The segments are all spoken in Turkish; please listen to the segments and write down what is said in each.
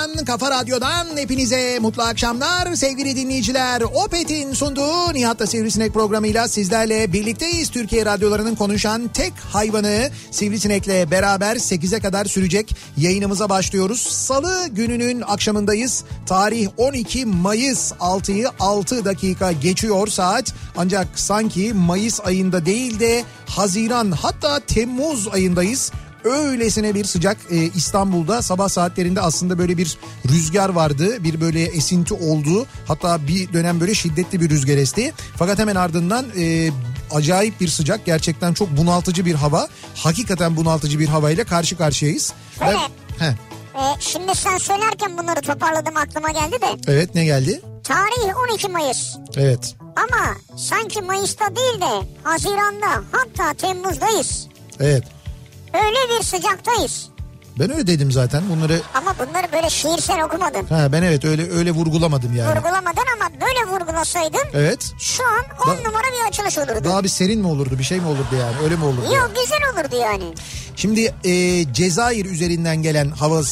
radyosundan, kafa radyodan hepinize mutlu akşamlar sevgili dinleyiciler. Opet'in sunduğu Nihat'la Sivrisinek programıyla sizlerle birlikteyiz. Türkiye radyolarının konuşan tek hayvanı Sivrisinek'le beraber 8'e kadar sürecek yayınımıza başlıyoruz. Salı gününün akşamındayız. Tarih 12 Mayıs 6'yı 6 dakika geçiyor saat. Ancak sanki Mayıs ayında değil de Haziran hatta Temmuz ayındayız. Öylesine bir sıcak e, İstanbul'da sabah saatlerinde aslında böyle bir rüzgar vardı. Bir böyle esinti oldu. Hatta bir dönem böyle şiddetli bir rüzgar esti. Fakat hemen ardından e, acayip bir sıcak. Gerçekten çok bunaltıcı bir hava. Hakikaten bunaltıcı bir havayla karşı karşıyayız. Öyle. Heh, Ee, şimdi sen söylerken bunları toparladım aklıma geldi de. evet ne geldi? Tarih 12 Mayıs. Evet. Ama sanki Mayıs'ta değil de Haziran'da hatta Temmuz'dayız. Evet. Öyle bir sıcaktayız. Ben öyle dedim zaten. Bunları Ama bunları böyle şiirsel okumadın. ha ben evet öyle öyle vurgulamadım yani. Vurgulamadın ama böyle vurgulasaydın Evet. şu an 10 Da- numara bir açılış olurdu. Daha bir serin mi olurdu? Bir şey mi olurdu yani? Öyle mi olurdu? yani? Yok güzel olurdu yani. Şimdi e, Cezayir üzerinden gelen hava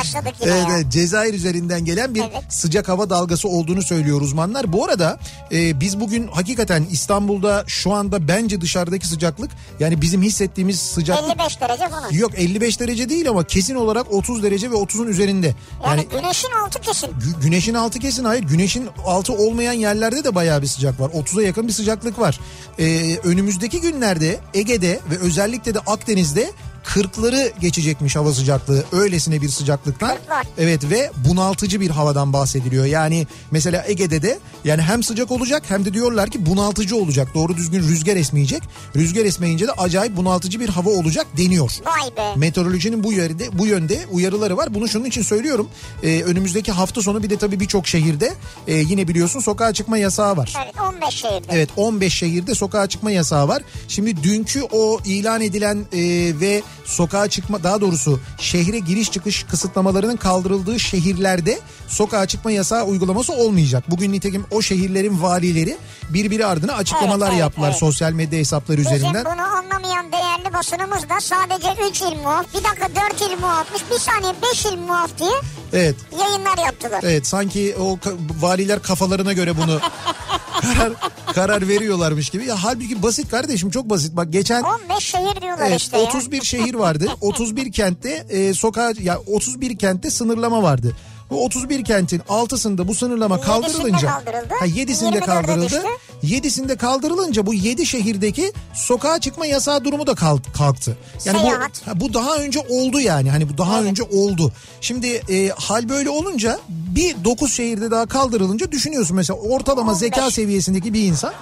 Başladık yine Evet, ya. evet, Cezayir üzerinden gelen bir Evet. sıcak hava dalgası olduğunu söylüyor uzmanlar. Bu arada e, biz bugün hakikaten İstanbul'da şu anda bence dışarıdaki sıcaklık yani bizim hissettiğimiz sıcaklık 55 derece falan. yok 55 derece değil ama kesin olarak 30 derece ve 30'un üzerinde. Yani, Yani güneşin altı kesin. Gü- Güneşin altı kesin hayır. Güneşin altı olmayan yerlerde de bayağı bir sıcak var. 30'a yakın bir sıcaklık var. Ee, önümüzdeki günlerde Ege'de ve özellikle de Akdeniz'de 40'ları geçecekmiş hava sıcaklığı. Öylesine bir sıcaklıktan. 40'lar. Evet ve bunaltıcı bir havadan bahsediliyor. Yani mesela Ege'de de yani hem sıcak olacak hem de diyorlar ki bunaltıcı olacak. Doğru düzgün rüzgar esmeyecek. Rüzgar esmeyince de acayip bunaltıcı bir hava olacak deniyor. Vay be. Meteorolojinin bu yönde bu yönde uyarıları var. Bunu şunun için söylüyorum. Ee, önümüzdeki hafta sonu bir de tabii birçok şehirde e, yine biliyorsun sokağa çıkma yasağı var. Evet 15 şehirde. Evet 15 şehirde sokağa çıkma yasağı var. Şimdi dünkü o ilan edilen e, ve sokağa çıkma daha doğrusu şehre giriş çıkış kısıtlamalarının kaldırıldığı şehirlerde sokağa çıkma yasağı uygulaması olmayacak. Bugün nitekim o şehirlerin valileri birbiri ardına açıklamalar Evet, evet, yaptılar evet. sosyal medya hesapları üzerinden. Bizim bunu anlamayan değerli basınımız da sadece 3 il muaf, bir dakika 4 il muafmış, bir saniye 5 il muaf diye Evet. yayınlar yaptılar. Evet sanki o valiler kafalarına göre bunu karar karar veriyorlarmış gibi. Ya halbuki basit kardeşim çok basit. Bak geçen 15 şehir diyorlar evet, işte ya. 31 şehir vardı. 31 kentte e, sokağa ya 31 kentte sınırlama vardı. Bu 31 kentin altısında bu sınırlama kaldırılınca kaldırıldı. ha 7'sinde 24'e kaldırıldı. düştü. 7'sinde kaldırılınca bu 7 şehirdeki sokağa çıkma yasağı durumu da kalk- kalktı. Yani Seyahat. bu ha, bu daha önce oldu yani. Hani bu daha önce oldu. Şimdi e, hal böyle olunca bir 9 şehirde daha kaldırılınca düşünüyorsun mesela ortalama 15. zeka seviyesindeki bir insan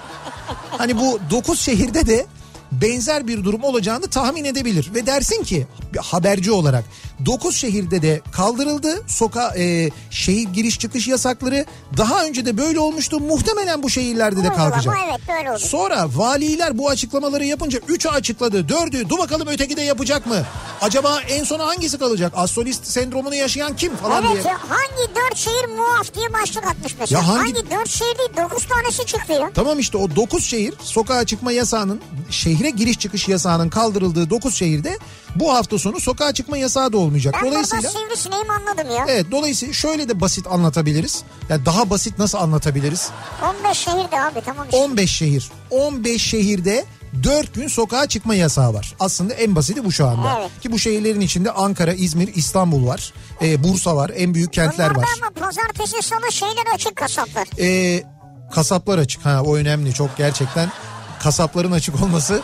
hani bu 9 şehirde de benzer bir durum olacağını tahmin edebilir ve dersin ki haberci olarak 9 şehirde de kaldırıldı. Soka e, şehir giriş çıkış yasakları daha önce de böyle olmuştu. Muhtemelen bu şehirlerde de kalkacak. evet, böyle oldu. Sonra valiler bu açıklamaları yapınca 3'ü açıkladı. 4'ü dur bakalım öteki de yapacak mı? Acaba en sona hangisi kalacak? Astrolist sendromunu yaşayan kim falan Evet diye. ya hangi dört şehir muaf diye başlık atmış mesela. Ya hangi- hangi... dört şehir değil dokuz tanesi çıktı ya. Tamam işte o 9 şehir sokağa çıkma yasağının şehre giriş çıkış yasağının kaldırıldığı 9 şehirde bu hafta sonu sokağa çıkma yasağı da olmayacak. Ben Dolayısıyla burada sivrisineğimi anladım ya. Evet dolayısıyla şöyle de basit anlatabiliriz. Yani daha basit nasıl anlatabiliriz? 15 şehir de abi tamam işte. 15 şehir. 15 şehirde 4 gün sokağa çıkma yasağı var. Aslında en basiti bu şu anda. Evet. Ki bu şehirlerin içinde Ankara, İzmir, İstanbul var. Ee, Bursa var. En büyük kentler Bunlarda var. ama pazartesi salı şeyler açık kasaplar. Ee, kasaplar açık. Ha o önemli çok gerçekten. Kasapların açık olması.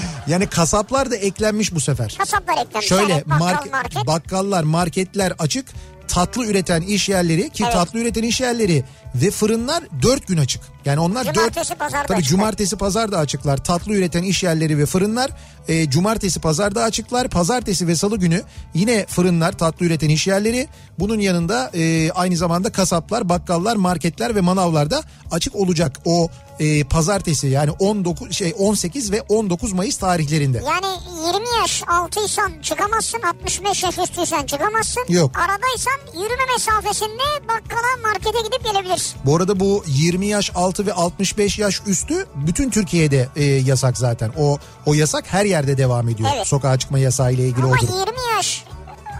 Yani kasaplar da eklenmiş bu sefer. Kasaplar eklenmiş. Şöyle evet, bakkal market, market. bakkallar, marketler açık. Tatlı üreten iş yerleri ki Evet. tatlı üreten iş yerleri ve fırınlar dört gün açık. Yani onlar Cumartesi, dört... pazar da Tabii cumartesi pazar da açıklar. Tatlı üreten iş yerleri ve fırınlar e, cumartesi pazar da açıklar. Pazartesi ve salı günü yine fırınlar, tatlı üreten iş yerleri. Bunun yanında e, aynı zamanda kasaplar, bakkallar, marketler ve manavlar da açık olacak. O e, pazartesi yani 19 şey 18 ve 19 Mayıs tarihlerinde. Yani 20 yaş altıysan çıkamazsın 65 yaş üstüysen çıkamazsın. Yok. Aradaysan yürüme mesafesinde bakkala markete gidip gelebilirsin. Bu arada bu 20 yaş altı ve 65 yaş üstü bütün Türkiye'de e, yasak zaten. O o yasak her yerde devam ediyor. Evet. Sokağa çıkma yasağı ile ilgili Ama olduğu. 20 yaş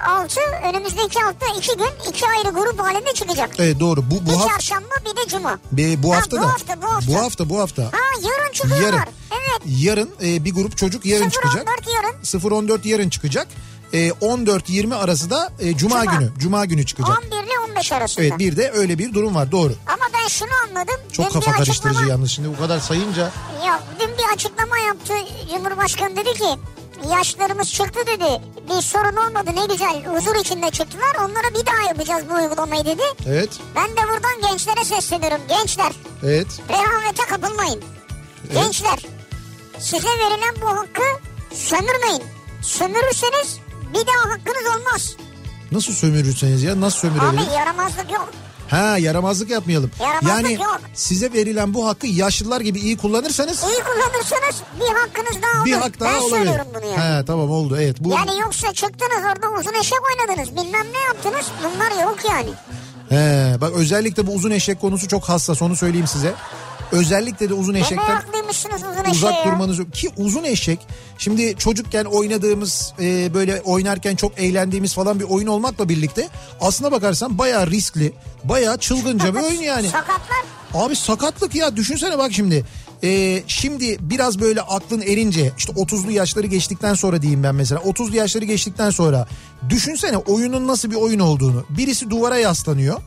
altı önümüzdeki hafta iki gün iki ayrı grup halinde çıkacak. Evet doğru. Bu bir bu hafta çarşamba bir de cuma. bu Ha, hafta bu da hafta, bu hafta. bu hafta bu hafta. Ha yarın çıkıyorlar. Yarın. Evet. Yarın e, bir grup çocuk yarın 0-14 çıkacak. yarın. 0-14 yarın çıkacak. E, 14-20 arası da e, Cuma, Cuma. günü. Cuma günü çıkacak. 11 ile 15 arasında. Evet bir de öyle bir durum var doğru. Ama ben şunu anladım. Çok Dün kafa karıştırıcı açıklama- yalnız şimdi bu kadar sayınca. Ya dün bir açıklama yaptı Cumhurbaşkanı dedi ki yaşlarımız çıktı dedi. Bir sorun olmadı ne güzel huzur içinde çıktılar. Onlara bir daha yapacağız bu uygulamayı dedi. Evet Ben de buradan gençlere sesleniyorum. Gençler evet rehavete kapılmayın. Gençler size verilen bu hakkı sömürmeyin. Sömürürseniz bir daha hakkınız olmaz. nasıl sömürürseniz ya nasıl sömürebiliriz? Abi yaramazlık yok. Ha yaramazlık yapmayalım. Yaramazlık yani yok. size verilen bu hakkı yaşlılar gibi iyi kullanırsanız İyi kullanırsanız bir hakkınız daha olur. bir hak daha ben olabilir. söylüyorum bunu yani. He tamam oldu evet. Bu Yani yoksa çıktınız orada uzun eşek oynadınız bilmem ne yaptınız bunlar yok yani. He, bak özellikle bu uzun eşek konusu çok hassas onu söyleyeyim size. Özellikle de uzun eşekten uzun uzak ya. durmanız yok. Ki uzun eşek şimdi çocukken oynadığımız e, böyle oynarken çok eğlendiğimiz falan bir oyun olmakla birlikte aslına bakarsan bayağı riskli bayağı çılgınca bir oyun yani. Sakatlar Abi sakatlık ya düşünsene bak şimdi. Ee, şimdi biraz böyle aklın erince işte 30'lu yaşları geçtikten sonra diyeyim ben mesela 30'lu yaşları geçtikten sonra düşünsene oyunun nasıl bir oyun olduğunu. Birisi duvara yaslanıyor.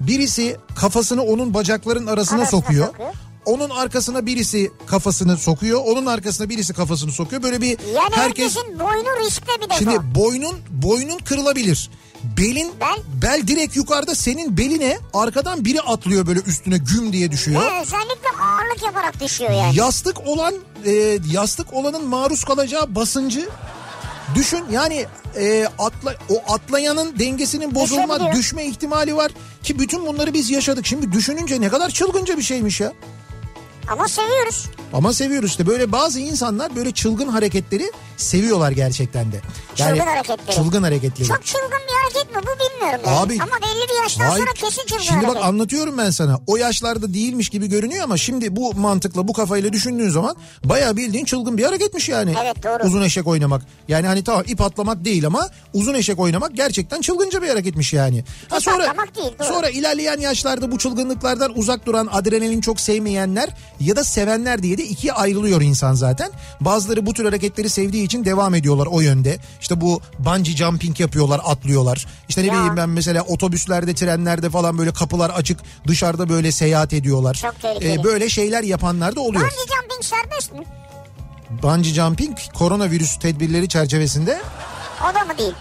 Birisi kafasını onun bacakların arasına Arasına sokuyor. sokuyor. Onun arkasına birisi kafasını sokuyor. Onun arkasına birisi kafasını sokuyor. Böyle bir yani herkes boynu riskte bir defa. Şimdi boynun boynun kırılabilir. Belin Bel? bel direkt yukarıda senin beline arkadan biri atlıyor böyle üstüne güm diye düşüyor. Ve özellikle ağırlık yaparak düşüyor yani. Yastık olan e, yastık olanın maruz kalacağı basıncı düşün yani e, atla, o atlayanın dengesinin bozulma düşme ihtimali var ki bütün bunları biz yaşadık. Şimdi düşününce ne kadar çılgınca bir şeymiş ya. Ama seviyoruz. Ama seviyoruz işte böyle bazı insanlar böyle çılgın hareketleri seviyorlar gerçekten de. Çılgın hareketleri. Çılgın hareketleri. Çok çılgın bir hareket mi bu bilmiyorum yani. Abi- Ama belli bir yaştan Hayır. sonra kesin çılgın Şimdi bak hareket. anlatıyorum ben sana. O yaşlarda değilmiş gibi görünüyor ama şimdi bu mantıkla bu kafayla düşündüğün zaman bayağı bildiğin çılgın bir hareketmiş yani. Evet, doğru. Uzun eşek oynamak. Yani hani tamam ip atlamak değil ama uzun eşek oynamak gerçekten çılgınca bir hareketmiş yani. Ha atlamak değil, doğru. Sonra ilerleyen yaşlarda bu çılgınlıklardan uzak duran adrenalin çok sevmeyenler ya da sevenler diye de ikiye ayrılıyor insan zaten. Bazıları bu tür hareketleri sevdiği için devam ediyorlar o yönde. İşte bu bungee jumping yapıyorlar, atlıyorlar. İşte ne Ya. bileyim ben mesela otobüslerde, trenlerde falan böyle kapılar açık dışarıda böyle seyahat ediyorlar. Çok tehlikeli. Ee, böyle şeyler yapanlar da oluyor. Bungee jumping serbest mi? Bungee jumping koronavirüs tedbirleri çerçevesinde O da mı değil?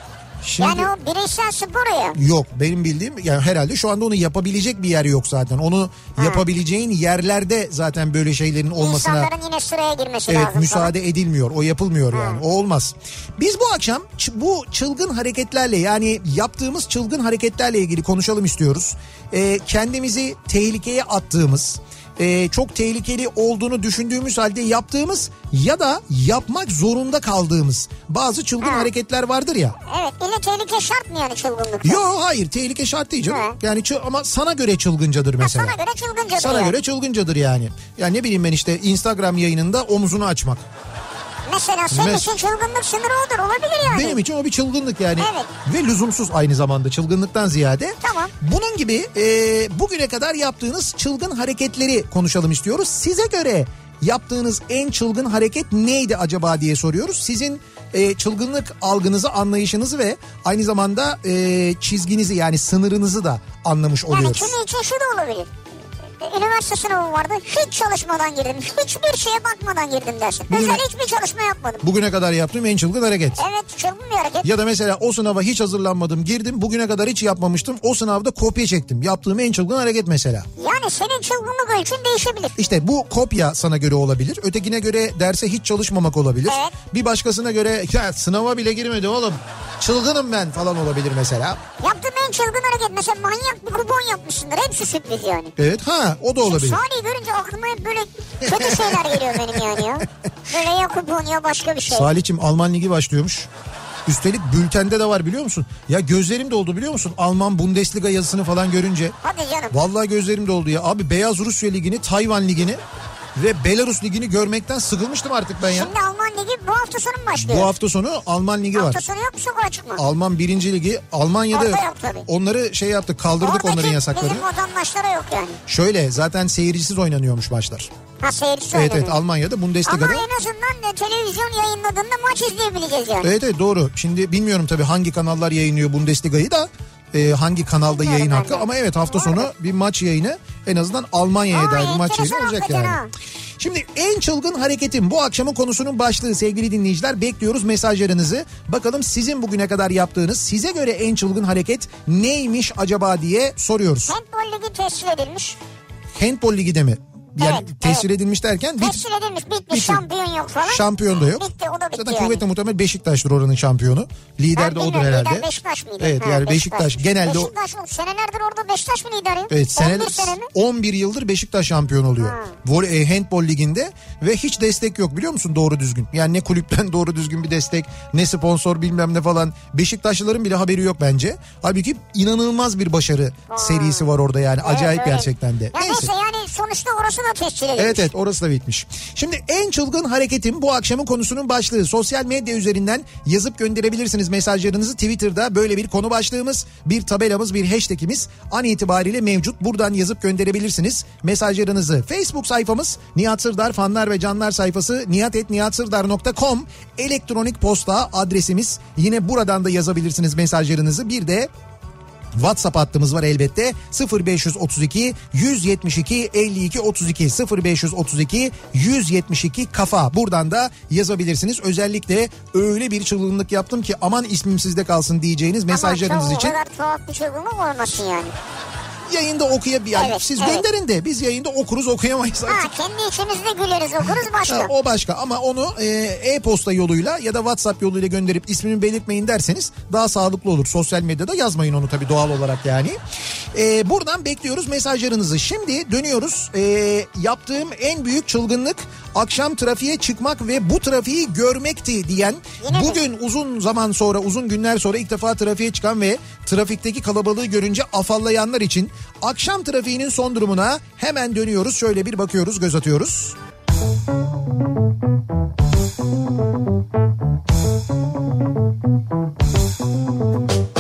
Şimdi- Yani o bireysel spor ya. Yok benim bildiğim yani herhalde şu anda onu yapabilecek bir yer yok zaten. Onu yapabileceğin yerlerde zaten böyle şeylerin olmasına İnsanların yine sıraya girmesi evet lazım. müsaade edilmiyor. O yapılmıyor yani. O olmaz. Biz bu akşam bu çılgın hareketlerle yani yaptığımız çılgın hareketlerle ilgili konuşalım istiyoruz. Ee, kendimizi tehlikeye attığımız e, çok tehlikeli olduğunu düşündüğümüz halde yaptığımız ya da yapmak zorunda kaldığımız bazı çılgın Ha. hareketler vardır ya. Evet ille tehlike şart mı yani çılgınlık? Yo hayır tehlike şart değil canım. Ha. Yani ama sana göre çılgıncadır Ha, mesela. sana göre çılgınca Sana yani. göre çılgıncadır yani. Yani ne bileyim ben işte Instagram yayınında omzunu açmak. Mesela senin Mes- için çılgınlık sınırı odur olabilir yani. Benim için o bir çılgınlık yani. Evet. Ve lüzumsuz aynı zamanda çılgınlıktan ziyade. Tamam. Bunun gibi e, bugüne kadar yaptığınız çılgın hareketleri konuşalım istiyoruz. Size göre yaptığınız en çılgın hareket neydi acaba diye soruyoruz. Sizin e, çılgınlık algınızı, anlayışınızı ve aynı zamanda e, çizginizi yani sınırınızı da anlamış Yani oluyoruz. kimi için şu da olabilir. E, Üniversite sınavı vardı. Hiç çalışmadan girdim. Hiçbir şeye bakmadan girdim dersin. Bugüne- Özel hiçbir çalışma yapmadım. Bugüne kadar yaptığım en çılgın hareket. Evet çılgın bir hareket. Ya da mesela o sınava hiç hazırlanmadım girdim bugüne kadar hiç yapmamıştım o sınavda kopya çektim. Yaptığım en çılgın hareket mesela. Yani senin çılgınlık ölçün değişebilir. İşte bu kopya sana göre olabilir. Ötekine göre derse hiç çalışmamak olabilir. Evet. Bir başkasına göre ya sınava bile girmedi oğlum. Çılgınım ben falan olabilir mesela. Yaptığım en çılgın hareket mesela manyak bir kupon yapmışsındır. Hepsi sürpriz yani. Evet ha o da olabilir. Salih'i görünce aklıma hep böyle kötü şeyler geliyor benim yani ya. Böyle ya kupon ya başka bir şey. Salih'cim Alman Ligi başlıyormuş. Üstelik bültende de var biliyor musun? Ya gözlerim doldu biliyor musun? Alman Bundesliga yazısını falan görünce. Hadi canım. Vallahi gözlerim doldu ya. Abi Beyaz Rusya Ligi'ni, Tayvan Ligi'ni ve Belarus Ligi'ni görmekten sıkılmıştım artık ben ya. Şimdi Alman Ligi bu hafta sonu mu başlıyor? Bu hafta sonu Alman Ligi Hafta var. sonu yok mu sokağa çıkma? Alman birinci ligi Almanya'da Orada yok. tabii. Onları şey yaptık kaldırdık Oradaki onların yasaklarını. bizim vatandaşlara yok yani. Şöyle zaten seyircisiz oynanıyormuş maçlar. Ha seyircisi Evet evet? Almanya'da Ama Bundesliga'da. en azından televizyon yayınladığında maç izleyebileceğiz yani. Evet evet doğru. Şimdi bilmiyorum tabii hangi kanallar yayınlıyor Bundesliga'yı da e, hangi kanalda yayın hakkı ama evet hafta sonu bir maç yayını en azından Almanya'ya dair bir maç yayını olacak yani. Şimdi en çılgın hareketim bu akşamın konusunun başlığı sevgili dinleyiciler bekliyoruz mesajlarınızı. Bakalım sizin bugüne kadar yaptığınız size göre en çılgın hareket neymiş acaba diye soruyoruz. Handball Ligi tescil edilmiş. Handball ligi de mi? Yani Evet, tescil evet. edilmiş derken bit, Tescil edilmiş bitmiş Bitti. şampiyon yok falan. şampiyon da yok. Bitti o da bitti Zaten yani. kuvvetle muhtemel Beşiktaş'tır oranın şampiyonu. Lider Ben de odur herhalde. Lider Beşiktaş mıydı? Evet Ha, yani Beşiktaş, genelde o- Beşiktaş mı? Senelerdir orada Beşiktaş mı lider? Evet seneler 11 sene mi? 11 yıldır Beşiktaş şampiyon oluyor. Ha. Vol e, handball liginde ve hiç destek yok biliyor musun doğru düzgün. Yani ne kulüpten doğru düzgün bir destek ne sponsor bilmem ne falan. Beşiktaşlıların bile haberi yok bence. Halbuki inanılmaz bir başarı serisi var orada yani acayip Evet, öyle. gerçekten de. Ya neyse. yani sonuçta orası da tescil edilmiş. Evet evet orası da bitmiş. Şimdi en çılgın hareketim bu akşamın konusunun başlığı. Sosyal medya üzerinden yazıp gönderebilirsiniz mesajlarınızı. Twitter'da böyle bir konu başlığımız, bir tabelamız, bir hashtagimiz an itibariyle mevcut. Buradan yazıp gönderebilirsiniz mesajlarınızı. Facebook sayfamız Nihat Sırdar fanlar ve canlar sayfası nihatetnihatsırdar.com elektronik posta adresimiz. Yine buradan da yazabilirsiniz mesajlarınızı. Bir de WhatsApp hattımız var elbette 0532 172 52 32 0532 172 kafa buradan da yazabilirsiniz. Özellikle öyle bir çılgınlık yaptım ki aman ismim sizde kalsın diyeceğiniz mesajlarınız Ama için o kadar tuhaf bir çılgınlık olmasın yani. Yayında okuyabilir. Evet, siz evet. gönderin de biz yayında okuruz okuyamayız artık. Ha kendi içimizde güleriz okuruz başka. Ha, o başka ama onu e, e-posta yoluyla ya da WhatsApp yoluyla gönderip ismini belirtmeyin derseniz daha sağlıklı olur. Sosyal medyada yazmayın onu tabii doğal olarak yani. E, buradan bekliyoruz mesajlarınızı. Şimdi dönüyoruz. E, yaptığım en büyük çılgınlık akşam trafiğe çıkmak ve bu trafiği görmekti diyen Yine mi? bugün uzun zaman sonra uzun günler sonra ilk defa trafiğe çıkan ve trafikteki kalabalığı görünce afallayanlar için akşam trafiğinin son durumuna hemen dönüyoruz. Şöyle bir bakıyoruz göz atıyoruz. Kafa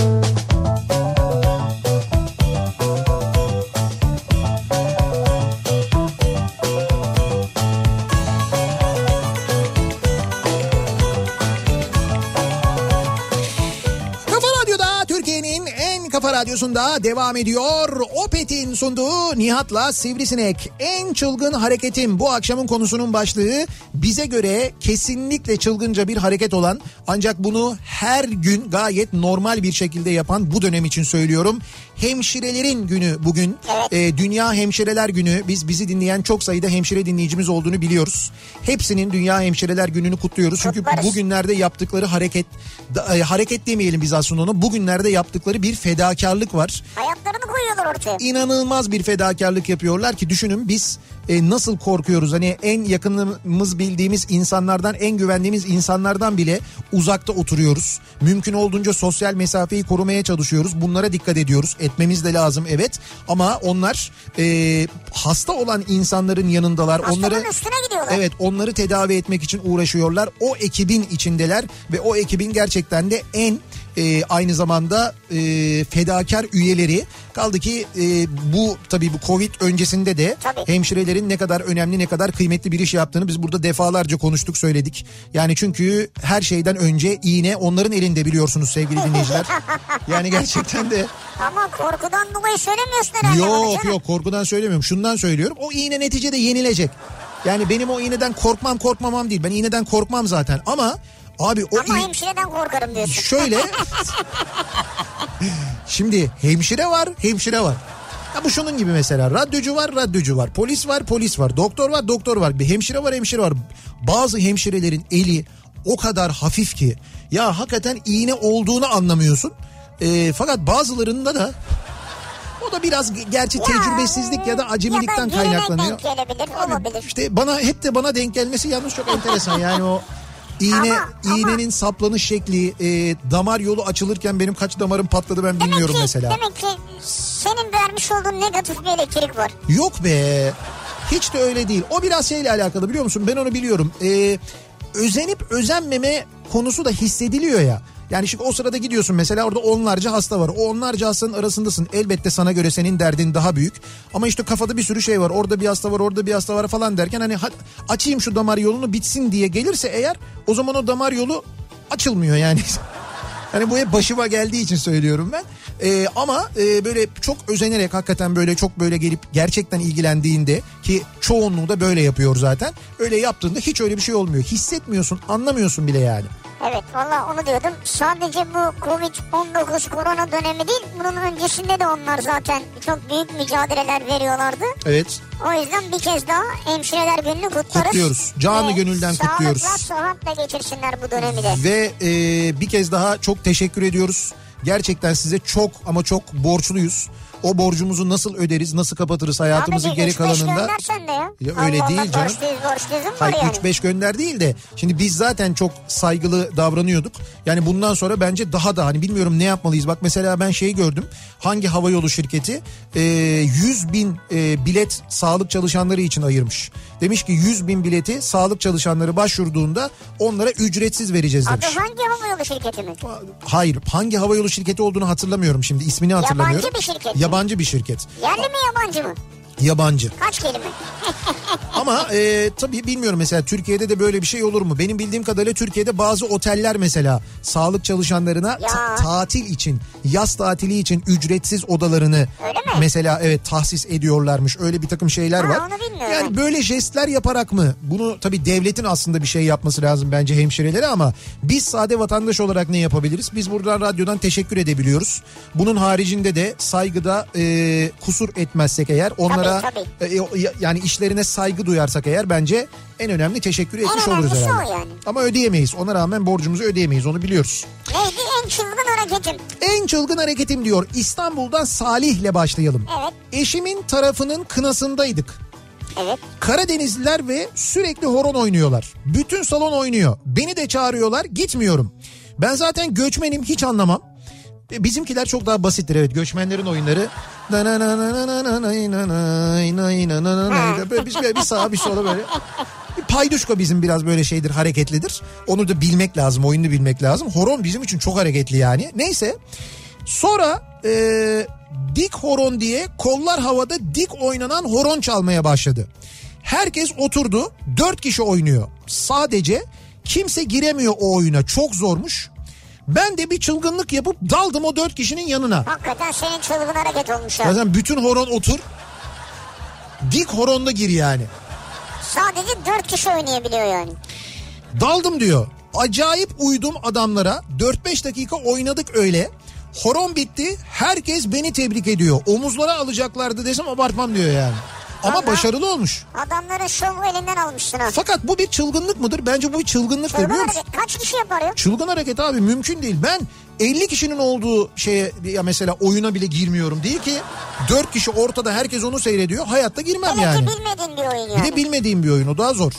Radyosu'nda devam ediyor. Opet'in sunduğu Nihat'la Sivrisinek. En çılgın hareketim bu akşamın konusunun başlığı. Bize göre kesinlikle çılgınca bir hareket olan ancak bunu her gün gayet normal bir şekilde yapan bu dönem için söylüyorum. Hemşirelerin günü bugün. Evet. Ee, Dünya Hemşireler Günü. Biz bizi dinleyen çok sayıda hemşire dinleyicimiz olduğunu biliyoruz. Hepsinin Dünya Hemşireler Günü'nü kutluyoruz. Çünkü Kutlarız. bugünlerde yaptıkları hareket da- e, hareket demeyelim biz aslında onu. Bugünlerde yaptıkları bir fedakarlık var. Hayatlarını koyuyorlar ortaya. İnanılmaz bir fedakarlık yapıyorlar ki düşünün biz e, nasıl korkuyoruz. Hani en yakınımız bildiğimiz insanlardan en güvendiğimiz insanlardan bile uzakta oturuyoruz. Mümkün olduğunca sosyal mesafeyi korumaya çalışıyoruz. Bunlara dikkat ediyoruz. Etmemiz de lazım evet. Ama onlar e, hasta olan insanların yanındalar. Hastanın onları üstüne gidiyorlar. Evet onları tedavi etmek için uğraşıyorlar. O ekibin içindeler ve o ekibin gerçekten de en e, aynı zamanda e, fedakar üyeleri. Kaldı ki e, bu tabii bu Covid öncesinde de Tabii. hemşirelerin ne kadar önemli ne kadar kıymetli bir iş yaptığını biz burada defalarca konuştuk söyledik. Yani çünkü her şeyden önce iğne onların elinde biliyorsunuz sevgili dinleyiciler. Yani gerçekten de Ama korkudan dolayı söylemiyorsun herhalde. Yok yok korkudan söylemiyorum. Şundan söylüyorum. O iğne neticede yenilecek. Yani benim o iğneden korkmam korkmamam değil. Ben iğneden korkmam zaten ama abi o Ama hemşireden korkarım diyorsun. şöyle şimdi hemşire var hemşire var. Ya bu şunun gibi mesela radyocu var radyocu var polis var polis var doktor var doktor var bir hemşire var hemşire var. Bazı hemşirelerin eli o kadar hafif ki ya hakikaten iğne olduğunu anlamıyorsun. Ee, fakat bazılarında da o da biraz gerçi tecrübesizlik ya da acemilikten ya da kaynaklanıyor. denk gelebilir olabilir. İşte bana hep de bana denk gelmesi yalnız çok enteresan yani o iğne Ama- ama- iğnenin saplanış şekli e, damar yolu açılırken benim kaç damarım patladı ben Demek bilmiyorum ki, mesela. Demek ki senin vermiş olduğun negatif bir elektrik var. Yok be hiç de öyle değil. O biraz şeyle alakalı biliyor musun ben onu biliyorum. E, özenip özenmeme konusu da hissediliyor ya. Yani şimdi o sırada gidiyorsun mesela orada onlarca hasta var. O onlarca hastanın arasındasın. Elbette sana göre senin derdin daha büyük. Ama işte kafada bir sürü şey var. Orada bir hasta var, orada bir hasta var falan derken hani ha- açayım şu damar yolunu bitsin diye gelirse eğer o zaman o damar yolu açılmıyor yani. Hani bu hep başıma geldiği için söylüyorum ben. Ee, ama e, böyle çok özenerek hakikaten böyle çok böyle gelip gerçekten ilgilendiğinde ki çoğunluğu da böyle yapıyor zaten. Öyle yaptığında hiç öyle bir şey olmuyor. Hissetmiyorsun, anlamıyorsun bile yani. Evet valla onu diyordum. Sadece bu Covid-19 korona dönemi değil bunun öncesinde de onlar zaten çok büyük mücadeleler veriyorlardı. Evet. O yüzden bir kez daha hemşireler gününü kutlarız. Kutluyoruz. Canı gönülden kutluyoruz. Sağlıkla sıhhatle geçirsinler bu dönemi de. Ve e, bir kez daha çok teşekkür ediyoruz. Gerçekten size çok ama çok borçluyuz. O borcumuzu nasıl öderiz, nasıl kapatırız hayatımızın Abi bir geri kalanında. göndersen de ya. Ya öyle Allah değil Allah, canım. Mu var Hayır yani? 3-5 gönder değil de şimdi biz zaten çok saygılı davranıyorduk. Yani bundan sonra bence daha da hani bilmiyorum ne yapmalıyız. Bak mesela ben şey gördüm. Hangi havayolu şirketi e, 100 bin e, bilet sağlık çalışanları için ayırmış. Demiş ki 100 bin bileti sağlık çalışanları başvurduğunda onlara ücretsiz vereceğiz demiş. hangi havayolu şirketi mi? Hayır hangi havayolu şirketi olduğunu hatırlamıyorum şimdi ismini hatırlamıyorum. bir şirket mi? Yabancı bir şirket. Yerli mi yabancı mı? Yabancı. Kaç kelime? Ama e, tabii bilmiyorum mesela Türkiye'de de böyle bir şey olur mu? Benim bildiğim kadarıyla Türkiye'de bazı oteller mesela sağlık çalışanlarına ta- tatil için, yaz tatili için ücretsiz odalarını mesela evet tahsis ediyorlarmış. Öyle bir takım şeyler Ha, var. Yani böyle jestler yaparak mı? Bunu tabii devletin aslında bir şey yapması lazım bence hemşirelere ama biz sade vatandaş olarak ne yapabiliriz? Biz buradan radyodan teşekkür edebiliyoruz. Bunun haricinde de saygıda e, kusur etmezsek eğer onlara tabii. e, ya- yani işlerine saygı duyarsak eğer bence en önemli teşekkür etmiş oluruz önemlisi herhalde. yani. Ama ödeyemeyiz. Ona rağmen borcumuzu ödeyemeyiz onu biliyoruz. Neydi en çılgın hareketim? En çılgın hareketim diyor. İstanbul'dan Salih'le başlayalım. Evet. Eşimin tarafının kınasındaydık. Evet. Karadenizliler ve sürekli horon oynuyorlar. Bütün salon oynuyor. Beni de çağırıyorlar gitmiyorum. Ben zaten göçmenim hiç anlamam. E, Bizimkiler çok daha basittir evet göçmenlerin oyunları. Böyle böyle bir sağa bir sola böyle. Bir payduşko bizim biraz böyle şeydir hareketlidir. Onu da bilmek lazım oyunu bilmek lazım. Horon bizim için çok hareketli yani. Neyse sonra e, dik horon diye kollar havada dik oynanan horon çalmaya başladı. Herkes oturdu dört kişi oynuyor. Sadece kimse giremiyor o oyuna çok zormuş. Ben de bir çılgınlık yapıp daldım o dört kişinin yanına. Hakikaten senin çılgın hareket olmuş ya. Zaten bütün horon otur. Dik horonda gir yani. Sadece dört kişi oynayabiliyor yani. Daldım diyor. Acayip uydum adamlara. 4-5 dakika oynadık öyle. Horon bitti. Herkes beni tebrik ediyor. Omuzlara alacaklardı desem abartmam diyor yani. Ama Vallahi. başarılı olmuş. Adamların şovu elinden almışsın ha. Fakat bu bir çılgınlık mıdır? Bence bu bir çılgınlıktır Çılgın biliyor musun? hareket. Kaç kişi yapar ya? Çılgın hareket abi mümkün değil. Ben 50 kişinin olduğu şeye ya mesela oyuna bile girmiyorum. Değil ki 4 kişi ortada herkes onu seyrediyor. Hayatta girmem Hele yani. ki bilmediğin bir oyun Bir yani. de bilmediğim bir oyun o daha zor.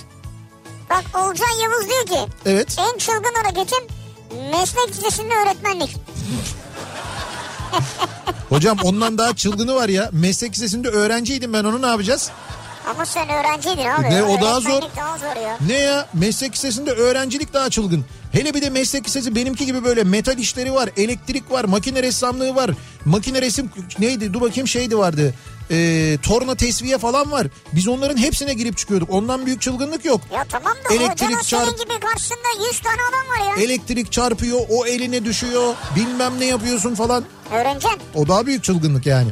Bak Olcan Yavuz diyor ki Evet. en çılgın hareketim meslek lisesinde öğretmenlik. Hocam ondan daha çılgını var ya. Meslek lisesinde öğrenciydim ben onu ne yapacağız? Ama sen öğrenciydin abi. Ne, o daha zor. Daha zor ya. Ne ya meslek lisesinde öğrencilik daha çılgın. Hele bir de meslek lisesi benimki gibi böyle metal işleri var, elektrik var, makine ressamlığı var. Makine resim neydi dur bakayım şeydi vardı. Ee, torna tesviye falan var. Biz onların hepsine girip çıkıyorduk. Ondan büyük çılgınlık yok. Ya tamam da Elektrik senin çarp- gibi karşısında 100 tane adam var ya. Elektrik çarpıyor, o eline düşüyor. Bilmem ne yapıyorsun falan. Öğreneceksin. O daha büyük çılgınlık yani.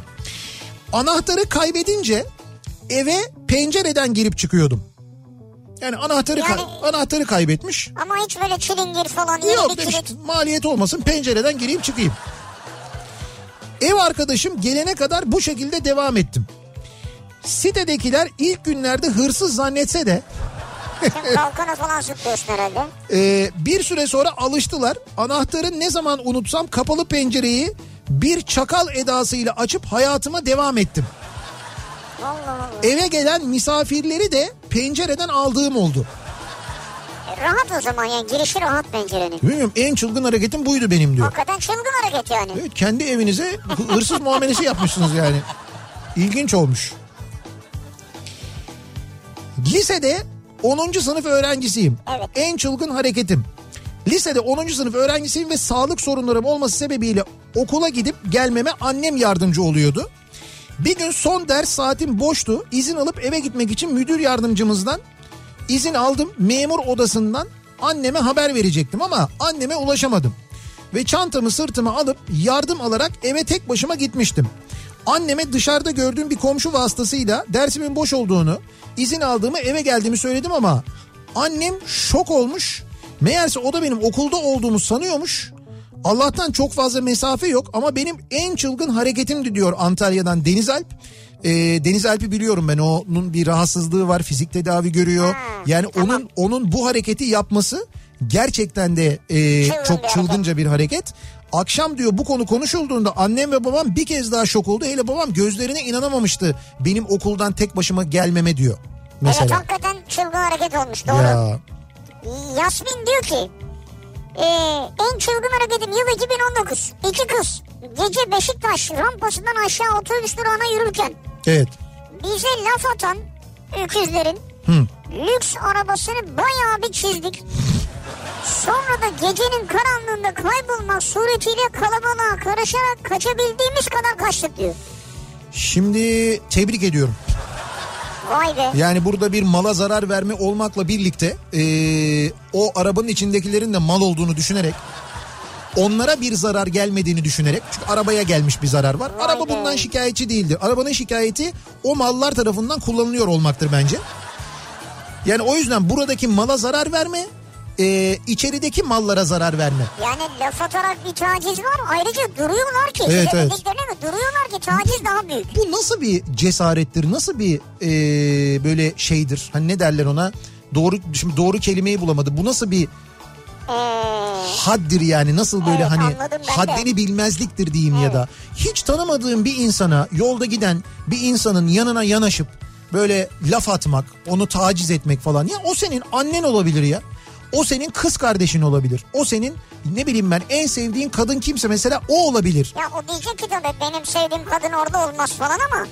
Anahtarı kaybedince eve pencereden girip çıkıyordum. Yani anahtarı kay- Yani- anahtarı kaybetmiş. Ama hiç böyle çilingir falan Yok demiş kilit. maliyet olmasın pencereden gireyim çıkayım. Ev arkadaşım gelene kadar bu şekilde devam ettim. Sitedekiler ilk günlerde hırsız zannetse de kalkana falan zıplıyorsun herhalde. e, bir süre sonra alıştılar. Anahtarı ne zaman unutsam kapalı pencereyi bir çakal edasıyla açıp hayatıma devam ettim. Allah Allah. Eve gelen misafirleri de pencereden aldığım oldu. Rahat o zaman yani girişi rahat pencerenin. Bilmiyorum en çılgın hareketim buydu benim diyor. Hakikaten çılgın hareket yani. Evet kendi evinize hı- hırsız muamelesi yapmışsınız yani. İlginç olmuş. Lisede 10. sınıf öğrencisiyim. Evet. En çılgın hareketim. Lisede 10. sınıf öğrencisiyim ve sağlık sorunlarım olması sebebiyle okula gidip gelmeme annem yardımcı oluyordu. Bir gün son ders saatim boştu. İzin alıp eve gitmek için müdür yardımcımızdan izin aldım. Memur odasından anneme haber verecektim ama anneme ulaşamadım. Ve çantamı sırtıma alıp yardım alarak eve tek başıma gitmiştim. Anneme dışarıda gördüğüm bir komşu vasıtasıyla dersimin boş olduğunu, izin aldığımı eve geldiğimi söyledim ama annem şok olmuş. Meğerse o da benim okulda olduğumu sanıyormuş. Allah'tan çok fazla mesafe yok ama benim en çılgın hareketimdi diyor Antalya'dan Deniz Alp. Ee, Deniz Alp'i biliyorum ben onun bir rahatsızlığı var fizik tedavi görüyor. Yani onun onun bu hareketi yapması gerçekten de e, Çılgın çok bir çılgınca bir hareket. Akşam diyor bu konu konuşulduğunda annem ve babam bir kez daha şok oldu. Hele babam gözlerine inanamamıştı benim okuldan tek başıma gelmeme diyor. Evet Mesela. hakikaten çılgın hareket olmuş doğru. ya Yasmin diyor ki e, en çılgın hareketim yıl 2019. İki kız gece Beşiktaş rampasından aşağı otobüs durağına yürürken evet. bize laf atan öküzlerin Hı. lüks arabasını bayağı bir çizdik. Sonra da gecenin karanlığında kaybolmak suretiyle kalabalığa karışarak kaçabildiğimiz kadar kaçtık diyor. Şimdi tebrik ediyorum. Vay be. Yani burada bir mala zarar verme olmakla birlikte eee, o arabanın içindekilerin de mal olduğunu düşünerek onlara bir zarar gelmediğini düşünerek çünkü arabaya gelmiş bir zarar var. Araba bundan şikayetçi değildir. Arabanın şikayeti o mallar tarafından kullanılıyor olmaktır bence. Yani o yüzden buradaki mala zarar verme, eee, içerideki mallara zarar verme. Yani laf atarak bir taciz var. Ayrıca duruyorlar ki. Evet, evet. mi? Duruyorlar ki taciz daha büyük. Bu nasıl bir cesarettir? Nasıl bir eee, böyle şeydir? Hani ne derler ona? Doğru şimdi doğru kelimeyi bulamadı. Bu nasıl bir haddir yani nasıl böyle Evet, hani ben de. haddini bilmezliktir diyeyim ya da. Hiç tanımadığın bir insana yolda giden bir insanın yanına yanaşıp böyle laf atmak onu taciz etmek falan. Ya o senin annen olabilir ya. O senin kız kardeşin olabilir. O senin ne bileyim ben en sevdiğin kadın kimse mesela o olabilir. Ya o diyecek ki tabii benim sevdiğim kadın orada olmaz falan ama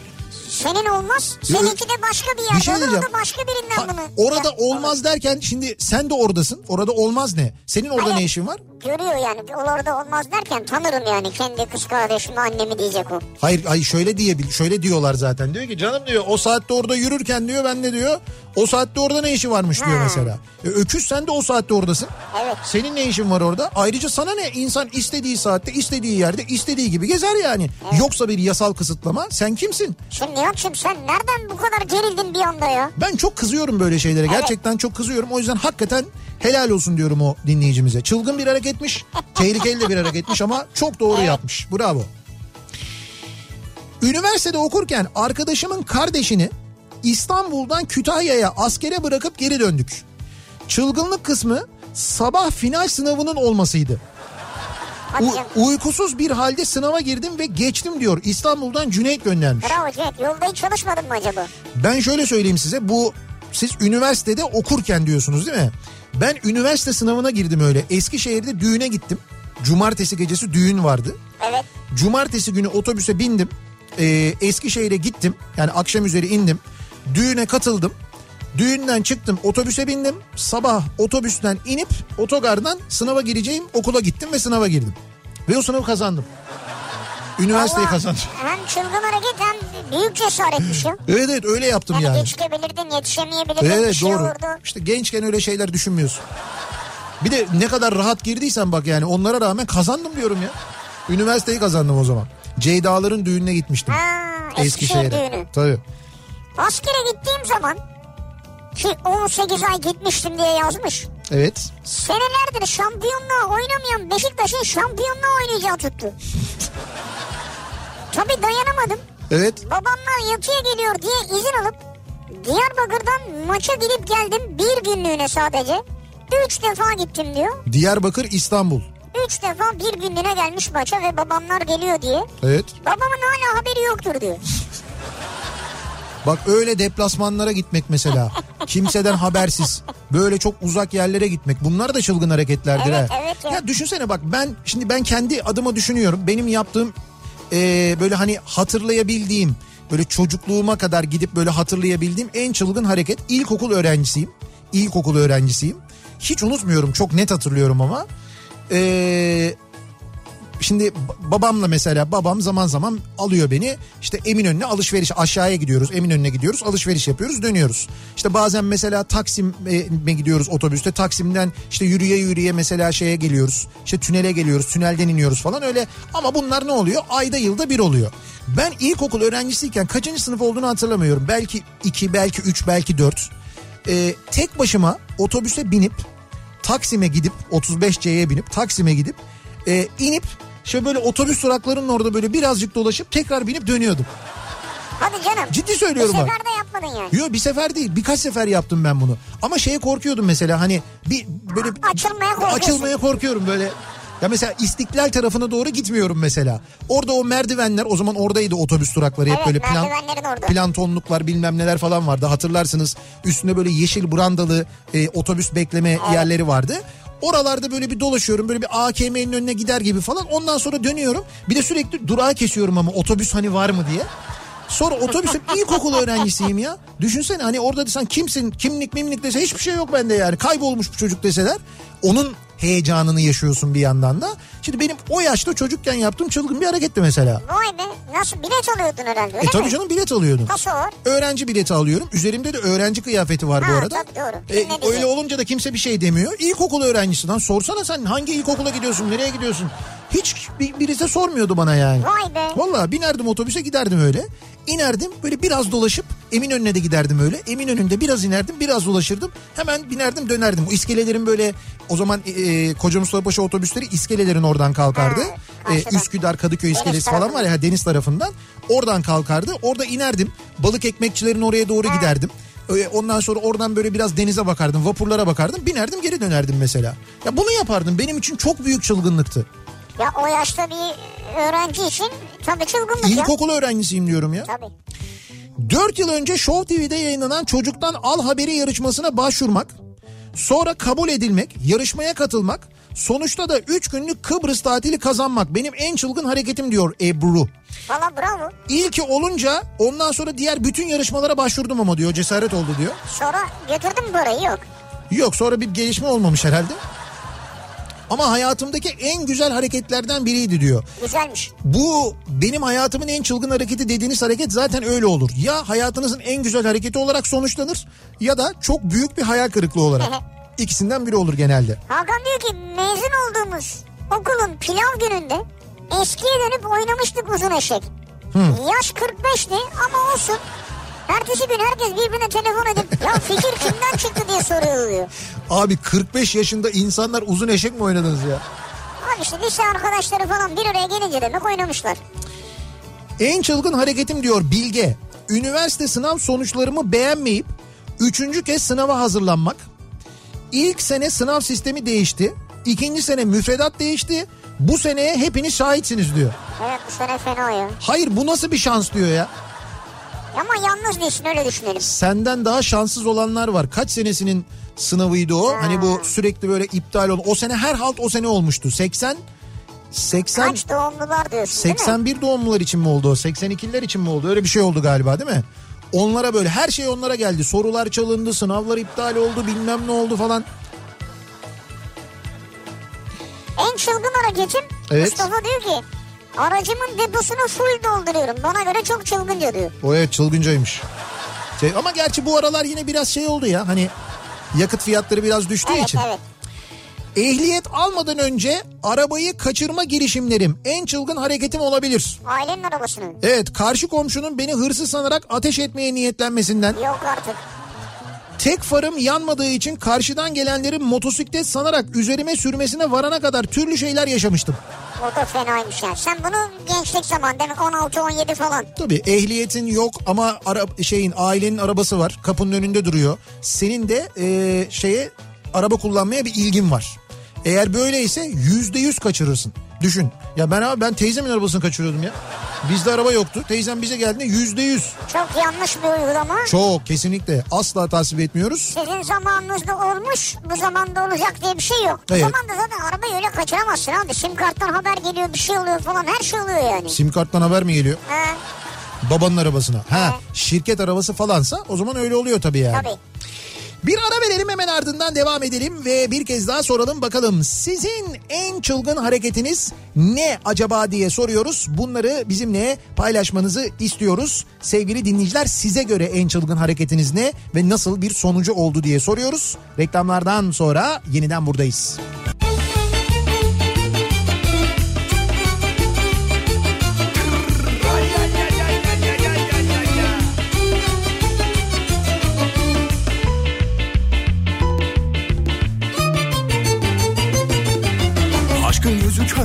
senin olmaz. Seninki de başka bir yerde Bir şey olur o da başka birinden Ha, bunu. orada Ya, olmaz derken şimdi sen de oradasın orada olmaz ne senin orada Hayır. ne işin var görüyor yani. O orada olmaz derken tanırım yani kendi kız kardeşimi annemi diyecek o. Hayır ay şöyle diyebil şöyle diyorlar zaten. Diyor ki canım diyor o saatte orada yürürken diyor ben de diyor o saatte orada ne işi varmış diyor Ha. mesela. E, öküz sen de o saatte oradasın. Evet. Senin ne işin var orada? Ayrıca sana ne? İnsan istediği saatte, istediği yerde, istediği gibi gezer yani. Yoksa bir yasal kısıtlama. Sen kimsin? Şimdi Nihat'cığım sen nereden bu kadar gerildin bir anda ya? Ben çok kızıyorum böyle şeylere. Gerçekten çok kızıyorum. O yüzden hakikaten helal olsun diyorum o dinleyicimize. Çılgın bir hareketmiş. tehlikeli de bir hareketmiş ama çok doğru yapmış. Bravo. Üniversitede okurken arkadaşımın kardeşini İstanbul'dan Kütahya'ya askere bırakıp geri döndük. Çılgınlık kısmı sabah final sınavının olmasıydı. U- uykusuz bir halde sınava girdim ve geçtim diyor. İstanbul'dan Cüneyt göndermiş. Bravo Cüneyt. Yolda hiç çalışmadın mı acaba? Ben şöyle söyleyeyim size bu siz üniversitede okurken diyorsunuz değil mi? Ben üniversite sınavına girdim öyle. Eskişehir'de düğüne gittim. Cumartesi gecesi düğün vardı. Evet. Cumartesi günü otobüse bindim. Ee, Eskişehir'e gittim. Yani akşam üzeri indim. Düğüne katıldım. Düğünden çıktım otobüse bindim. Sabah otobüsten inip otogardan sınava gireceğim okula gittim ve sınava girdim. Ve o sınavı kazandım. Üniversiteyi Vallahi kazandım. Hem çılgın hareket hem büyük cesaretmiş ya. Evet evet öyle yaptım Yani, yani. geçebilirdin yetişemeyebilirdin bir Evet şey doğru. olurdu. İşte gençken öyle şeyler düşünmüyorsun. Bir de ne kadar rahat girdiysen bak yani onlara rağmen kazandım diyorum ya. Üniversiteyi kazandım o zaman. Ceyda'ların düğününe gitmiştim. Ha, Eskişehir düğünü. Tabii. Askere gittiğim zaman ki 18 ay gitmiştim diye yazmış. Evet. Senelerdir şampiyonluğa oynamayan Beşiktaş'ın şampiyonluğa oynayacağı tuttu. Tabii dayanamadım. Evet. Babamlar yatıya geliyor diye izin alıp Diyarbakır'dan maça gidip geldim bir günlüğüne sadece. Üç defa gittim diyor. Diyarbakır İstanbul. Üç defa bir günlüğüne gelmiş maça ve babamlar geliyor diye. Evet. Babamın hala haberi yoktur diyor. Bak öyle deplasmanlara gitmek mesela. Kimseden habersiz. Böyle çok uzak yerlere gitmek. Bunlar da çılgın hareketlerdir Evet, ha. evet ya. ya düşünsene bak ben şimdi ben kendi adıma düşünüyorum. Benim yaptığım e, böyle hani hatırlayabildiğim böyle çocukluğuma kadar gidip böyle hatırlayabildiğim en çılgın hareket ilkokul öğrencisiyim. İlkokul öğrencisiyim. Hiç unutmuyorum çok net hatırlıyorum ama. Eee Şimdi babamla mesela babam zaman zaman alıyor beni. İşte Eminönü'ne alışveriş aşağıya gidiyoruz Eminönü'ne gidiyoruz alışveriş yapıyoruz dönüyoruz. İşte bazen mesela Taksim'e gidiyoruz otobüste. Taksim'den işte yürüye yürüye mesela şeye geliyoruz. İşte tünele geliyoruz tünelden iniyoruz falan öyle. Ama bunlar ne oluyor? Ayda yılda bir oluyor. Ben ilkokul öğrencisiyken kaçıncı sınıf olduğunu hatırlamıyorum. Belki iki belki üç belki dört. Ee, tek başıma otobüse binip Taksim'e gidip 35C'ye binip Taksim'e gidip e, inip şöyle böyle otobüs duraklarının orada böyle birazcık dolaşıp tekrar binip dönüyordum. Hadi canım. Ciddi söylüyorum Bir bak. sefer de yapmadın yani. Yok bir sefer değil birkaç sefer yaptım ben bunu. Ama şeye korkuyordum mesela hani bir böyle Açılmaya korkuyorsun. açılmaya korkuyorum böyle. Ya mesela İstiklal tarafına doğru gitmiyorum mesela. Orada o merdivenler o zaman oradaydı otobüs durakları hep Evet, böyle plan plantonluklar bilmem neler falan vardı hatırlarsınız. Üstünde böyle yeşil brandalı e, otobüs bekleme yerleri vardı. Oralarda böyle bir dolaşıyorum böyle bir AKM'nin önüne gider gibi falan ondan sonra dönüyorum. Bir de sürekli durağa kesiyorum ama otobüs hani var mı diye. Sonra otobüsün ilkokul öğrencisiyim ya. Düşünsene hani orada desen kimsin kimlik mimlik dese hiçbir şey yok bende yani. Kaybolmuş bu çocuk deseler. Onun heyecanını yaşıyorsun bir yandan da. Şimdi benim o yaşta çocukken yaptığım çılgın bir hareketti mesela. Vay be nasıl bilet alıyordun herhalde öyle E tabii mi? canım bilet alıyordum. Paso var. Öğrenci bileti alıyorum. Üzerimde de öğrenci kıyafeti var bu Ha, arada. tabii doğru. E, öyle olunca da kimse bir şey demiyor. İlkokul öğrencisinden sorsana sen hangi ilkokula gidiyorsun, nereye gidiyorsun? Hiç bir, birisi sormuyordu bana yani. Vay be. Valla binerdim otobüse giderdim öyle. İnerdim böyle biraz dolaşıp Eminönü'ne de giderdim öyle. Eminönü'nde biraz inerdim biraz dolaşırdım. Hemen binerdim dönerdim. Bu iskelelerin böyle o zaman e, Koca Mustafa Paşa otobüsleri iskelelerin oradan kalkardı. Ha, E. Üsküdar Kadıköy Deniz iskelesi falan var ya deniz tarafından. Oradan kalkardı. Orada inerdim. Balık ekmekçilerin oraya doğru giderdim. E, Ondan sonra oradan böyle biraz denize bakardım, vapurlara bakardım, binerdim geri dönerdim mesela. Ya bunu yapardım. Benim için çok büyük çılgınlıktı. Ya o yaşta bir öğrenci için tabii çılgınlık ya. İlkokul öğrencisiyim diyorum ya. Tabii. 4 yıl önce Show TV'de yayınlanan Çocuktan Al Haberi yarışmasına başvurmak, sonra kabul edilmek, yarışmaya katılmak, sonuçta da 3 günlük Kıbrıs tatili kazanmak benim en çılgın hareketim diyor Ebru. Valla bravo. İlki olunca ondan sonra diğer bütün yarışmalara başvurdum ama diyor cesaret oldu diyor. Sonra götürdün mü parayı yok. Yok sonra bir gelişme olmamış herhalde. Ama hayatımdaki en güzel hareketlerden biriydi diyor. Güzelmiş. Bu benim hayatımın en çılgın hareketi dediğiniz hareket zaten öyle olur. Ya hayatınızın en güzel hareketi olarak sonuçlanır ya da çok büyük bir hayal kırıklığı olarak. İkisinden biri olur genelde. Hakan diyor ki mezun olduğumuz okulun pilav gününde eskiye dönüp oynamıştık uzun eşek. Yaş 45'ti ama olsun. Ertesi gün herkes birbirine telefon edip ya fikir kimden çıktı diye soruyor diyor. Abi 45 yaşında insanlar uzun eşek mi oynadınız ya? Abi işte lise arkadaşları falan bir araya gelince demek oynamışlar. En çılgın hareketim diyor Bilge. Üniversite sınav sonuçlarımı beğenmeyip üçüncü kez sınava hazırlanmak. İlk sene sınav sistemi değişti. İkinci sene müfredat değişti. Bu seneye hepiniz şahitsiniz diyor. Evet bu sene fena ya. Hayır bu nasıl bir şans diyor ya. Ama yalnız değilsin öyle düşünelim. Senden daha şanssız olanlar var. Kaç senesinin sınavıydı o? Hani bu sürekli böyle iptal olan. O sene her halt o sene olmuştu. 80 80 Kaç doğumlular diyorsun değil mi? 81 doğumlular için mi oldu o? 82'ler için mi oldu? Öyle bir şey oldu galiba değil mi? Onlara böyle her şey onlara geldi. Sorular çalındı, sınavlar iptal oldu, bilmem ne oldu falan. En çılgın hareketim Evet. Mustafa diyor ki aracımın deposunu full dolduruyorum. Bana göre çok çılgınca diyor. O evet çılgıncaymış. Şey, ama gerçi bu aralar yine biraz şey oldu ya hani yakıt fiyatları biraz düştüğü Evet için. evet. Ehliyet almadan önce arabayı kaçırma girişimlerim en çılgın hareketim olabilir. Ailenin arabasını. Evet karşı komşunun beni hırsız sanarak ateş etmeye niyetlenmesinden Yok artık. tek farım yanmadığı için karşıdan gelenlerin motosiklet sanarak üzerime sürmesine varana kadar türlü şeyler yaşamıştım. O da fenaymış yani. Sen bunu gençlik zaman demek 16-17 falan. Tabii ehliyetin yok ama ara, şeyin ailenin arabası var kapının önünde duruyor. Senin de e, şeye araba kullanmaya bir ilgin var. Eğer böyleyse yüzde yüz kaçırırsın. Düşün. Ya ben abi ben teyzemin arabasını kaçırıyordum ya. Bizde araba yoktu. Teyzem bize geldiğinde yüzde yüz. Çok yanlış bir uygulama. Çok kesinlikle asla tasvip etmiyoruz. Sizin zamanınızda olmuş bu zamanda olacak diye bir şey yok. Bu Evet. zamanda zaten arabayı öyle kaçıramazsın abi. Sim karttan haber geliyor bir şey oluyor falan her şey oluyor yani. Sim karttan haber mi geliyor? Ha, Babanın arabasına. Ha şirket arabası falansa o zaman öyle oluyor tabii yani. tabii. Bir ara verelim hemen ardından devam edelim ve bir kez daha soralım bakalım sizin en çılgın hareketiniz ne acaba diye soruyoruz. Bunları bizimle paylaşmanızı istiyoruz. Sevgili dinleyiciler size göre en çılgın hareketiniz ne ve nasıl bir sonucu oldu diye soruyoruz. Reklamlardan sonra yeniden buradayız. Aşkın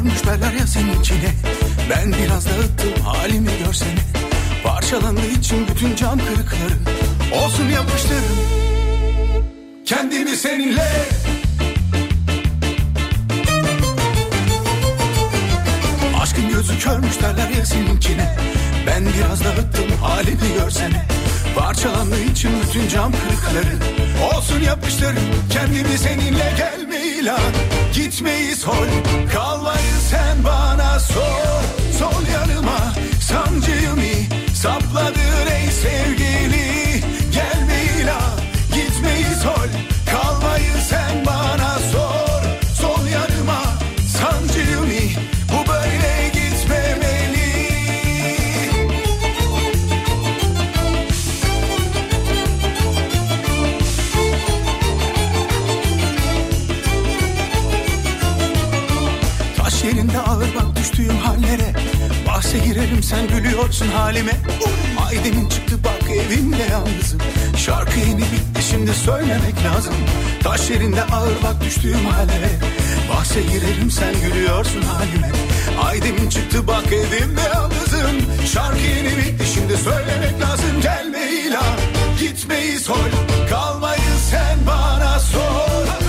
yüzü körmüş derler ya senin içine. Ben biraz dağıttım halimi görsene. Parçalandığı için bütün cam kırıkları. Olsun yapıştırın. Kendimi seninle. Aşkın gözü körmüş derler ya seninkine. Ben biraz dağıttım halimi görsene Parçalandığı için bütün cam kırıkları Olsun yapıştır. Kendimi seninle gelme ilan Gitmeyi sol kalmayı sen bana sor. Sol yanıma sancıyımı sapladın ey sen gülüyorsun halime. Aydemin çıktı bak evimde yalnızım. Şarkı yeni bitti şimdi söylemek lazım. Taş yerinde ağır bak düştüğüm hallere Bahse girerim sen gülüyorsun halime. Aydemin çıktı bak evimde yalnızım. Şarkı yeni bitti şimdi söylemek lazım. Gelme ilan gitmeyi sor. Kalmayı sen bana sor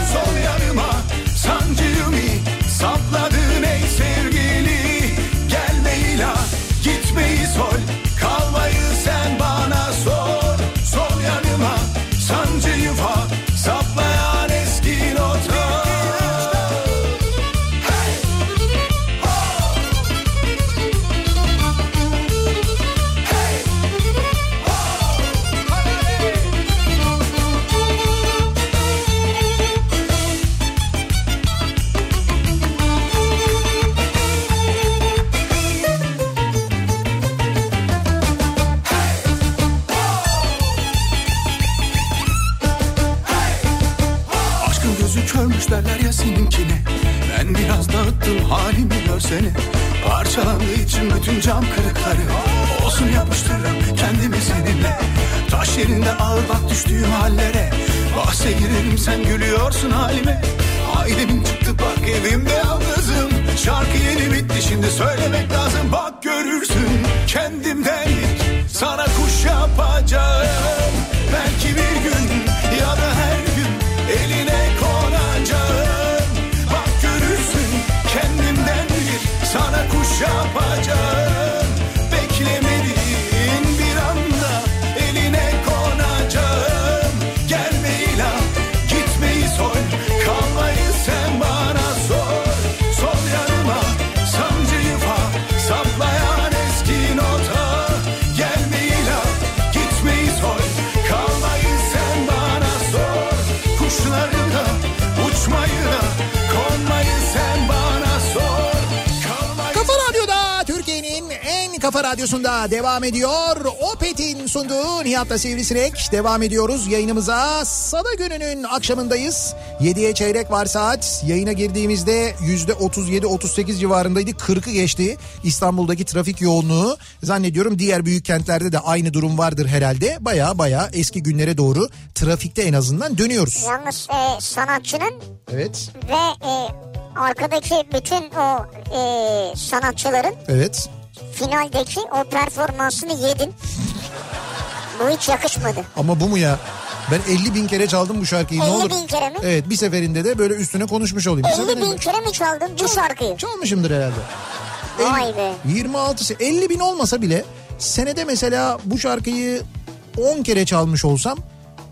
radyosunda devam ediyor. Opet'in sunduğu Nihat'la Sivrisinek devam ediyoruz yayınımıza. Salı gününün akşamındayız. 7'ye çeyrek var saat. Yayına girdiğimizde %37-38 civarındaydı. 40'ı geçti İstanbul'daki trafik yoğunluğu. Zannediyorum diğer büyük kentlerde de aynı durum vardır herhalde. Baya baya eski günlere doğru trafikte en azından dönüyoruz. Yalnız e, sanatçının Evet, ve e, arkadaki bütün o e, sanatçıların evet. Finaldeki o performansını yedin. Bu hiç yakışmadı. Ama bu mu ya? Ben 50 bin kere çaldım bu şarkıyı. ne 50 olur? bin kere mi? Evet bir seferinde de böyle üstüne konuşmuş olayım. Bir 50 seferinde- bin kere mi çaldın bu şarkıyı? Çalmışımdır herhalde. Vay be. 26 se- 50 bin olmasa bile senede mesela bu şarkıyı 10 kere çalmış olsam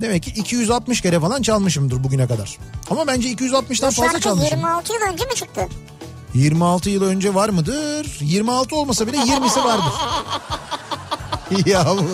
demek ki 260 kere falan çalmışımdır bugüne kadar. Ama bence 260'tan Bu fazla şarkı çalmışım. 26 yıl önce mi çıktı? 26 yıl önce var mıdır? 26 olmasa bile 20'si vardır. ya bu.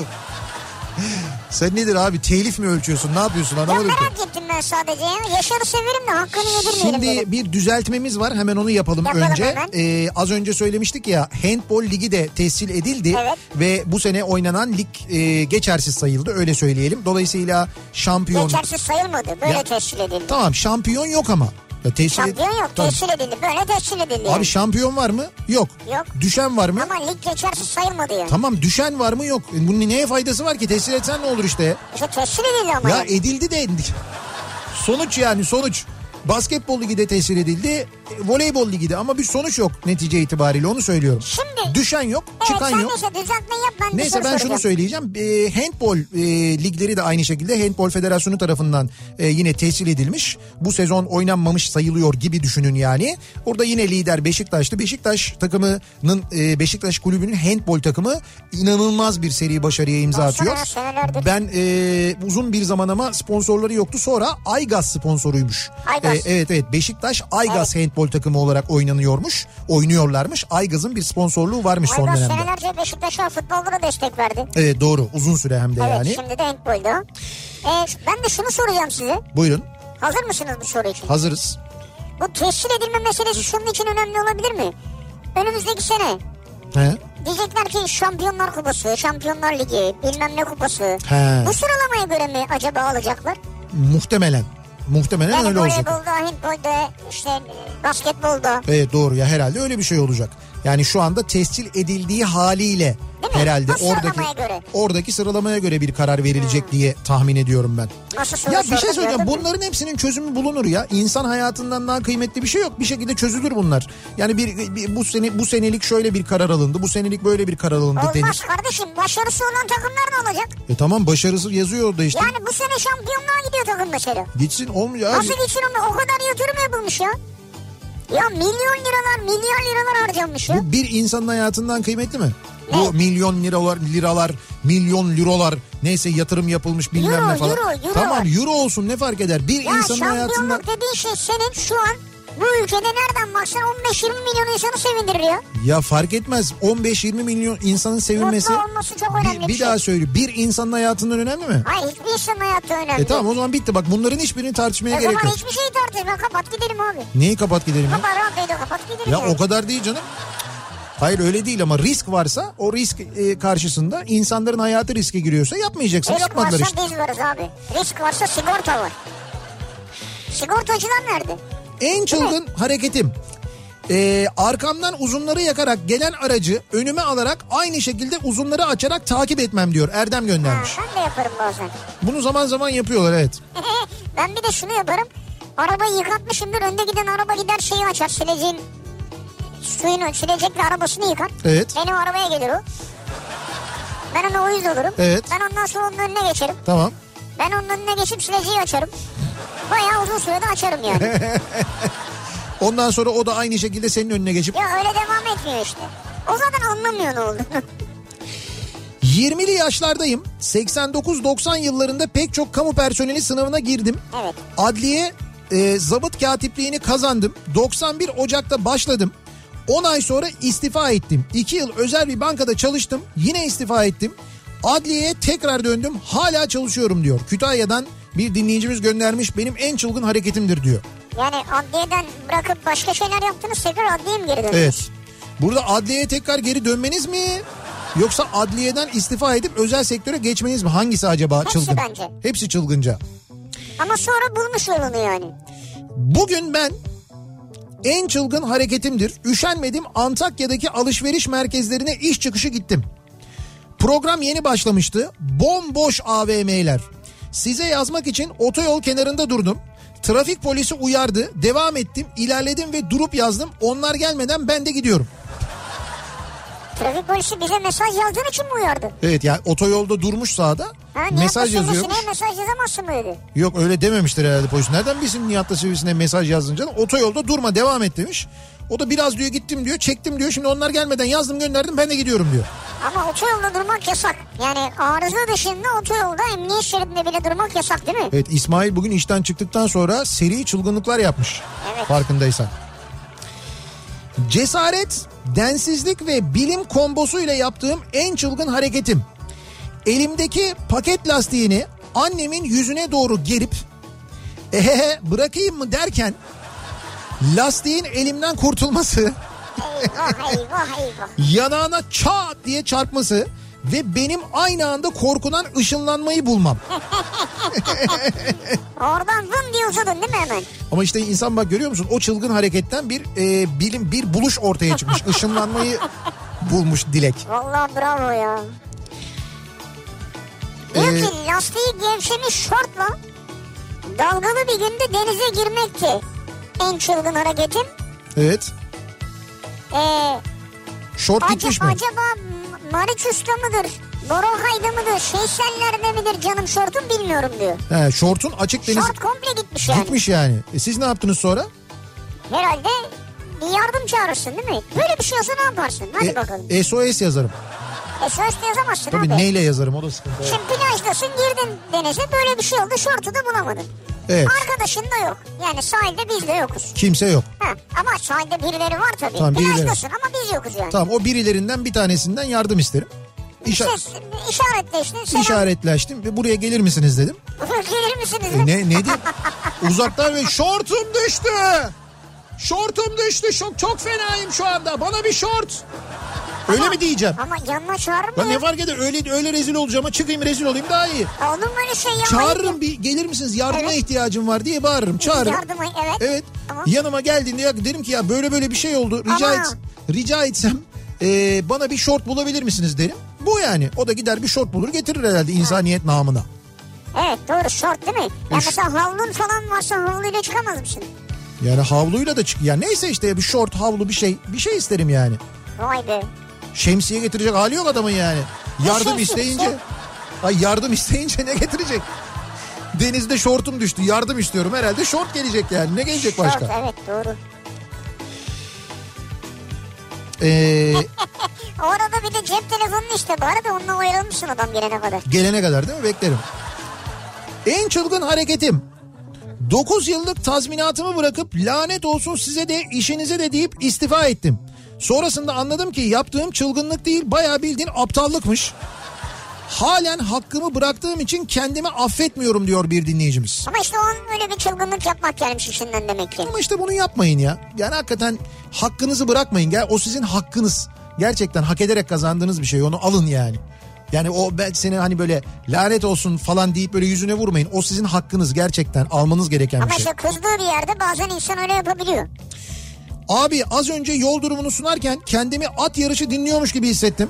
Sen nedir abi telif mi ölçüyorsun ne yapıyorsun Ya anlamadım ki. merak ettim ben sadece ya. Yaşar'ı severim de hakkını yedirmeyelim dedim. Şimdi bir düzeltmemiz var hemen onu yapalım, Yapalım önce. hemen. Ee, az önce söylemiştik ya handball ligi de tescil edildi Evet. ve bu sene oynanan lig e, geçersiz sayıldı öyle söyleyelim. Dolayısıyla şampiyon Geçersiz sayılmadı. Böyle Ya- tescil edildi. tamam şampiyon yok ama. Ya tescil Şampiyon yok Tamam. tescil edildi. Böyle tescil edildi. Abi şampiyon var mı? Yok. Yok. Düşen var mı? Ama lig geçersiz sayılmadı yani. Tamam düşen var mı? Yok. E, Bunun neye faydası var ki? Tescil etsen ne olur işte? İşte tescil edildi ama. Ya edildi de sonuç yani sonuç. Basketbol ligi de tesir edildi. Voleybol ligi de ama bir sonuç yok netice itibariyle onu söylüyorum. Şimdi- Düşen yok, Evet çıkan sen yok. neyse düzeltme yap ben Neyse ben şunu soracağım. söyleyeceğim. E, handball e, ligleri de aynı şekilde Handball Federasyonu tarafından e, yine tescil edilmiş. Bu sezon oynanmamış sayılıyor gibi düşünün yani. Orada yine lider Beşiktaş'tı. Beşiktaş takımının e, Beşiktaş kulübünün handball takımı inanılmaz bir seri başarıya imza atıyor. Ben e, uzun bir zaman ama sponsorları yoktu. Sonra Aygaz sponsoruymuş. Aygaz. E, evet evet Beşiktaş Aygaz handball takımı olarak oynanıyormuş. Oynuyorlarmış. Aygaz'ın bir sponsorluğu varmış son Aygaz dönemde. senelerce Beşiktaş'a futbolda da destek verdi. Evet doğru uzun süre hem de Evet yani. şimdi de handbolda. Ee, ben de şunu soracağım size. Buyurun Hazır mısınız bu soru için? hazırız. Bu tescil edilme meselesi şunun için önemli olabilir mi? Önümüzdeki sene He? diyecekler ki Şampiyonlar Kupası, Şampiyonlar Ligi, bilmem ne kupası. He. Bu sıralamaya göre mi acaba alacaklar? Muhtemelen. Muhtemelen Yani öyle olacak. voleybolda, handbolda, işte basketbolda. Evet doğru ya herhalde öyle bir şey olacak. Yani şu anda tescil edildiği haliyle herhalde Bu oradaki göre. oradaki sıralamaya göre bir karar verilecek diye tahmin ediyorum ben. Nasıl Ya bir şey söyleyeceğim. Bunların hepsinin çözümü bulunur ya. İnsan hayatından daha kıymetli bir şey yok. Bir şekilde çözülür bunlar. Yani bir, bir- bu sene bu senelik şöyle bir karar alındı. Bu senelik böyle bir karar alındı Olmaz denir. kardeşim başarısı olan takımlar ne olacak? E tamam başarısı yazıyor orada işte. Yani bu sene şampiyonluğa gidiyor takım mesela. Gitsin olmuyor. Nasıl geçsin onu? O kadar yatırım yapılmış ya. Ya milyon liralar, milyar liralar harcanmış ya. Bu bir insanın hayatından kıymetli mi? Ne? Bu milyon liralar, liralar, milyon eurolar neyse yatırım yapılmış bilmem Euro, ne falan. euro, euro. Tamam euro olsun ne fark eder? Bir Ya insanın hayatından... şampiyonluk dediğin şey senin şu an bu ülkede nereden baksan 15-20 milyon insanı sevindirir ya. Ya fark etmez 15-20 milyon insanın sevinmesi... Mutlu olması çok önemli bir, bir bir şey. daha söyle bir insanın hayatından önemli mi? Hayır hiçbir insanın hayatı önemli. E tamam o zaman bitti bak bunların hiçbirini tartışmaya O gerek zaman yok. hiçbir şey tartışma kapat gidelim abi. Neyi kapat gidelim ya? Kapat rahatlayla kapat gidelim. Ya yani. o kadar değil canım. Hayır öyle değil ama risk varsa o risk e, karşısında insanların hayatı riske giriyorsa yapmayacaksın. Risk Yapmadılar varsa işte. biz varız abi. Risk varsa sigorta var. Sigortacılar nerede? En çılgın hareketim. Ee, arkamdan uzunları yakarak gelen aracı önüme alarak aynı şekilde uzunları açarak takip etmem diyor. Erdem Ha, göndermiş. ben de yaparım bazen. Bunu zaman zaman yapıyorlar evet. ben bir de şunu yaparım. Arabayı yıkatmışımdır. Önde giden araba gider şeyi açar. Sileceğin suyunu silecekle arabasını yıkar. Evet. Benim arabaya gelir o. Ben ona uyuz olurum. Evet. Ben ondan sonra onun önüne geçerim. Tamam. Ben onun önüne geçip sileceği açarım. Bayağı uzun sürede açarım yani. Ondan sonra o da aynı şekilde senin önüne geçip ya öyle devam etmiyor işte. O zaten anlamıyor ne olduğunu. 20'li yaşlardayım. 89-90 yıllarında pek çok kamu personeli sınavına girdim. evet. Adliye e, zabıt katipliğini kazandım. 91 Ocak'ta başladım. 10 ay sonra istifa ettim. 2 yıl özel bir bankada çalıştım. Yine istifa ettim. Adliyeye tekrar döndüm. Hala çalışıyorum diyor. Kütahya'dan bir dinleyicimiz göndermiş. Benim en çılgın hareketimdir diyor. Yani adliyeden bırakıp başka şeyler yaptınız tekrar adliyeye mi geri döndünüz? Evet. Burada adliyeye tekrar geri dönmeniz mi? Yoksa adliyeden istifa edip özel sektöre geçmeniz mi? Hangisi acaba Hepsi çılgın? bence. Hepsi çılgınca. Ama sonra bulmuş yolunu yani. Bugün ben en çılgın hareketimdir. Üşenmedim Antakya'daki alışveriş merkezlerine iş çıkışı gittim. Program yeni başlamıştı. Bomboş AVM'ler. Size yazmak için otoyol kenarında durdum. Trafik polisi uyardı. Devam ettim. ilerledim ve durup yazdım. Onlar gelmeden ben de gidiyorum. Trafik polisi bize mesaj yazdığın için mi uyardı? Evet yani otoyolda durmuş sağda. Ha, mesaj yazıyor. Sivrisineğe mesaj yazamazsın mı. Yok öyle dememiştir herhalde polis. Nereden bilsin Nihat'la Sivrisineğe mesaj yazdın canım? Otoyolda durma devam et demiş. O da biraz diyor gittim diyor çektim diyor. Şimdi onlar gelmeden yazdım gönderdim ben de gidiyorum diyor. Ama otoyolda durmak yasak. Yani arıza dışında otoyolda emniyet şeridinde bile durmak yasak değil mi? Evet İsmail bugün işten çıktıktan sonra seri çılgınlıklar yapmış. Evet. Farkındaysan. Cesaret, densizlik ve bilim kombosuyla yaptığım en çılgın hareketim. Elimdeki paket lastiğini annemin yüzüne doğru gerip ehehe bırakayım mı derken lastiğin elimden kurtulması, Eyvah eyvah eyvah. yanağına çat diye çarpması ve benim aynı anda korkudan ışınlanmayı bulmam. Oradan vın diye uzadın değil mi hemen? Ama işte insan bak görüyor musun o çılgın hareketten bir e, bilim bir buluş ortaya çıkmış. Işınlanmayı bulmuş Dilek. Vallahi bravo ya. Diyor Ee, ki lastiği gevşemiş şortla dalgalı bir günde denize girmekti. En çılgın hareketim. Evet. Ee, Şort Aca- gitmiş mi? acaba M- Mariçus'ta mıdır? Borohay'da mıdır? Seyşeller'de midir canım şortum bilmiyorum diyor. He, şortun açık deniz Şort komple gitmiş yani. gitmiş yani. E, siz ne yaptınız sonra? Herhalde bir yardım çağırırsın değil mi? Böyle bir şey olsa ne yaparsın? Hadi E, bakalım. SOS yazarım. De yazamazsın Tabii abi. neyle yazarım o da sıkıntı. Şimdi plajdasın girdin denize böyle bir şey oldu şortu da bulamadın. Evet. Arkadaşın da yok. Yani sahilde biz de yokuz. Kimse yok. Ha, ama sahilde birileri var tabii. Tamam, birileri. Plajdasın ama biz yokuz yani. Tamam o birilerinden bir tanesinden yardım isterim. İşa- İşte işaretleştin. Selam. işaretleştim ve buraya gelir misiniz dedim. Gelir misiniz? E, ne ne diyeyim? Uzaktan ve şortum düştü. Şortum düştü. Çok çok fenayım şu anda. Bana bir şort. Öyle mi diyeceğim? Ama yanına çağırır mı? Lan ya? ne fark eder? Öyle öyle rezil olacağıma çıkayım rezil olayım daha iyi. Olur mu öyle şey ya? Çağırırım bir gelir misiniz yardıma Evet. ihtiyacım var diye bağırırım. Çağırırım. Yardıma evet. Evet. Tamam. Yanıma geldiğinde ya derim ki ya böyle böyle bir şey oldu. Rica Ama- et rica etsem e, bana bir şort bulabilir misiniz derim. Bu yani. O da gider bir şort bulur getirir herhalde insaniyet namına. Evet doğru şort değil mi? Ya Üş. mesela havlun falan varsa havluyla çıkamaz mısın? Yani havluyla da çık. Ya neyse işte bir şort, havlu bir şey. Bir şey isterim yani. Vay be. Şemsiye getirecek hali yok adamın yani. Yardım isteyince. Ay yardım isteyince ne getirecek? Denizde şortum düştü. Yardım istiyorum. Herhalde şort gelecek yani. Ne gelecek başka? Şort evet doğru. Ee, Orada bir de cep telefonunu işte bari de onunla oyalanmışsın adam gelene kadar. gelene kadar değil mi? Beklerim. En çılgın hareketim. 9 yıllık tazminatımı bırakıp lanet olsun size de işinize de deyip istifa ettim. Sonrasında anladım ki yaptığım çılgınlık değil bayağı bildiğin aptallıkmış. Halen hakkımı bıraktığım için kendimi affetmiyorum diyor bir dinleyicimiz. Ama işte o öyle bir çılgınlık yapmak gelmiş işinden demek ki. Ama işte bunu yapmayın ya. Yani hakikaten hakkınızı bırakmayın. Gel o sizin hakkınız. Gerçekten hak ederek kazandığınız bir şey. Onu alın yani. Yani o ben seni hani böyle lanet olsun falan deyip böyle yüzüne vurmayın. O sizin hakkınız gerçekten almanız gereken Ama bir şey. işte kızdığı bir yerde bazen insan öyle yapabiliyor. Abi az önce yol durumunu sunarken kendimi at yarışı dinliyormuş gibi hissettim.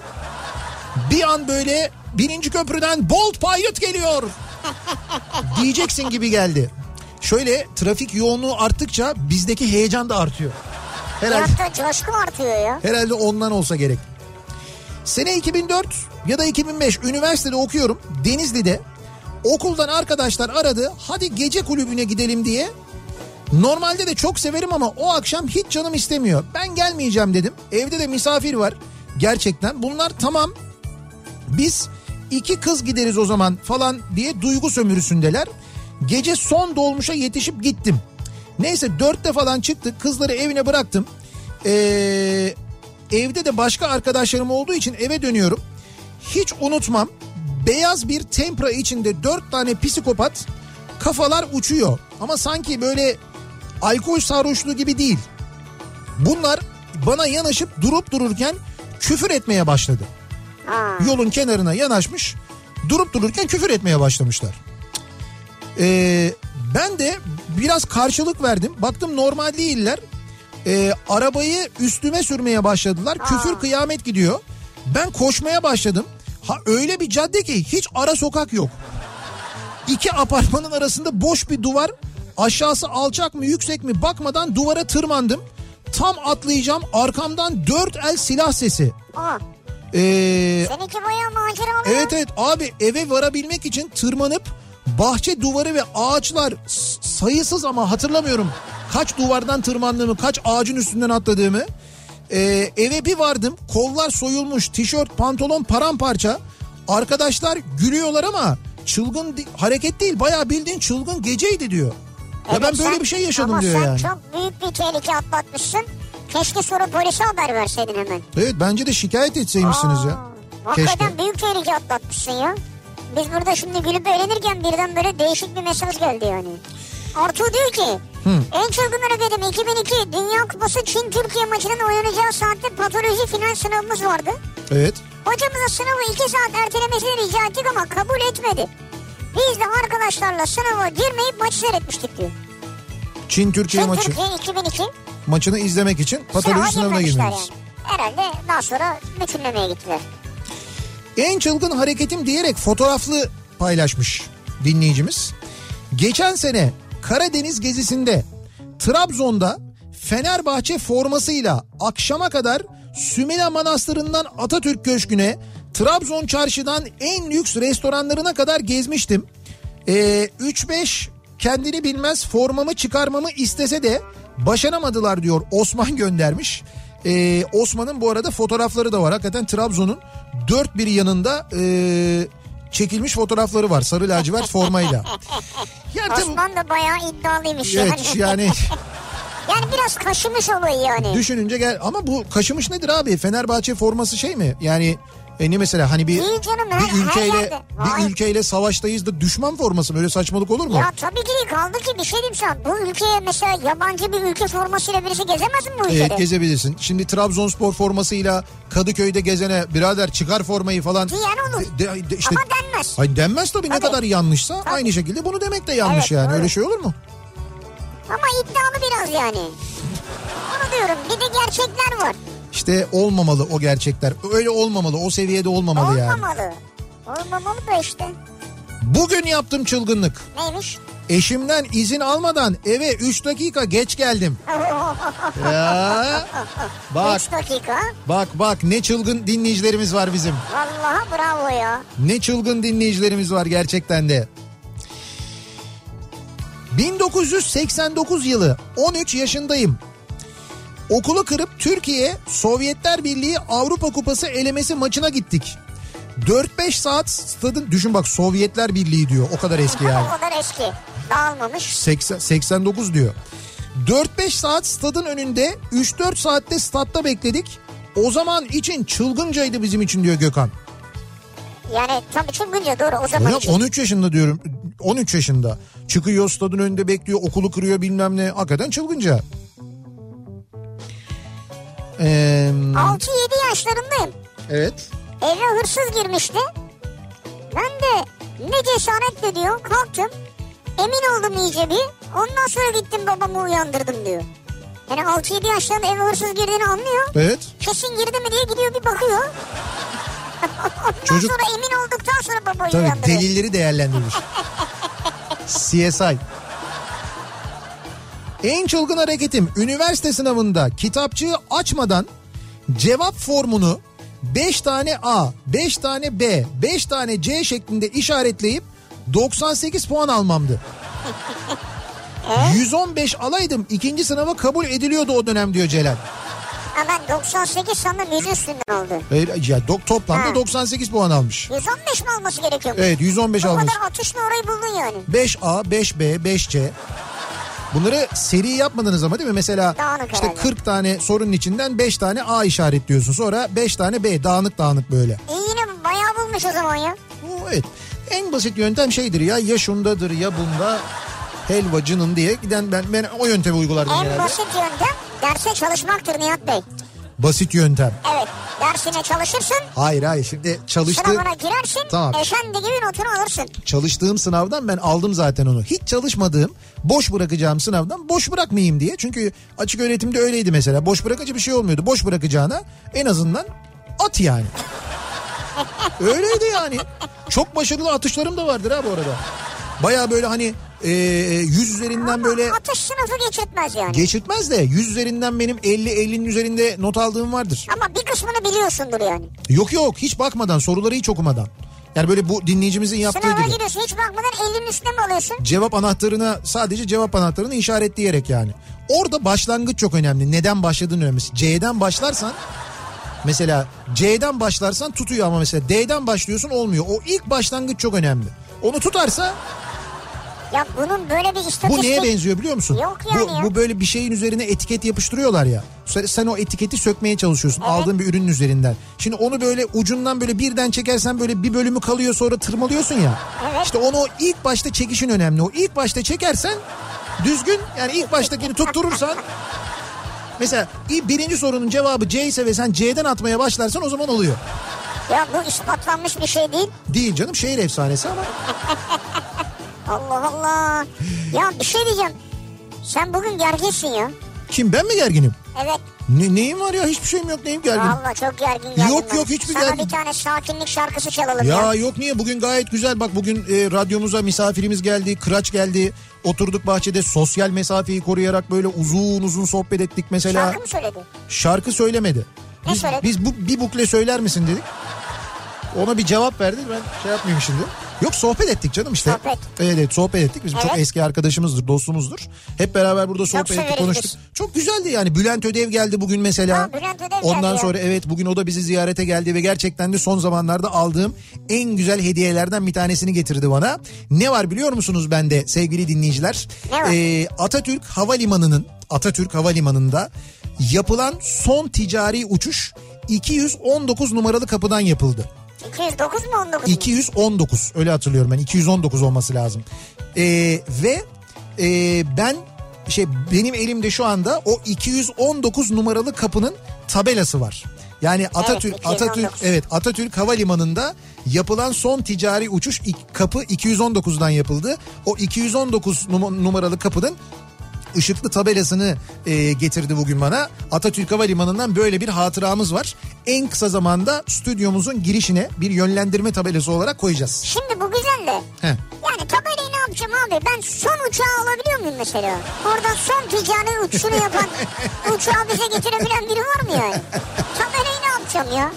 Bir an böyle birinci köprüden Bolt Pilot geliyor diyeceksin gibi geldi. Şöyle trafik yoğunluğu arttıkça bizdeki heyecan da artıyor. Herhalde, Hayatta coşku artıyor ya. herhalde ondan olsa gerek. Sene 2004 ya da 2005 üniversitede okuyorum. Denizli'de okuldan arkadaşlar aradı. Hadi gece kulübüne gidelim diye. Normalde de çok severim ama o akşam hiç canım istemiyor. Ben gelmeyeceğim dedim. Evde de misafir var. Gerçekten bunlar tamam. Biz iki kız gideriz o zaman falan diye duygu sömürüsündeler. Gece son dolmuşa yetişip gittim. Neyse dörtte falan çıktık. Kızları evine bıraktım. Ee, evde de başka arkadaşlarım olduğu için eve dönüyorum. Hiç unutmam. Beyaz bir tempra içinde dört tane psikopat kafalar uçuyor. Ama sanki böyle alkol sarhoşluğu gibi değil. Bunlar bana yanaşıp durup dururken küfür etmeye başladı. Ha. Yolun kenarına yanaşmış durup dururken küfür etmeye başlamışlar. Ee, ben de biraz karşılık verdim. Baktım normal değiller. Ee, arabayı üstüme sürmeye başladılar. Küfür kıyamet gidiyor. Ben koşmaya başladım. Ha öyle bir cadde ki hiç ara sokak yok. İki apartmanın arasında boş bir duvar. Aşağısı alçak mı yüksek mi bakmadan duvara tırmandım. Tam atlayacağım arkamdan dört el silah sesi. Aa, Ee, seninki bayağı maceralı. Evet evet abi eve varabilmek için tırmanıp bahçe duvarı ve ağaçlar sayısız ama hatırlamıyorum kaç duvardan tırmandığımı kaç ağacın üstünden atladığımı Ee, eve bir vardım kollar soyulmuş tişört pantolon paramparça arkadaşlar gülüyorlar ama çılgın hareket değil bayağı bildiğin çılgın geceydi diyor. Ya Evet, ben böyle sen- bir şey yaşadım ama diyor sen yani. çok büyük bir tehlike atlatmışsın. Keşke sonra polise haber verseydin hemen. Evet bence de şikayet etseymişsiniz ya. Aa, Hakikaten Keşke. büyük tehlike atlatmışsın ya. Biz burada şimdi gülüp eğlenirken birden böyle değişik bir mesaj geldi yani. Artu diyor ki en çılgın hareketim 2002 Dünya Kupası Çin Türkiye maçının oynanacağı saatte patoloji final sınavımız vardı. Evet. Hocamıza sınavı 2 saat ertelemesini rica ettik ama kabul etmedi. Biz de arkadaşlarla sınava girmeyip maçı seyretmiştik diyor. Çin Türkiye Çin maçı Türkiye 2002 maçını izlemek için patoloji sınavına girmeniz. yani. Herhalde daha sonra bütünlemeye gittiler. En çılgın hareketim diyerek fotoğraflı paylaşmış dinleyicimiz. Geçen sene Karadeniz gezisinde Trabzon'da Fenerbahçe formasıyla akşama kadar Sümela Manastırı'ndan Atatürk Köşkü'ne Trabzon çarşıdan en lüks restoranlarına kadar gezmiştim. Ee, 3-5 kendini bilmez formamı çıkarmamı istese de başaramadılar diyor Osman göndermiş. Ee, Osman'ın bu arada fotoğrafları da var. Hakikaten Trabzon'un dört bir yanında ee, çekilmiş fotoğrafları var sarı lacivert formayla. Yani Osman da bayağı iddialıymış evet yani. yani Yani biraz kaşımış olayı yani. düşününce gel ama bu kaşımış nedir abi? Fenerbahçe forması şey mi? Yani e ne mesela hani bir Değil canım, bir her ülkeyle yerde. bir Hayır. ülkeyle savaştayız da düşman forması mı? Öyle saçmalık olur mu? Ya tabii ki değil. kaldı ki bir şey diyeyim sana. Bu ülkeye mesela yabancı bir ülke formasıyla birisi gezemez mi bu ülkede? Evet gezebilirsin. Şimdi Trabzonspor formasıyla Kadıköy'de gezene birader çıkar formayı falan. Diyen olur. De- de- işte, Ama denmez. Hayır denmez tabii, ne Tabii. kadar yanlışsa Tabii. aynı şekilde bunu demek de yanlış Evet, yani. doğru. Öyle şey olur mu? Ama iddialı biraz yani. Onu diyorum. Bir de gerçekler var. İşte olmamalı o gerçekler. Öyle olmamalı. O seviyede olmamalı yani. Olmamalı. Olmamalı da işte. Bugün yaptım çılgınlık. Neymiş? Eşimden izin almadan eve 3 dakika geç geldim. ya. Bak 3 dakika. bak bak ne çılgın dinleyicilerimiz var bizim. Vallahi bravo ya. Ne çılgın dinleyicilerimiz var gerçekten de. 1989 yılı 13 yaşındayım. Okulu kırıp Türkiye Sovyetler Birliği Avrupa Kupası elemesi maçına gittik. 4-5 saat stadın düşün bak Sovyetler Birliği diyor o kadar eski yani. O kadar eski. Dağılmamış. 80, 89 diyor. 4-5 saat stadın önünde 3-4 saatte statta bekledik. O zaman için çılgıncaydı bizim için diyor Gökhan. Yani tabii çılgınca doğru o zaman Ya için. 13 yaşında diyorum. 13 yaşında. Çıkıyor stadın önünde bekliyor okulu kırıyor bilmem ne. Hakikaten çılgınca. Ee, 6-7 yaşlarındayım. evet. Eve hırsız girmişti. Ben de ne cesaretle diyor kalktım. Emin oldum iyice bir. Ondan sonra gittim babamı uyandırdım diyor. Yani 6-7 yaşlarında eve hırsız girdiğini anlıyor. Evet. Kesin girdi mi diye gidiyor bir bakıyor. Ondan Çocuk- sonra emin olduktan sonra babayı Tabii uyandırıyor. delilleri değerlendirmiş. CSI. En çılgın hareketim üniversite sınavında kitapçığı açmadan cevap formunu 5 tane A, 5 tane B, 5 tane C şeklinde işaretleyip 98 puan almamdı. 115 alaydım ikinci sınava kabul ediliyordu o dönem diyor Celal. Ben 98 sandım 100 üstünden oldu. Hayır, ya do- toplamda Ha. 98 puan almış. 115 mi alması gerekiyor? Evet 115 O almış. kadar atışla orayı buldun yani. 5A, 5B, 5C. Bunları seri yapmadınız ama değil mi? Mesela Dağınık işte herhalde. 40 tane sorunun içinden 5 tane A işaretliyorsun. Sonra 5 tane B dağınık dağınık böyle. İyi yine bayağı bulmuş o zaman ya. Evet. En basit yöntem şeydir ya ya şundadır ya bunda helvacının diye giden ben ben o yöntemi uygulardım En genelde. basit yöntem derse çalışmaktır Nihat Bey. Basit yöntem. Evet dersine çalışırsın Hayır hayır şimdi çalıştı sınavına girersin Tamam. efendi gibi notunu alırsın. çalıştığım sınavdan ben aldım zaten onu. Hiç çalışmadığım, boş bırakacağım sınavdan boş bırakmayayım diye. Çünkü açık öğretimde öyleydi mesela. Boş bırakıcı bir şey olmuyordu. Boş bırakacağına en azından at yani. Öyleydi yani. Çok başarılı atışlarım da vardır ha bu arada. Baya böyle hani e, yüz üzerinden böyle Atış sınıfı geçirtmez yani. geçirtmez de yüz üzerinden benim 50-50'nin üzerinde not aldığım vardır. Ama bir kısmını biliyorsundur yani. Yok yok hiç bakmadan soruları hiç okumadan. Yani böyle bu dinleyicimizin yaptığı Sınava gibi. giriyorsun hiç bakmadan 50'nin üstüne mi alıyorsun? cevap anahtarına sadece cevap anahtarını işaretleyerek yani. Orada başlangıç çok önemli. Neden başladığın önemli. C'den başlarsan mesela C'den başlarsan tutuyor ama mesela D'den başlıyorsun olmuyor. O ilk başlangıç çok önemli. Onu tutarsa Ya bunun böyle bir istatistik... bu neye benziyor biliyor musun? Yok yani bu, ya. bu böyle bir şeyin üzerine etiket yapıştırıyorlar ya. Sen, sen o etiketi sökmeye çalışıyorsun aldığın bir ürünün üzerinden. Şimdi onu böyle ucundan böyle birden çekersen böyle bir bölümü kalıyor sonra tırmalıyorsun ya. Evet. İşte onu ilk başta çekişin önemli. O ilk başta çekersen düzgün yani ilk baştakini tutturursan Mesela birinci sorunun cevabı C ise ve sen C'den atmaya başlarsan o zaman oluyor. Ya bu ispatlanmış bir şey değil. Değil canım şehir efsanesi ama. Allah Allah. Ya bir şey diyeceğim. Sen bugün gerginsin ya. Kim ben mi gerginim? Evet. Ne, neyim var ya hiçbir şeyim yok neyim gerginim. Vallahi çok gergin geldim Yok, ben. yok, hiçbir Sana gergin- bir tane sakinlik şarkısı çalalım ya. Ya yok niye bugün gayet güzel bak bugün e, radyomuza misafirimiz geldi kıraç geldi oturduk bahçede sosyal mesafeyi koruyarak böyle uzun uzun sohbet ettik mesela Şarkı mı söyledi? şarkı söylemedi. Ne Biz, söyledi? biz bu bir bukle söyler misin dedik. Ona bir cevap verdi ben şey yapmayayım şimdi. Yok sohbet ettik canım işte. Sohbet. Evet, evet sohbet ettik. Bizim çok Evet. eski arkadaşımızdır, dostumuzdur. Hep beraber burada sohbet ettik, konuştuk. biz. Çok güzeldi yani. Bülent Ödev geldi bugün mesela. Ha, Bülent Ödev Ondan geldi ya. sonra evet bugün o da bizi ziyarete geldi ve gerçekten de son zamanlarda aldığım en güzel hediyelerden bir tanesini getirdi bana. Ne var biliyor musunuz bende sevgili dinleyiciler? Ne var? Ee, Atatürk Havalimanı'nın Atatürk Havalimanı'nda yapılan son ticari uçuş 219 numaralı kapıdan yapıldı. 209 mu 19 mu? 219 öyle hatırlıyorum ben 219 olması lazım. Ee, ve e, ben şey benim elimde şu anda o 219 numaralı kapının tabelası var. Yani Atatürk 219. Atatürk evet Atatürk Havalimanı'nda yapılan son ticari uçuş kapı 219'dan yapıldı. O 219 num- numaralı kapının ışıklı tabelasını e, getirdi bugün bana. Atatürk Havalimanı'ndan böyle bir hatıramız var. En kısa zamanda stüdyomuzun girişine bir yönlendirme tabelası olarak koyacağız. Şimdi bu güzel de. Heh. Yani tabelayı ne yapacağım abi? Ben son uçağı alabiliyor muyum mesela? Oradan son ticari uçuşunu yapan uçağı bize getirebilen biri var mı yani? Tabelayı ne yapacağım ya?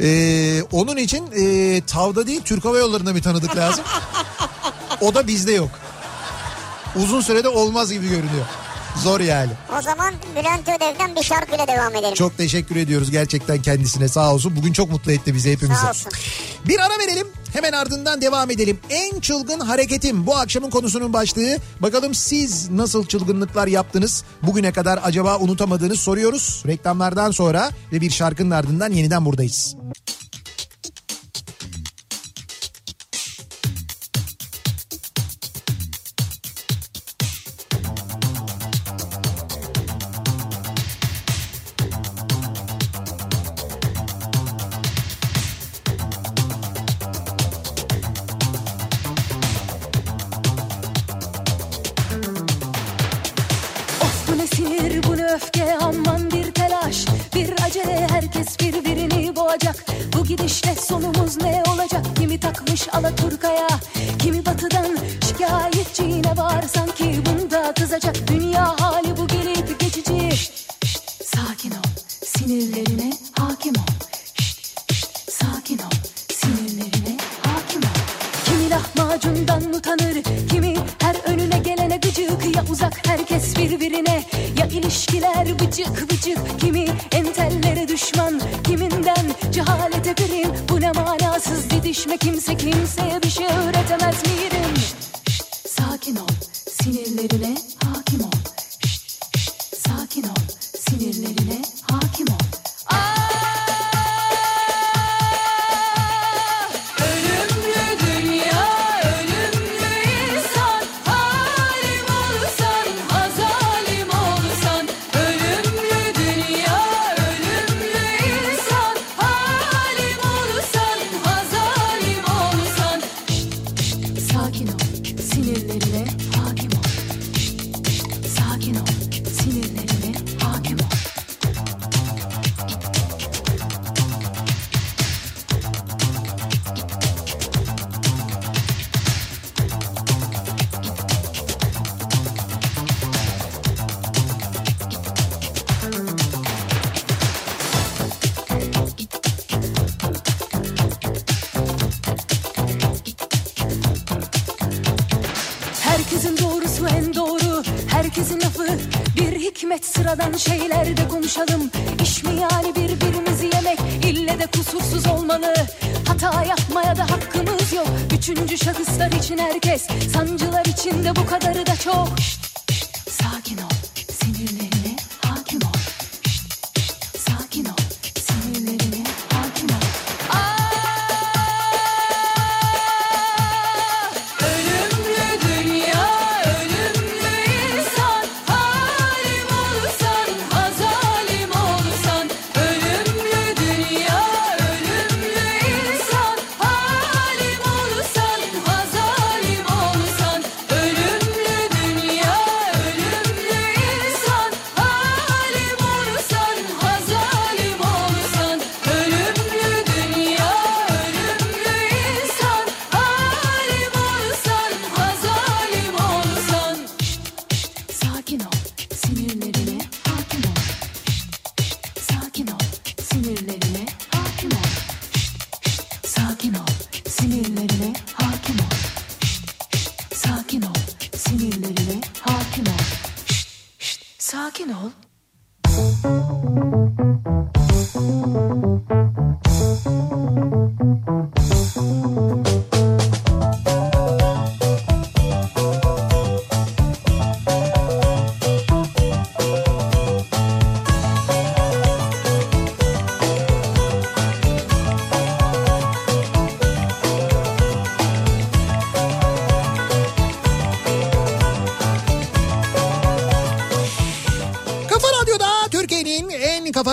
Ee, onun için e, tavda değil Türk Hava Yolları'na bir tanıdık lazım. O da bizde yok. Uzun sürede olmaz gibi görünüyor. Zor yani. O zaman Bülent Ödev'den bir şarkıyla devam edelim. Çok teşekkür ediyoruz gerçekten kendisine sağ olsun. Bugün çok mutlu etti bizi hepimizi. Sağ olsun. Bir ara verelim hemen ardından devam edelim. En çılgın hareketim bu akşamın konusunun başlığı. Bakalım siz nasıl çılgınlıklar yaptınız? Bugüne kadar acaba unutamadığınız soruyoruz. Reklamlardan sonra ve bir şarkının ardından yeniden buradayız.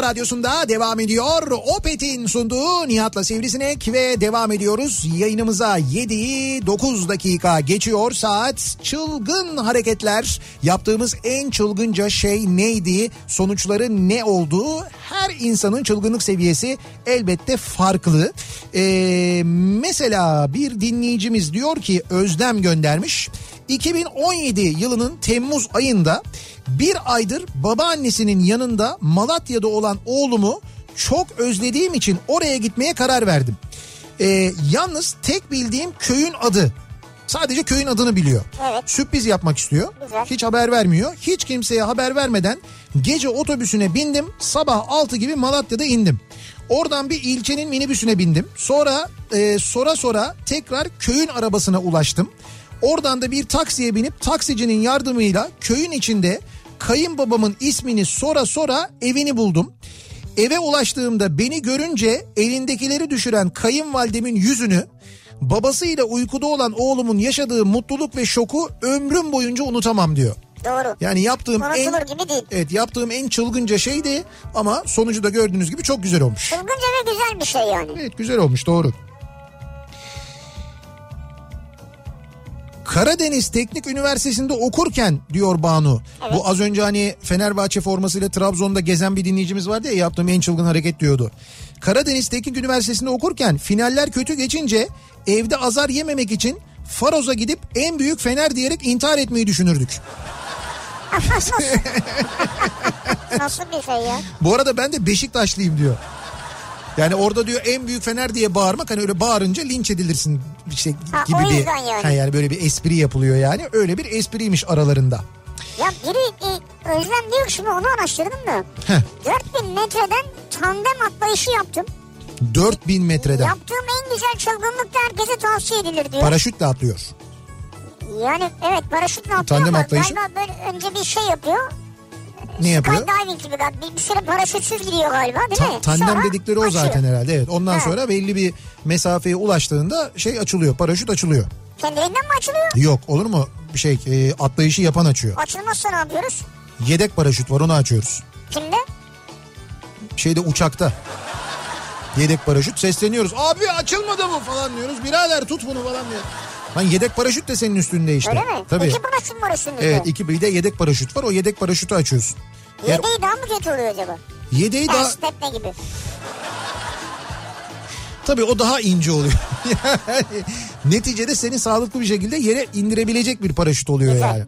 Radyosunda devam ediyor. Opet'in sunduğu Nihat'la Sivrisinek ve devam ediyoruz. Yayınımıza 7'yi 9 dakika geçiyor saat. Çılgın hareketler yaptığımız en çılgınca şey neydi? Sonuçları ne oldu? Her insanın çılgınlık seviyesi elbette farklı. Ee, mesela bir dinleyicimiz diyor ki Özlem göndermiş. 2017 yılının Temmuz ayında bir aydır babaannesinin yanında Malatya'da olan oğlumu çok özlediğim için oraya gitmeye karar verdim. Ee, yalnız tek bildiğim köyün adı. Sadece köyün adını biliyor. Evet. Sürpriz yapmak istiyor. Güzel. Hiç haber vermiyor. Hiç kimseye haber vermeden gece otobüsüne bindim. Sabah 6 gibi Malatya'da indim. Oradan bir ilçenin minibüsüne bindim. Sonra e, sonra sonra tekrar köyün arabasına ulaştım. Oradan da bir taksiye binip taksicinin yardımıyla köyün içinde kayınbabamın ismini sonra sonra evini buldum. Eve ulaştığımda beni görünce elindekileri düşüren kayınvalidemin yüzünü babasıyla uykuda olan oğlumun yaşadığı mutluluk ve şoku ömrüm boyunca unutamam diyor. Doğru. Yani yaptığım en Unutulur gibi değil. Evet yaptığım en çılgınca şeydi ama sonucu da gördüğünüz gibi çok güzel olmuş. Çılgınca ve güzel bir şey yani. Evet güzel olmuş doğru. Karadeniz Teknik Üniversitesi'nde okurken diyor Banu. Bu az önce hani Fenerbahçe formasıyla Trabzon'da gezen bir dinleyicimiz vardı ya yaptığım en çılgın hareket diyordu. Karadeniz Teknik Üniversitesi'nde okurken finaller kötü geçince evde azar yememek için Faroz'a gidip en büyük Fener diyerek intihar etmeyi düşünürdük. Nasıl bir şey ya? Bu arada ben de Beşiktaşlıyım diyor. Yani orada diyor en büyük Fener diye bağırmak hani öyle bağırınca linç edilirsin bir şey Ha, gibi o bir yüzden yani. Ha, yani böyle bir espri yapılıyor yani. Öyle bir espriymiş aralarında. Ya biri e, Özlem diyor ki şimdi onu araştırdım da. Heh. 4000 metreden tandem atlayışı yaptım. 4000 metreden Yaptığım en güzel çılgınlık da herkese tavsiye edilir diyor. paraşütle atlıyor. Yani evet paraşütle atlıyor Tandem ama atlayışı? galiba böyle önce bir şey yapıyor. Ne yapıyor? Skydiving gibi. Bir, bir süre paraşütsüz gidiyor galiba değil Ta- mi? tandem Sonra dedikleri o açıyor. zaten herhalde. Evet. Ondan Ha. sonra belli bir mesafeye ulaştığında şey açılıyor. Paraşüt açılıyor. Kendiliğinden mi açılıyor? Yok olur mu? Bir şey e, atlayışı yapan açıyor. Açılmazsa ne yapıyoruz? Yedek paraşüt var onu açıyoruz. Kimde? Şeyde uçakta. Yedek paraşüt sesleniyoruz. Abi açılmadı mı falan diyoruz. Birader tut bunu falan diyor. Lan yedek paraşüt de senin üstünde işte. Öyle mi? Tabii. İki paraşüt var üstünüzde. Evet iki bir de yedek paraşüt var. O yedek paraşütü açıyorsun. Yedeği daha mı kötü oluyor acaba? yedeği daha Ters tepme gibi. tabii o daha ince oluyor. yani neticede seni sağlıklı bir şekilde yere indirebilecek bir paraşüt oluyor Güzel. yani.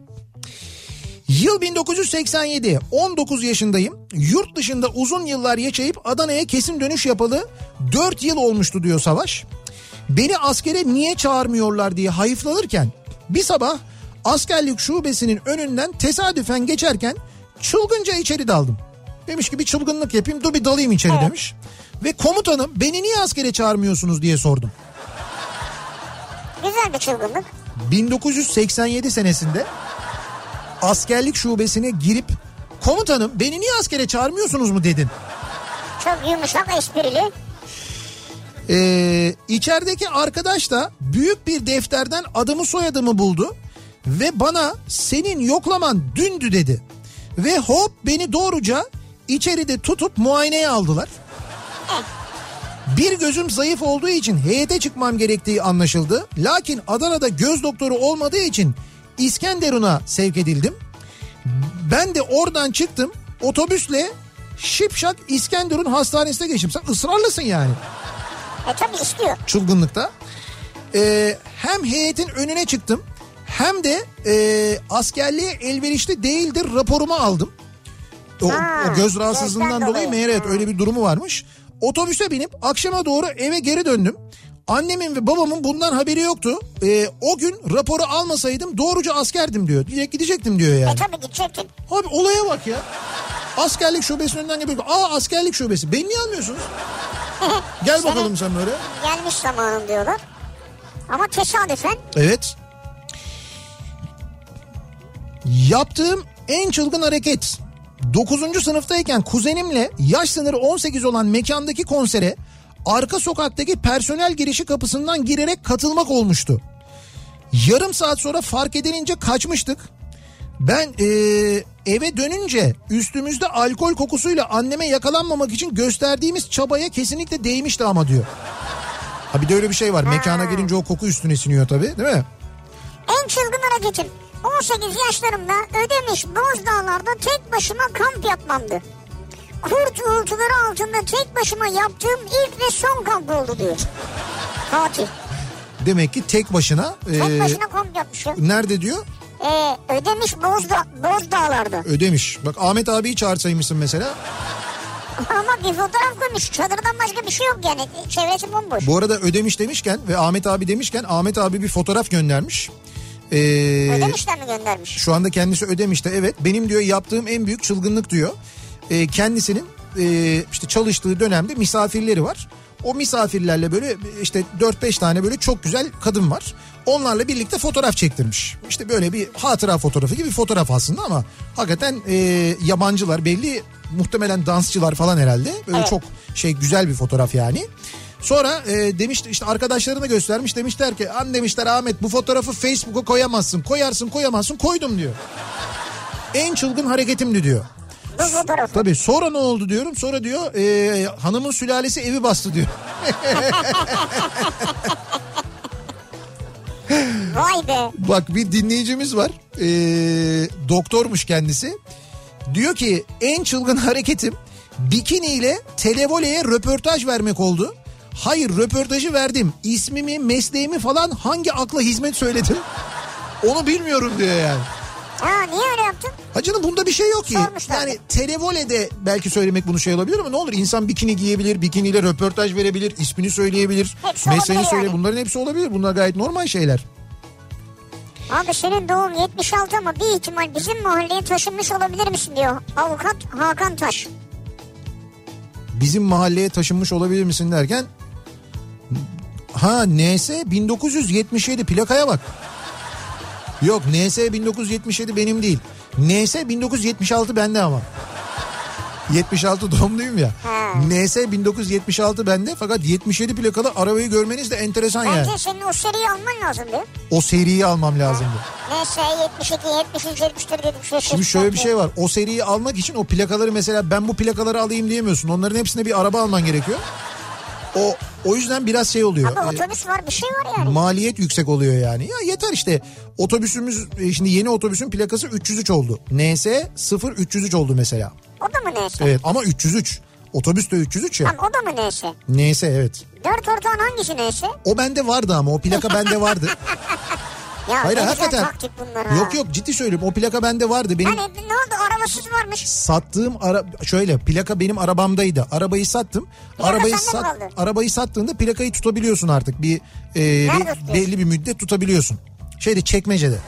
Yıl 1987. 19 yaşındayım. Yurt dışında uzun yıllar yaşayıp Adana'ya kesin dönüş yapalı 4 yıl olmuştu diyor Savaş. Beni askere niye çağırmıyorlar diye hayıflanırken bir sabah askerlik şubesinin önünden tesadüfen geçerken çılgınca içeri daldım. Demiş ki bir çılgınlık yapayım dur bir dalayım içeri demiş. Ve komutanım beni niye askere çağırmıyorsunuz diye sordum. Güzel bir çılgınlık. 1987 senesinde askerlik şubesine girip komutanım beni niye askere çağırmıyorsunuz mu dedin. Çok yumuşak esprili. Ee, içerideki arkadaş da büyük bir defterden adımı soyadımı buldu ve bana senin yoklaman dündü dedi. Ve hop beni doğruca içeride tutup muayeneye aldılar. Bir gözüm zayıf olduğu için heyete çıkmam gerektiği anlaşıldı. Lakin Adana'da göz doktoru olmadığı için İskenderun'a sevk edildim. Ben de oradan çıktım otobüsle Şipşak İskenderun Hastanesi'ne geçtim. Sen ısrarlısın yani E tabi istiyor. çılgınlıkta. Ee, hem heyetin önüne çıktım hem de e, askerliğe elverişli değildir raporumu aldım. O, Ha, o göz rahatsızlığından dolayı dolayı. meğer evet öyle bir durumu varmış. Otobüse binip akşama doğru eve geri döndüm. Annemin ve babamın bundan haberi yoktu. Ee, o gün raporu almasaydım doğruca askerdim diyor. Direkt gidecektim diyor E yani. tabi gidecektin. Abi olaya bak ya. Askerlik şubesinin önünden geliyor. Aa askerlik şubesi. Beni niye almıyorsunuz? Gel bakalım sen böyle. Gelmiş zamanın diyorlar. Ama tesadüfen Evet. Yaptığım en çılgın hareket 9. sınıftayken kuzenimle yaş sınırı 18 olan mekandaki konsere arka sokaktaki personel girişi kapısından girerek katılmak olmuştu. Yarım saat sonra fark edilince kaçmıştık. Ben eee, eve dönünce üstümüzde alkol kokusuyla anneme yakalanmamak için gösterdiğimiz çabaya kesinlikle değmişti ama diyor. Ha bir de öyle bir şey var. Mekana girince o koku üstüne siniyor tabii değil mi? en çılgın hareketim 18 yaşlarımda Ödemiş Bozdağlar'da tek başıma kamp yapmamdı. Kurt uğultuları altında tek başıma yaptığım ilk ve son kamp oldu diyor. Fatih. Demek ki tek başına. Tek eee, başına kamp yapmış ya. nerede diyor? Ee, Ödemiş Bozdağ, Bozdağlar'da. Ödemiş. Bak Ahmet abiyi çağırsaymışsın mesela. Ama bir fotoğraf koymuş. Çadırdan başka bir şey yok yani. Çevresi bomboş. Bu arada Ödemiş demişken ve Ahmet abi demişken Ahmet abi bir fotoğraf göndermiş. Ee, Ödemişler mi göndermiş? Şu anda kendisi Ödemiş'te evet. Benim diyor yaptığım en büyük çılgınlık diyor. Ee, kendisinin e, işte çalıştığı dönemde misafirleri var. O misafirlerle böyle işte 4-5 tane böyle çok güzel kadın var. Onlarla birlikte fotoğraf çektirmiş. İşte böyle bir hatıra fotoğrafı gibi bir fotoğraf aslında ama hakikaten e, yabancılar belli muhtemelen dansçılar falan herhalde. Böyle Evet. çok şey güzel bir fotoğraf yani. Sonra e, demiş işte arkadaşlarına göstermiş demişler ki an demişler Ahmet bu fotoğrafı Facebook'a koyamazsın koyarsın koyamazsın koydum diyor. En çılgın hareketimdi diyor. Fotoğrafı. Tabii sonra ne oldu diyorum sonra diyor e, hanımın sülalesi evi bastı diyor. Vay be. Bak bir dinleyicimiz var. Ee, doktormuş kendisi. Diyor ki en çılgın hareketim bikini ile televoleye röportaj vermek oldu. Hayır röportajı verdim. İsmimi, mesleğimi falan hangi akla hizmet söyledim? Onu bilmiyorum diyor yani. Ha niye öyle yaptın? Ha canım bunda bir şey yok ki. Sormuşlar. Yani televolede belki söylemek bunu şey olabilir ama ne olur insan bikini giyebilir, bikiniyle röportaj verebilir, ismini söyleyebilir, Hepsi mesleğini olabilir söyle. yani. Bunların hepsi olabilir. Bunlar gayet normal şeyler. Abi senin doğum 76 ama bir ihtimal bizim mahalleye taşınmış olabilir misin diyor avukat Hakan Taş. bizim mahalleye taşınmış olabilir misin derken ha NS 1977 plakaya bak. Yok NS 1977 benim değil. NS 1976 bende ama. 76 doğumluyum ya. Ha. NS 1976 bende fakat 77 plakalı arabayı görmeniz de enteresan yani. Bence senin o seriyi alman lazım diyor. O seriyi almam lazımdı. Neyse 72, 73, 74, 75. Şimdi şöyle bir şey var. O seriyi almak için o plakaları mesela ben bu plakaları alayım diyemiyorsun. Onların hepsine bir araba alman gerekiyor. O o yüzden biraz şey oluyor. Abi Ee, otobüs var bir şey var yani. maliyet yüksek oluyor yani. Ya yeter işte otobüsümüz e, şimdi yeni otobüsün plakası 303 oldu. NS 0303 oldu mesela. O da mı neyse? Evet ama 303. Otobüs de 303 ya. Tamam o da mı neyse? NS evet. Dört ortağın hangisi neyse? O bende vardı ama o plaka bende vardı. Ya Hayır hakikaten. güzel taktik bunlar ha. Yok yok ciddi söylüyorum o plaka bende vardı. Benim Hani ne oldu arabasız varmış. sattığım ara şöyle plaka benim arabamdaydı. Arabayı sattım. Plaka arabayı sat kaldı? arabayı sattığında plakayı tutabiliyorsun artık. Bir e, tutuyorsun? belli bir müddet tutabiliyorsun. Şeyde çekmecede.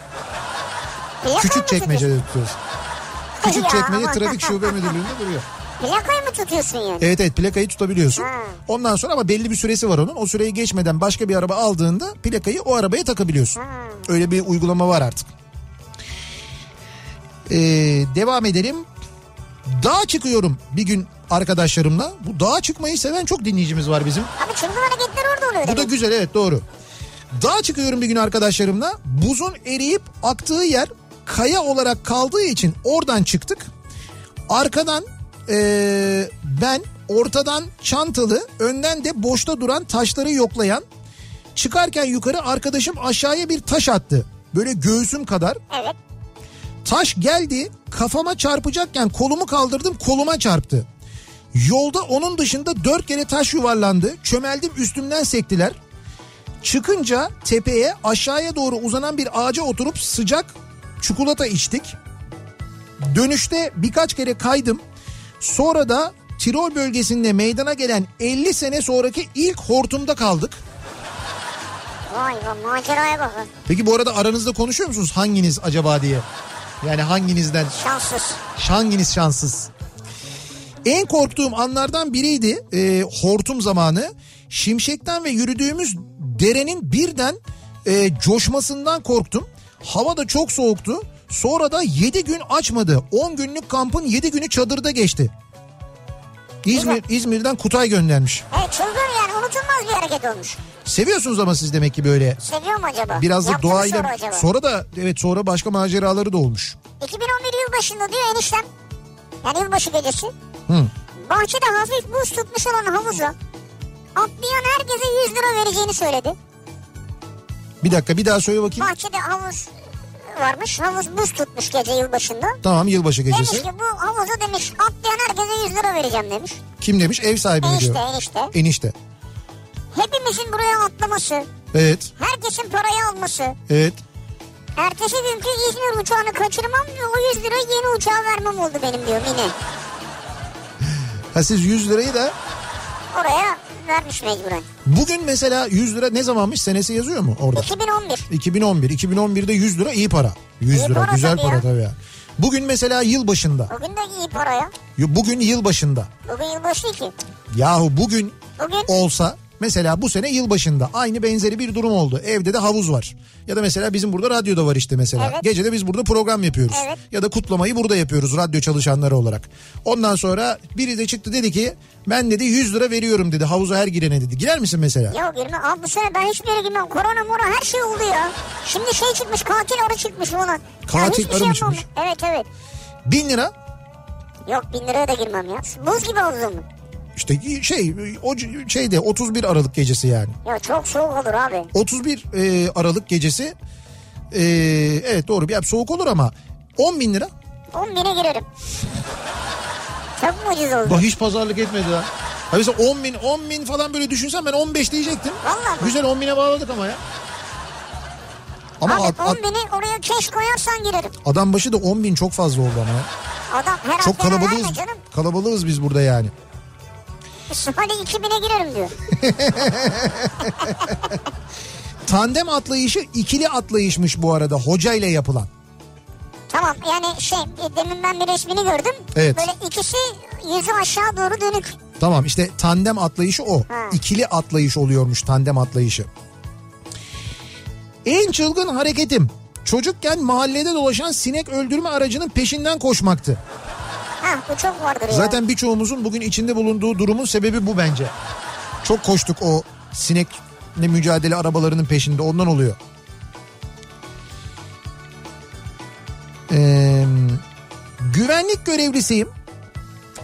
Plakayı mı Küçük çekmecede tutuyorsun. Küçük çekmece trafik şube müdürlüğünde duruyor. Plakayı mı tutuyorsun yani? Evet evet plakayı tutabiliyorsun. Ha. Ondan sonra ama belli bir süresi var onun. O süreyi geçmeden başka bir araba aldığında plakayı o arabaya takabiliyorsun. Öyle bir uygulama var artık. Ee, devam edelim. Dağa çıkıyorum bir gün arkadaşlarımla. Bu dağa çıkmayı seven çok dinleyicimiz var bizim. Abi çılgın hareketler orada oluyor. Bu da güzel evet doğru. Dağa çıkıyorum bir gün arkadaşlarımla. Buzun eriyip aktığı yer kaya olarak kaldığı için oradan çıktık. Arkadan eee, ben ortadan çantalı önden de boşta duran taşları yoklayan çıkarken yukarı arkadaşım aşağıya bir taş attı. Böyle göğsüm kadar. Evet. Taş geldi kafama çarpacakken kolumu kaldırdım koluma çarptı. Yolda onun dışında dört kere taş yuvarlandı. Çömeldim üstümden sektiler. Çıkınca tepeye aşağıya doğru uzanan bir ağaca oturup sıcak çikolata içtik. Dönüşte birkaç kere kaydım. Sonra da Tirol bölgesinde meydana gelen 50 sene sonraki ilk hortumda kaldık. Vay be maceraya bakın. Peki bu arada aranızda konuşuyor musunuz hanginiz acaba diye? Yani hanginizden Şanssız. Hanginiz şanssız? En korktuğum anlardan biriydi e, hortum zamanı. Şimşekten ve yürüdüğümüz derenin birden e, coşmasından korktum. Hava da çok soğuktu. Sonra da 7 gün açmadı. 10 günlük kampın 7 günü çadırda geçti. İzmir, İzmir'den Kutay göndermiş. Evet çılgın yani unutulmaz bir hareket olmuş. Seviyorsunuz ama siz demek ki böyle Seviyor mu acaba? biraz da doğayla sonra acaba? sonra da evet sonra başka maceraları da olmuş. 2011 yılbaşında diyor eniştem. Yani yılbaşı gecesi. Hı. Bahçede hafif buz tutmuş olan havuza atlayan herkese 100 lira vereceğini söyledi. Bir dakika bir daha söyle bakayım. Bahçede havuz varmış. Havuz buz tutmuş gece yılbaşında. Tamam yılbaşı Demiş gecesi. ki bu havuza demiş atlayan herkese 100 lira vereceğim demiş. Kim demiş? Ev sahibi Enişte diyor? enişte. Enişte. Hepimizin buraya atlaması, Evet. herkesin parayı alması, Evet. ertesi günkü İzmir uçağını kaçırmam ve o 100 lira yeni uçağa vermem oldu benim diyor mini. Ha siz 100 lirayı da Oraya vermiş mecburen. bugün mesela 100 lira ne zamanmış senesi yazıyor mu orada? 2011. 2011. 2011'de 100 lira iyi para. 100 İyi lira para güzel tabii para ya. tabii ya. Bugün mesela yıl başında. Bugün de iyi para ya. Bugün yıl başında. Bugün yılbaşı değil ki. Yahu bugün Bugün olsa mesela bu sene yıl başında aynı benzeri bir durum oldu. Evde de havuz var. Ya da mesela bizim burada radyoda var işte mesela. Evet. Gece de biz burada program yapıyoruz. Evet. Ya da kutlamayı burada yapıyoruz radyo çalışanları olarak. Ondan sonra biri de çıktı dedi ki ben dedi 100 lira veriyorum dedi havuza her girene dedi. Girer misin mesela? ya girme. Abi bu sene ben hiçbir yere girmem. Korona mora her şey oldu ya. Şimdi şey çıkmış katil arı çıkmış falan. Katil hiçbir arı yapmam. çıkmış? Evet evet. 1000 lira Yok bin liraya da girmem ya. Buz gibi havuzu mu? İşte şey o şeyde 31 Aralık gecesi yani. Ya çok soğuk olur abi. 31 e, Aralık gecesi Ee, evet doğru bir soğuk olur ama 10 bin lira. 10 bine girerim. Çok mu ucuz oldu? Bak hiç pazarlık etmedi ha. Ha mesela 10 bin, 10 bin falan böyle düşünsen ben 15 diyecektim. Vallahi? Güzel 10 bine bağladık ama ya. Ama Abi ad- 10 ad- bini oraya keş koyarsan girerim. adam başı da 10 bin çok fazla oldu ama ya. Adam her Çok kalabalığız. canım. Kalabalığız biz burada yani. Hadi 2000'e girerim diyor. Tandem atlayışı ikili atlayışmış bu arada hocayla yapılan. Tamam yani şey e, demin ben bir resmini gördüm. Evet. Böyle ikisi yüzü aşağı doğru dönük. Tamam işte tandem atlayışı o. Ha. İkili atlayış oluyormuş tandem atlayışı. En çılgın hareketim. Çocukken mahallede dolaşan sinek öldürme aracının peşinden koşmaktı. Bu çok vardır ya. Zaten birçoğumuzun bugün içinde bulunduğu durumun sebebi bu bence. Çok koştuk o sinekle mücadele arabalarının peşinde ondan oluyor. Ee, güvenlik görevlisiyim.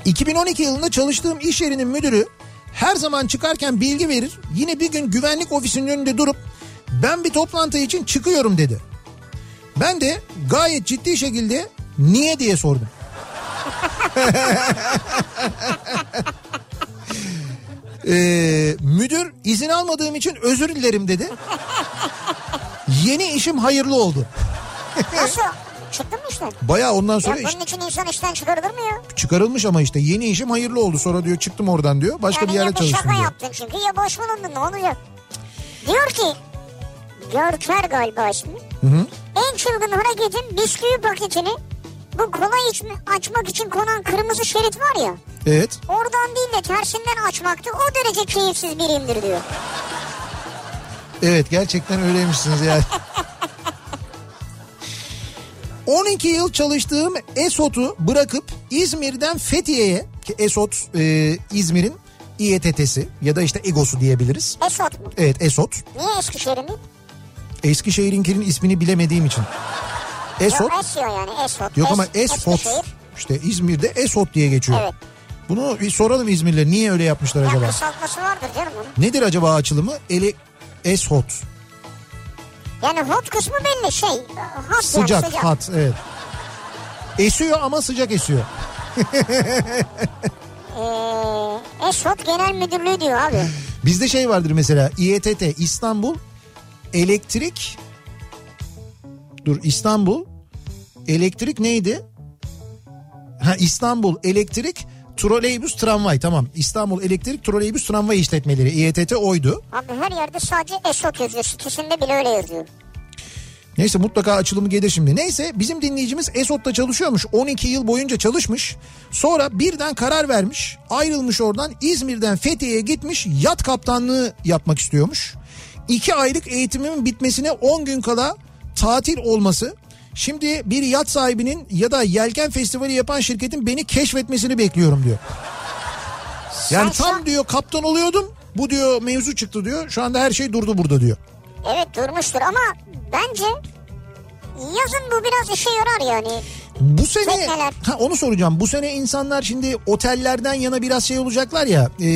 2012 yılında çalıştığım iş yerinin müdürü her zaman çıkarken bilgi verir. Yine bir gün güvenlik ofisinin önünde durup ben bir toplantı için çıkıyorum dedi. Ben de gayet ciddi şekilde niye diye sordum. Ee, müdür izin almadığım için özür dilerim dedi. Yeni işim hayırlı oldu. Nasıl? Çıktın mı işten? Baya ondan sonra Ya iş bunun için insan işten çıkarılır mı ya? çıkarılmış ama işte yeni işim hayırlı oldu. Sonra diyor çıktım oradan diyor. Başka yani bir yerde ya bir çalıştım şaka diyor. yaptın çünkü ya boş bulundun ne olacak? Diyor ki Görker galiba ismi. En çılgın hareketin bisküvi paketini bu kolay içme, açmak için konan kırmızı şerit var ya. Evet. Oradan değil de tersinden açmaktı. O derece keyifsiz biriyimdir diyor. Evet gerçekten öyleymişsiniz yani. 12 yıl çalıştığım ESOT'u bırakıp İzmir'den Fethiye'ye ki ESOT e, İzmir'in İETT'si ya da işte EGOS'u diyebiliriz. Esot mu? Evet ESOT. Niye Eskişehir'in? Eskişehir'inkinin ismini bilemediğim için. ESOT. Yok Esyo yani Esot. Yok ama Es- ESFOT. Eskişehir. İşte İzmir'de ESOT diye geçiyor. Evet. Bunu bir soralım İzmirliler niye öyle yapmışlar Ya acaba? kısaltması vardır canım bunun. Nedir acaba açılımı? Eli ESOT. Yani hot kısmı belli şey. Hot Sıcak, yani sıcak. hat evet. Esiyor ama sıcak esiyor. Ee, Esot Genel Müdürlüğü diyor abi. Bizde şey vardır mesela İETT İstanbul Elektrik Dur İstanbul Elektrik neydi? Ha İstanbul Elektrik Troleybüs Tramvay tamam. İstanbul Elektrik Troleybüs Tramvay işletmeleri İETT oydu. Abi her yerde sadece Esot yazıyor. Sitesinde bile öyle yazıyor. Neyse mutlaka açılımı gelir şimdi. Neyse bizim dinleyicimiz Esot'ta çalışıyormuş. 12 yıl boyunca çalışmış. Sonra birden karar vermiş. Ayrılmış oradan İzmir'den Fethiye'ye gitmiş. Yat kaptanlığı yapmak istiyormuş. 2 aylık eğitimimin bitmesine 10 gün kala tatil olması. Şimdi bir yat sahibinin ya da yelken festivali yapan şirketin beni keşfetmesini bekliyorum diyor. Yani Sen tam diyor kaptan oluyordum. Bu diyor mevzu çıktı diyor. Şu anda her şey durdu burada diyor. Evet durmuştur ama bence yazın bu biraz işe yarar yani. Bu sene Tekneler. ha onu soracağım. Bu sene insanlar şimdi otellerden yana biraz şey olacaklar ya. e,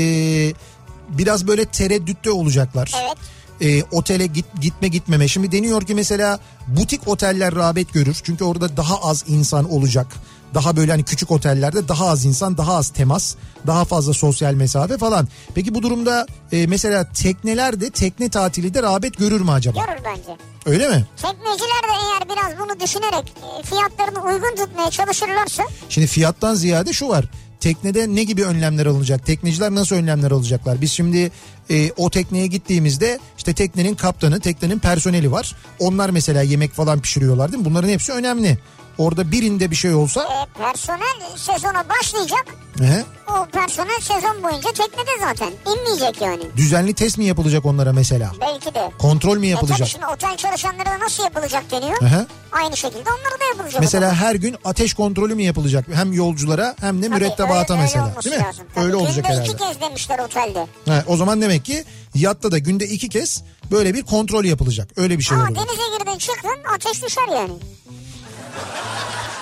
biraz böyle tereddütte olacaklar. Evet. E, otele git, gitme gitmeme. Şimdi deniyor ki mesela butik oteller rağbet görür. Çünkü orada daha az insan olacak. Daha böyle hani küçük otellerde daha az insan, daha az temas, daha fazla sosyal mesafe falan. Peki bu durumda e, mesela tekneler de tekne tatili de rağbet görür mü acaba? Görür bence. Öyle mi? Tekneciler de eğer biraz bunu düşünerek e, fiyatlarını uygun tutmaya çalışırlarsa Şimdi fiyattan ziyade şu var. Teknede ne gibi önlemler alınacak? Tekneciler nasıl önlemler alacaklar? Biz şimdi e, o tekneye gittiğimizde işte teknenin kaptanı, teknenin personeli var. Onlar mesela yemek falan pişiriyorlar değil mi? Bunların hepsi önemli. Orada birinde bir şey olsa e, personel sezona başlayacak. he, O personel sezon boyunca teknede zaten. inmeyecek yani. düzenli test mi yapılacak onlara mesela? Belki de. Kontrol mü E tabii yapılacak? şimdi otel çalışanları nasıl yapılacak deniyor. Hı. Aynı şekilde onlara da yapılacak. Mesela her gün ateş kontrolü mü yapılacak? Hem yolculara hem de mürettebata öyle- mesela. Öyle değil mi? lazım. Tabii, Öyle olacak günde herhalde. iki kez demişler otelde. Ha, o zaman demek ki yatta da günde iki kez böyle bir kontrol yapılacak. Öyle bir şey Ama olacak. denize girdin çıktın ateş düşer yani.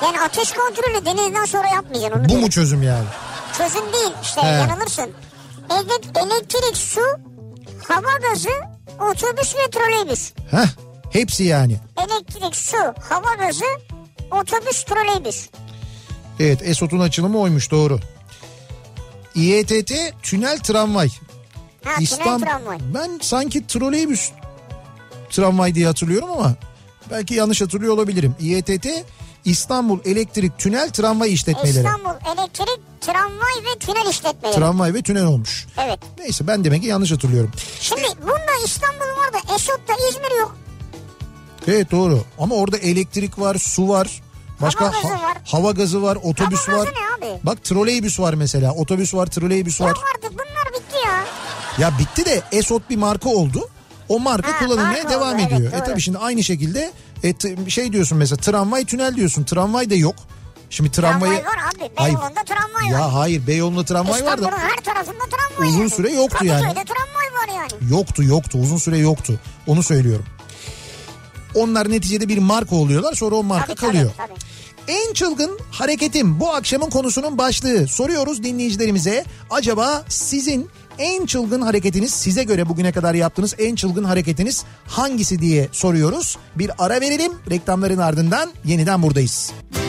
Yani ateş kontrolü denizden sonra yapmayacaksın onu Bu diyorum. mu çözüm yani? Çözüm değil işte He. yanılırsın. Ele- elektrik, su, hava gazı, otobüs ve troleybüs. Heh. Hepsi yani. Elektrik, su, hava gazı, otobüs, troleybüs. Evet Esot'un açılımı oymuş doğru. İETT tünel tramvay. Ha tünel tramvay. Ben sanki troleybüs tramvay diye hatırlıyorum ama belki yanlış hatırlıyor olabilirim. İETT İstanbul Elektrik Tünel Tramvay İşletmeleri. İstanbul Elektrik Tramvay ve Tünel İşletmeleri. Tramvay ve tünel olmuş. Evet. Neyse ben demek ki yanlış hatırlıyorum. Şimdi bunda İstanbul var da Esot'ta İzmir yok. Evet doğru ama orada elektrik var, su var. Başka Hava gazı var. hava gazı var, otobüs Hava var. gazı ne abi? Bak troleybüs var mesela. Otobüs var, troleybüs var. Yok artık bunlar bitti ya. Ya bitti de Esot bir marka oldu. O marka Ha, kullanılmaya marka devam ediyor. evet, e tabii şimdi aynı şekilde e, şey diyorsun mesela tramvay tünel diyorsun. Tramvay da yok. Şimdi tramvayı... Tramvay var abi. Beyoğlu'nda tramvay var. Ya hayır Beyoğlu'nda tramvay var İstanbul'un da her tarafında tramvay Uzun yani. süre yoktu yani. Kadıköy'de tramvay var yani. yoktu yoktu uzun süre yoktu. Onu söylüyorum. Onlar neticede bir marka oluyorlar sonra o marka Tabii, tabii, kalıyor. tabii. En çılgın hareketim bu akşamın konusunun başlığı. Soruyoruz dinleyicilerimize. Acaba sizin en çılgın hareketiniz size göre bugüne kadar yaptığınız en çılgın hareketiniz hangisi diye soruyoruz. Bir ara verelim. Reklamların ardından yeniden buradayız. Seni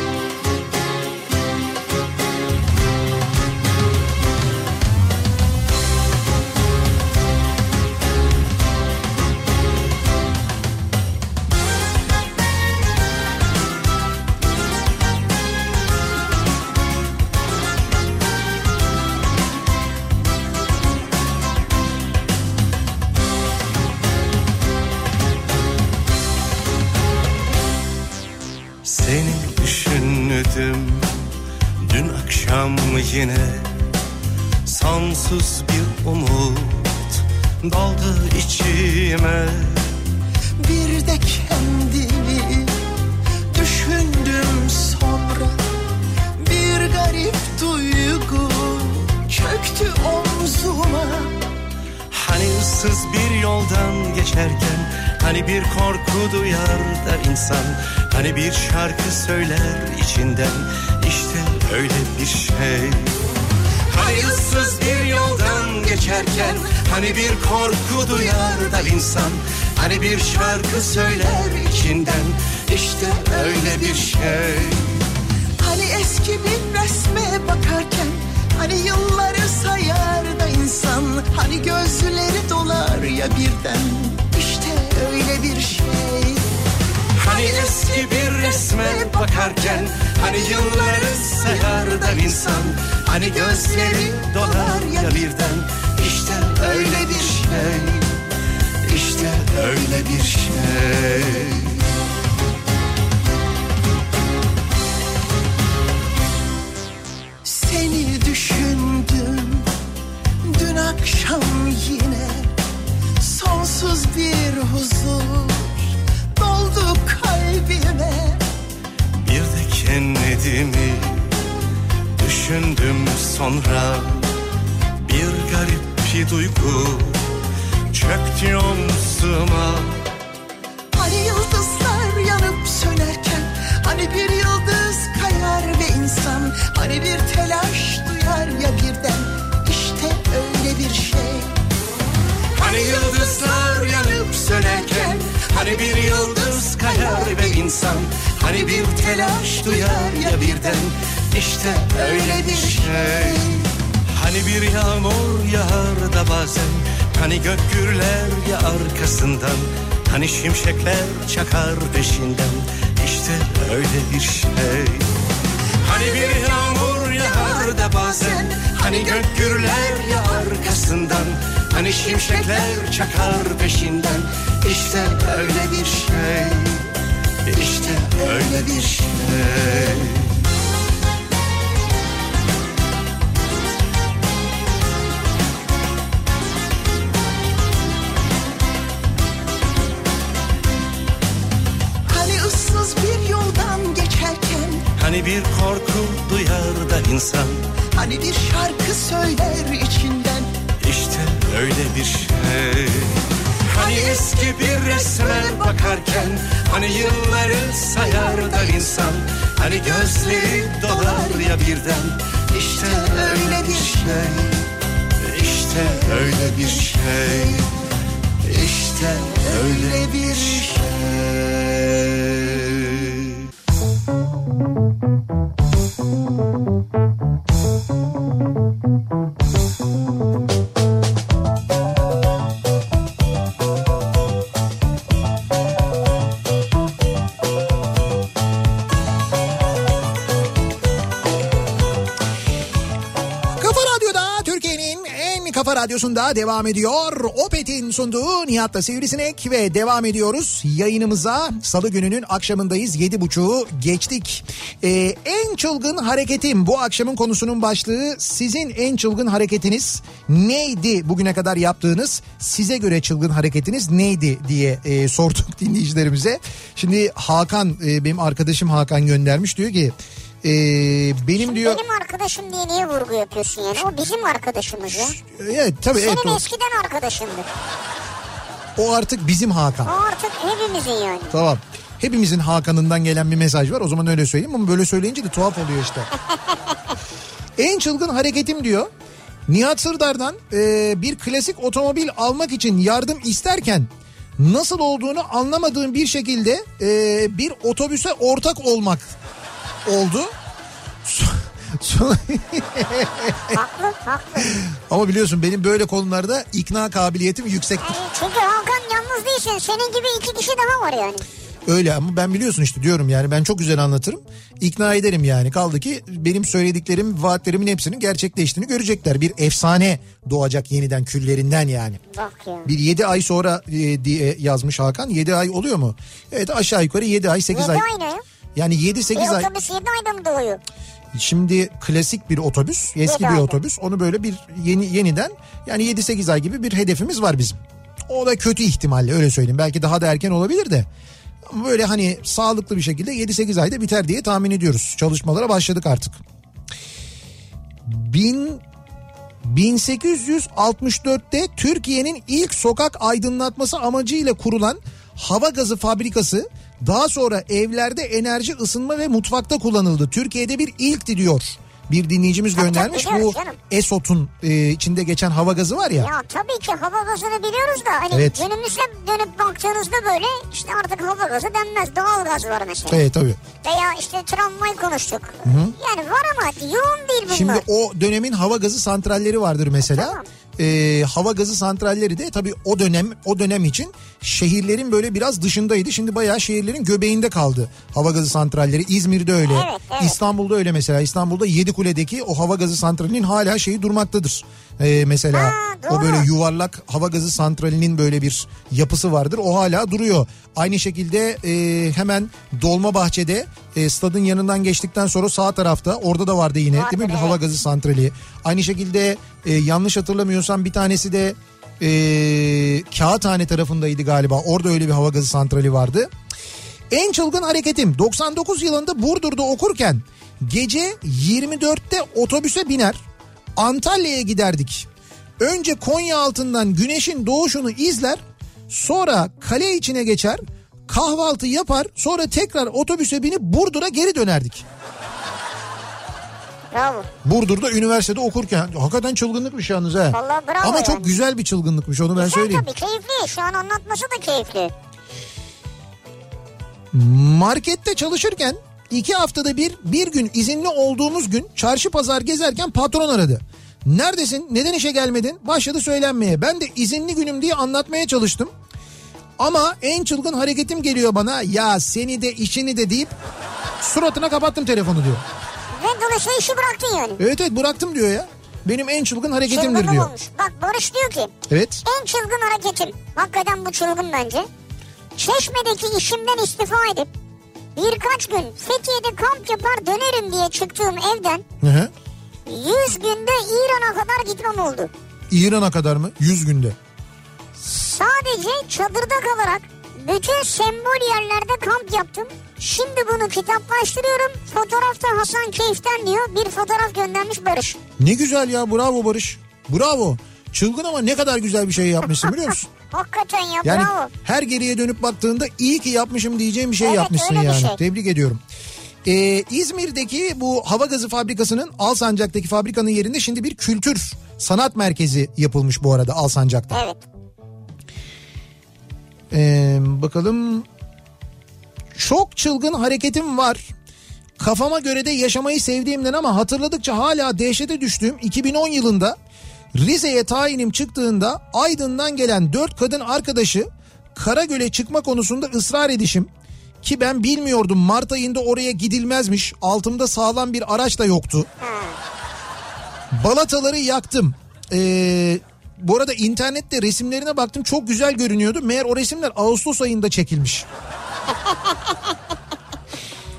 yine Sonsuz bir umut daldı içime. Bir de kendimi düşündüm sonra Bir garip duygu çöktü omzuma. Hani ıssız bir yoldan geçerken Hani bir korku duyar da insan Hani bir şarkı söyler içinden öyle bir şey. Hani ıssız bir yoldan geçerken Hani bir korku duyar da insan. Hani bir şarkı söyler içinden. İşte öyle bir şey. Hani eski bir resme bakarken Hani yılları sayar da insan. Hani gözleri dolar ya birden. İşte öyle bir şey Hani eski bir resme bakarken Hani yılları sayar da insan Hani gözleri dolar ya birden. İşte öyle bir şey İşte öyle bir şey. Seni düşündüm dün akşam yine. Sonsuz bir huzur doldu kalbime. Bir de kendimi düşündüm sonra. Bir garip bir duygu çöktü omzuma. Hani yıldızlar yanıp sönerken Hani bir yıldız kayar ve insan Hani bir telaş duyar ya birden. İşte öyle bir şey Hani yıldızlar yanıp sönerken Hani bir yıldız kayar ve insan. Hani bir telaş duyar ya birden İşte öyle bir şey Hani bir yağmur yağar da bazen Hani gök gürler ya arkasından. Hani şimşekler çakar peşinden İşte öyle bir şey. Hani bir yağmur yağar da bazen Hani gök gürler ya arkasından Hani şimşekler çakar peşinden. İşte öyle bir şey. İşte öyle bir şey. Hani ıssız bir yoldan geçerken. Hani bir korku duyar da insan. Hani bir şarkı söyler içinden öyle bir şey. Hani eski bir resme bakarken Hani yılları sayar da insan. Hani gözleri dolar ya birden. İşte öyle bir şey. İşte öyle bir şey. İşte öyle bir şey. Radyosunda devam ediyor. Opet'in sunduğu Nihat'la Sivrisinek ve devam ediyoruz yayınımıza. Salı gününün akşamındayız. Yedi buçuğu geçtik. Ee, en çılgın hareketim bu akşamın konusunun başlığı. Sizin en çılgın hareketiniz neydi bugüne kadar yaptığınız? Size göre çılgın hareketiniz neydi diye e, sorduk dinleyicilerimize. Şimdi Hakan e, benim arkadaşım Hakan göndermiş diyor ki e, benim diyor... Benim arkadaşım diye niye vurgu yapıyorsun yani? O bizim arkadaşımız ya. Evet tabii evet. Senin o- eskiden arkadaşındır. O artık bizim Hakan. O artık hepimizin yani. Tamam. Hepimizin Hakan'ından gelen bir mesaj var. O zaman öyle söyleyeyim ama böyle söyleyince de tuhaf oluyor işte. en çılgın hareketim diyor. Nihat Sırdar'dan e, bir klasik otomobil almak için yardım isterken nasıl olduğunu anlamadığım bir şekilde e, bir otobüse ortak olmak oldu. Haklı, haklı. Ama biliyorsun benim böyle konularda ikna kabiliyetim yüksektir. Yani çünkü Hakan yalnız değilsin. Senin gibi iki kişi daha var yani. Öyle ama ben biliyorsun işte diyorum yani ben çok güzel anlatırım. İkna ederim yani. Kaldı ki benim söylediklerim, vaatlerimin hepsinin gerçekleştiğini görecekler. Bir efsane doğacak yeniden küllerinden yani. Bak ya. Bir 7 ay sonra e, diye yazmış Hakan. 7 ay oluyor mu? Evet aşağı yukarı 7 ay 8 Yedi ay. ay ne? Yani 7 Bir 8 ay. otobüs yedi ayda mı doğuyor? Şimdi klasik bir otobüs, eski bir otobüs. Onu böyle bir yeni yeniden yani 7 8 ay gibi bir hedefimiz var bizim. O da kötü ihtimalle öyle söyleyeyim. Belki daha da erken olabilir de. Böyle hani sağlıklı bir şekilde 7-8 ayda biter diye tahmin ediyoruz. Çalışmalara başladık artık. Bin 1864'te Türkiye'nin ilk sokak aydınlatması amacıyla kurulan hava gazı fabrikası daha sonra evlerde enerji ısınma ve mutfakta kullanıldı. Türkiye'de bir ilkti diyor. Bir dinleyicimiz Tabii, göndermiş tabii, bu canım. Esot'un e, içinde geçen hava gazı var ya. Ya tabii ki hava gazını biliyoruz da hani Evet. günümüzde dönüp baktığınızda böyle işte artık hava gazı denmez. Doğal gaz var mesela. Evet tabii. Veya işte tramvay konuştuk. Yani var ama yoğun değil bunlar. Şimdi o dönemin hava gazı santralleri vardır mesela. Tamam. Ee, hava gazı santralleri de tabii o dönem o dönem için şehirlerin böyle biraz dışındaydı. Şimdi bayağı şehirlerin göbeğinde kaldı hava gazı santralleri. İzmir'de öyle. Evet, evet. İstanbul'da öyle mesela. İstanbul'da Yedikule'deki o hava gazı santralinin hala şeyi durmaktadır. Ee, mesela Ha, o böyle yuvarlak hava gazı santralinin böyle bir yapısı vardır. O hala duruyor. Aynı şekilde e, hemen Dolmabahçe'de e, stadın yanından geçtikten sonra sağ tarafta orada da vardı yine Vardır, değil mi bir evet. hava gazı santrali. Aynı şekilde e, yanlış hatırlamıyorsam bir tanesi de e, Kağıthane tarafındaydı galiba. Orada öyle bir hava gazı santrali vardı. En çılgın hareketim 99 yılında Burdur'da okurken gece 24'te otobüse biner Antalya'ya giderdik. Önce Konya altından güneşin doğuşunu izler sonra kale içine geçer kahvaltı yapar sonra tekrar otobüse binip Burdur'a geri dönerdik. Bravo. Burdur'da üniversitede okurken hakikaten çılgınlıkmış yalnız ha. Vallahi bravo Ama çok yani. güzel bir çılgınlıkmış onu ben Güzel söyleyeyim. tabii keyifli. Şu an anlatması da keyifli. Markette çalışırken iki haftada bir bir gün izinli olduğumuz gün çarşı pazar gezerken patron aradı. Neredesin? Neden işe gelmedin? Başladı söylenmeye. Ben de izinli günüm diye anlatmaya çalıştım. Ama en çılgın hareketim geliyor bana. Ya seni de işini de deyip suratına kapattım telefonu diyor. Ve dolayısıyla işi bıraktın yani. Evet evet bıraktım diyor ya. Benim en çılgın hareketimdir Çılgınlık diyor. olmuş. Bak Barış diyor ki Evet. en çılgın hareketim. Hakikaten bu çılgın bence. Çeşme'deki işimden istifa edip birkaç gün Fethiye'de kamp yapar dönerim diye çıktığım evden Hı hı. 100 günde İran'a kadar gitmem oldu. İran'a kadar mı? 100 günde. Sadece çadırda kalarak bütün sembol yerlerde kamp yaptım. Şimdi bunu kitaplaştırıyorum. Fotoğrafta Hasan Keyif'ten diyor. Bir fotoğraf göndermiş Barış. Ne güzel ya bravo Barış. Bravo. Çılgın ama ne kadar güzel bir şey yapmışsın biliyor musun? Hakikaten ya Yani bravo. her geriye dönüp baktığında iyi ki yapmışım diyeceğim bir şey Evet, yapmışsın yani. şey. Tebrik ediyorum. Ee, İzmir'deki bu hava gazı fabrikasının Alsancak'taki fabrikanın yerinde şimdi bir kültür sanat merkezi yapılmış bu arada Alsancak'ta. Evet. Ee, bakalım. Çok çılgın hareketim var. Kafama göre de yaşamayı sevdiğimden ama hatırladıkça hala dehşete düştüğüm 2010 yılında Rize'ye tayinim çıktığında Aydın'dan gelen dört kadın arkadaşı Karagöl'e çıkma konusunda ısrar edişim ki ben bilmiyordum Mart ayında oraya gidilmezmiş altımda sağlam bir araç da yoktu. Balataları yaktım. Ee, bu arada internette resimlerine baktım çok güzel görünüyordu. Meğer o resimler Ağustos ayında çekilmiş.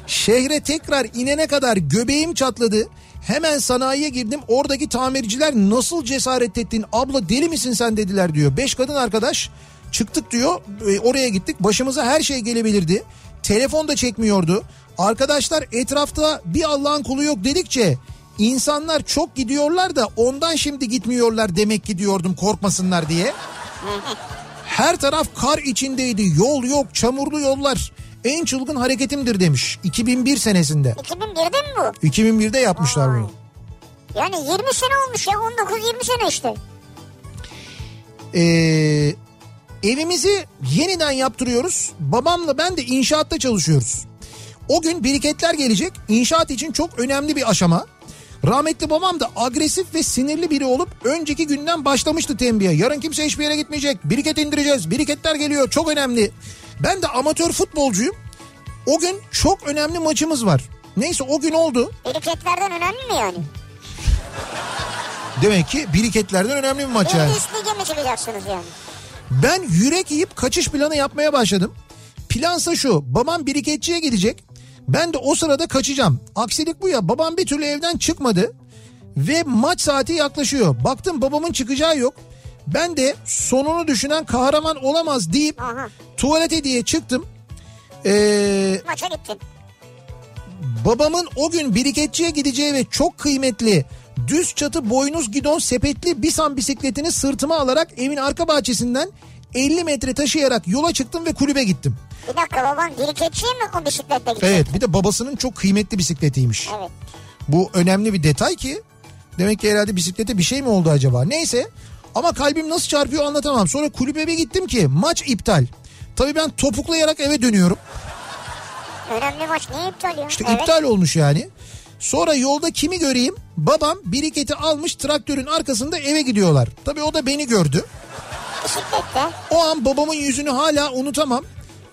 Şehre tekrar inene kadar göbeğim çatladı. Hemen sanayiye girdim. Oradaki tamirciler nasıl cesaret ettin? Abla deli misin sen dediler diyor. Beş kadın arkadaş çıktık diyor. E, oraya gittik. Başımıza her şey gelebilirdi. Telefon da çekmiyordu. Arkadaşlar etrafta bir Allah'ın kulu yok dedikçe insanlar çok gidiyorlar da ondan şimdi gitmiyorlar demek ki diyordum korkmasınlar diye. Her taraf kar içindeydi. Yol yok, çamurlu yollar. En çılgın hareketimdir demiş 2001 senesinde. 2001'de mi bu? 2001'de yapmışlar bunu. Yani 20 sene olmuş ya 19-20 sene işte. Ee, evimizi yeniden yaptırıyoruz. Babamla ben de inşaatta çalışıyoruz. O gün biriketler gelecek. İnşaat için çok önemli bir aşama. Rahmetli babam da agresif ve sinirli biri olup önceki günden başlamıştı tembihe. Yarın kimse hiçbir yere gitmeyecek. Biriket indireceğiz. Biriketler geliyor. Çok önemli. Ben de amatör futbolcuyum. O gün çok önemli maçımız var. Neyse o gün oldu. Biriketlerden önemli mi yani? Demek ki biriketlerden önemli bir maç yani. Üst lige mi çıkacaksınız yani? Ben yürek yiyip kaçış planı yapmaya başladım. Plansa şu babam biriketçiye gidecek. Ben de o sırada kaçacağım. Aksilik bu ya babam bir türlü evden çıkmadı. Ve maç saati yaklaşıyor. Baktım babamın çıkacağı yok. Ben de sonunu düşünen kahraman olamaz deyip Aha. tuvalete diye çıktım. Ee, Maça gittin. babamın o gün biriketçiye gideceği ve çok kıymetli düz çatı boynuz gidon sepetli Bisan bisikletini sırtıma alarak evin arka bahçesinden 50 metre taşıyarak yola çıktım ve kulübe gittim. Bir dakika baban biriketçiye mi o bisikletle gidecek? Evet bir de babasının çok kıymetli bisikletiymiş. Evet. Bu önemli bir detay ki demek ki herhalde bisiklete bir şey mi oldu acaba? Neyse ama kalbim nasıl çarpıyor anlatamam. Sonra kulübe gittim ki maç iptal. Tabii ben topuklayarak eve dönüyorum. Önemli maç niye iptal ya? İşte evet. iptal olmuş yani. Sonra yolda kimi göreyim? Babam biriketi almış traktörün arkasında eve gidiyorlar. Tabii o da beni gördü. Bisiklette. O an babamın yüzünü hala unutamam.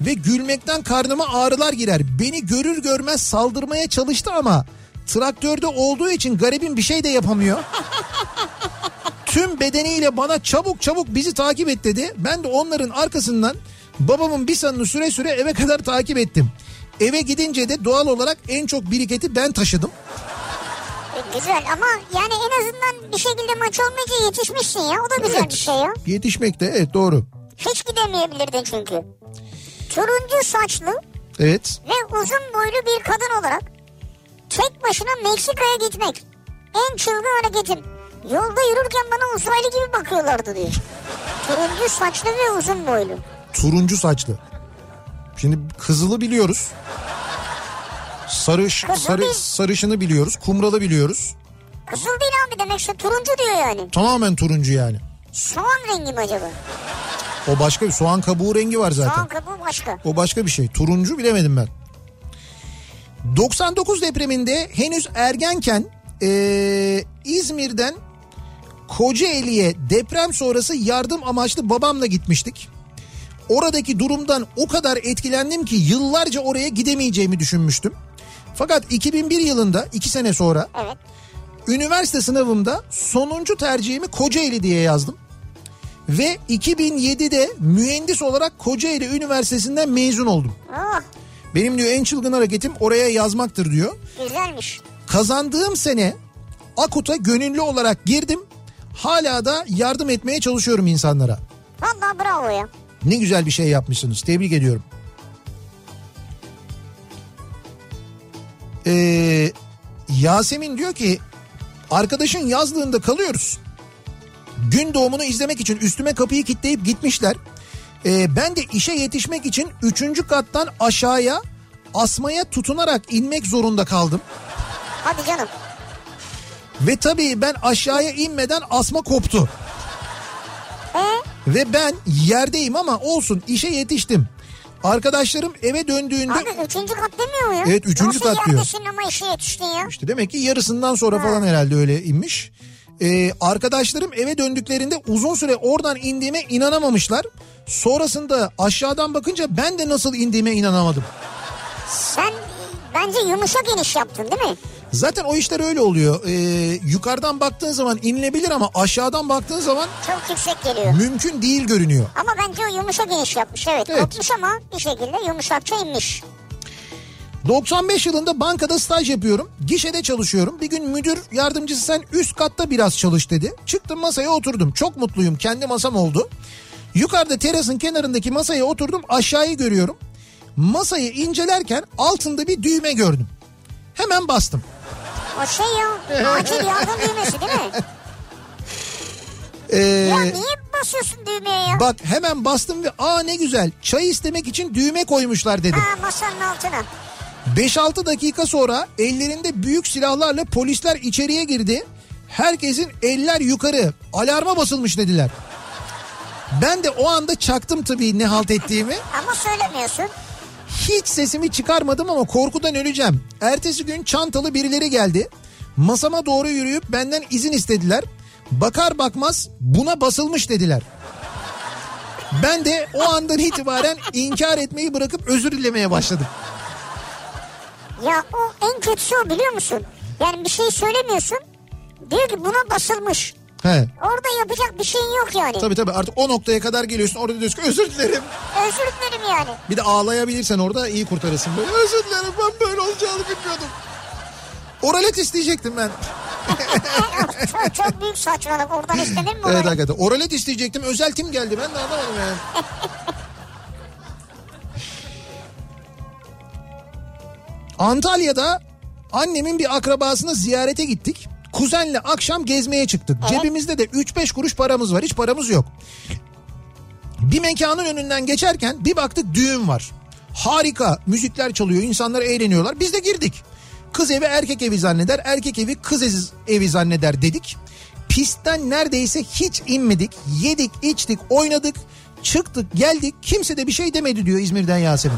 Ve gülmekten karnıma ağrılar girer. Beni görür görmez saldırmaya çalıştı ama traktörde olduğu için garibim bir şey de yapamıyor. Tüm bedeniyle bana çabuk çabuk bizi takip et dedi. Ben de onların arkasından babamın bir sanını süre süre eve kadar takip ettim. Eve gidince de doğal olarak en çok biriketi ben taşıdım. E, güzel ama yani en azından bir şekilde maç olmayınca yetişmişsin ya. O da güzel Evet. bir şey ya. Yetişmek de evet doğru. Hiç gidemeyebilirdin çünkü. Turuncu saçlı Evet. ve uzun boylu bir kadın olarak tek başına Meksika'ya gitmek en çılgın hareketim. Yolda yürürken bana uzaylı gibi bakıyorlardı diyor. Turuncu saçlı ve uzun boylu. Turuncu saçlı. Şimdi kızılı biliyoruz. Sarış, Kızıl sarı, değil. sarışını biliyoruz. Kumralı biliyoruz. Kızıl değil abi demek işte turuncu diyor yani. Tamamen turuncu yani. Soğan rengi mi acaba? O başka bir soğan kabuğu rengi var zaten. Soğan kabuğu başka. O başka bir şey. Turuncu bilemedim ben. 99 depreminde henüz ergenken eee, İzmir'den Kocaeli'ye deprem sonrası yardım amaçlı babamla gitmiştik. Oradaki durumdan o kadar etkilendim ki yıllarca oraya gidemeyeceğimi düşünmüştüm. Fakat 2001 yılında iki sene sonra Evet. üniversite sınavımda sonuncu tercihimi Kocaeli diye yazdım. Ve 2007'de mühendis olarak Kocaeli Üniversitesi'nden mezun oldum. Oh Benim diyor en çılgın hareketim oraya yazmaktır diyor. güzelmiş. Kazandığım sene Akut'a gönüllü olarak girdim. Hala da yardım etmeye çalışıyorum insanlara. Vallahi bravo ya. Ne güzel bir şey yapmışsınız. Tebrik ediyorum. Ee, Yasemin diyor ki arkadaşın yazlığında kalıyoruz. Gün doğumunu izlemek için üstüme kapıyı kilitleyip gitmişler. Ee, ben de işe yetişmek için üçüncü kattan aşağıya asmaya tutunarak inmek zorunda kaldım. Hadi canım. Ve tabii ben aşağıya inmeden asma koptu. E Ve ben yerdeyim ama olsun işe yetiştim. Arkadaşlarım eve döndüğünde Abi üçüncü kat demiyor mu ya? Evet, üçüncü Nasıl kat diyor. yerdesin ama işe yetiştin ya? işte demek ki yarısından sonra falan herhalde öyle inmiş. Ee, arkadaşlarım eve döndüklerinde uzun süre oradan indiğime inanamamışlar. Sonrasında aşağıdan bakınca ben de nasıl indiğime inanamadım. Sen bence yumuşak iniş yaptın değil mi? Zaten o işler öyle oluyor. Ee, yukarıdan baktığın zaman inilebilir ama aşağıdan baktığın zaman Çok yüksek geliyor. mümkün değil görünüyor. Ama bence o yumuşak iniş yapmış evet. Evet. Kopmuş ama bir şekilde yumuşakça inmiş. 95 yılında bankada staj yapıyorum. Gişede çalışıyorum. Bir gün müdür yardımcısı sen üst katta biraz çalış dedi. Çıktım masaya oturdum. Çok mutluyum. Kendi masam oldu. Yukarıda terasın kenarındaki masaya oturdum. Aşağıyı görüyorum. Masayı incelerken altında bir düğme gördüm. Hemen bastım. O şey ya acil yardım düğmesi değil mi? Ee, Ya niye basıyorsun düğmeye ya? bak hemen bastım ve aa ne güzel çay istemek için düğme koymuşlar dedim. Ha masanın altına. 5-6 dakika sonra ellerinde büyük silahlarla polisler içeriye girdi. Herkesin eller yukarı. Alarma basılmış dediler. Ben de o anda çaktım tabii ne halt ettiğimi. Ama söylemiyorsun. Hiç sesimi çıkarmadım ama korkudan öleceğim. Ertesi gün çantalı birileri geldi. Masama doğru yürüyüp benden izin istediler. Bakar bakmaz buna basılmış dediler. Ben de o andan itibaren inkar etmeyi bırakıp özür dilemeye başladım. Ya o en kötüsü o biliyor musun? Yani bir şey söylemiyorsun. Diyor ki buna basılmış. He. Orada yapacak bir şeyin yok yani. Tabii tabii artık o noktaya kadar geliyorsun orada diyorsun ki özür dilerim. Özür dilerim yani. Bir de ağlayabilirsen orada iyi kurtarırsın böyle. Özür dilerim ben böyle olacağını bilmiyordum. Oralet isteyecektim ben. çok, çok büyük saçmalık. Oradan istenir mi? Evet hakikaten. Oralet isteyecektim. Özel tim geldi ben de anlamadım yani. Antalya'da annemin bir akrabasını ziyarete gittik. Kuzenle akşam gezmeye çıktık. Cebimizde de 3-5 kuruş paramız var. Hiç paramız yok. Bir mekanın önünden geçerken bir baktık düğün var. Harika müzikler çalıyor insanlar eğleniyorlar biz de girdik. Kız evi erkek evi zanneder erkek evi kız evi zanneder dedik. Pistten neredeyse hiç inmedik yedik içtik oynadık çıktık geldik kimse de bir şey demedi diyor İzmir'den Yasemin.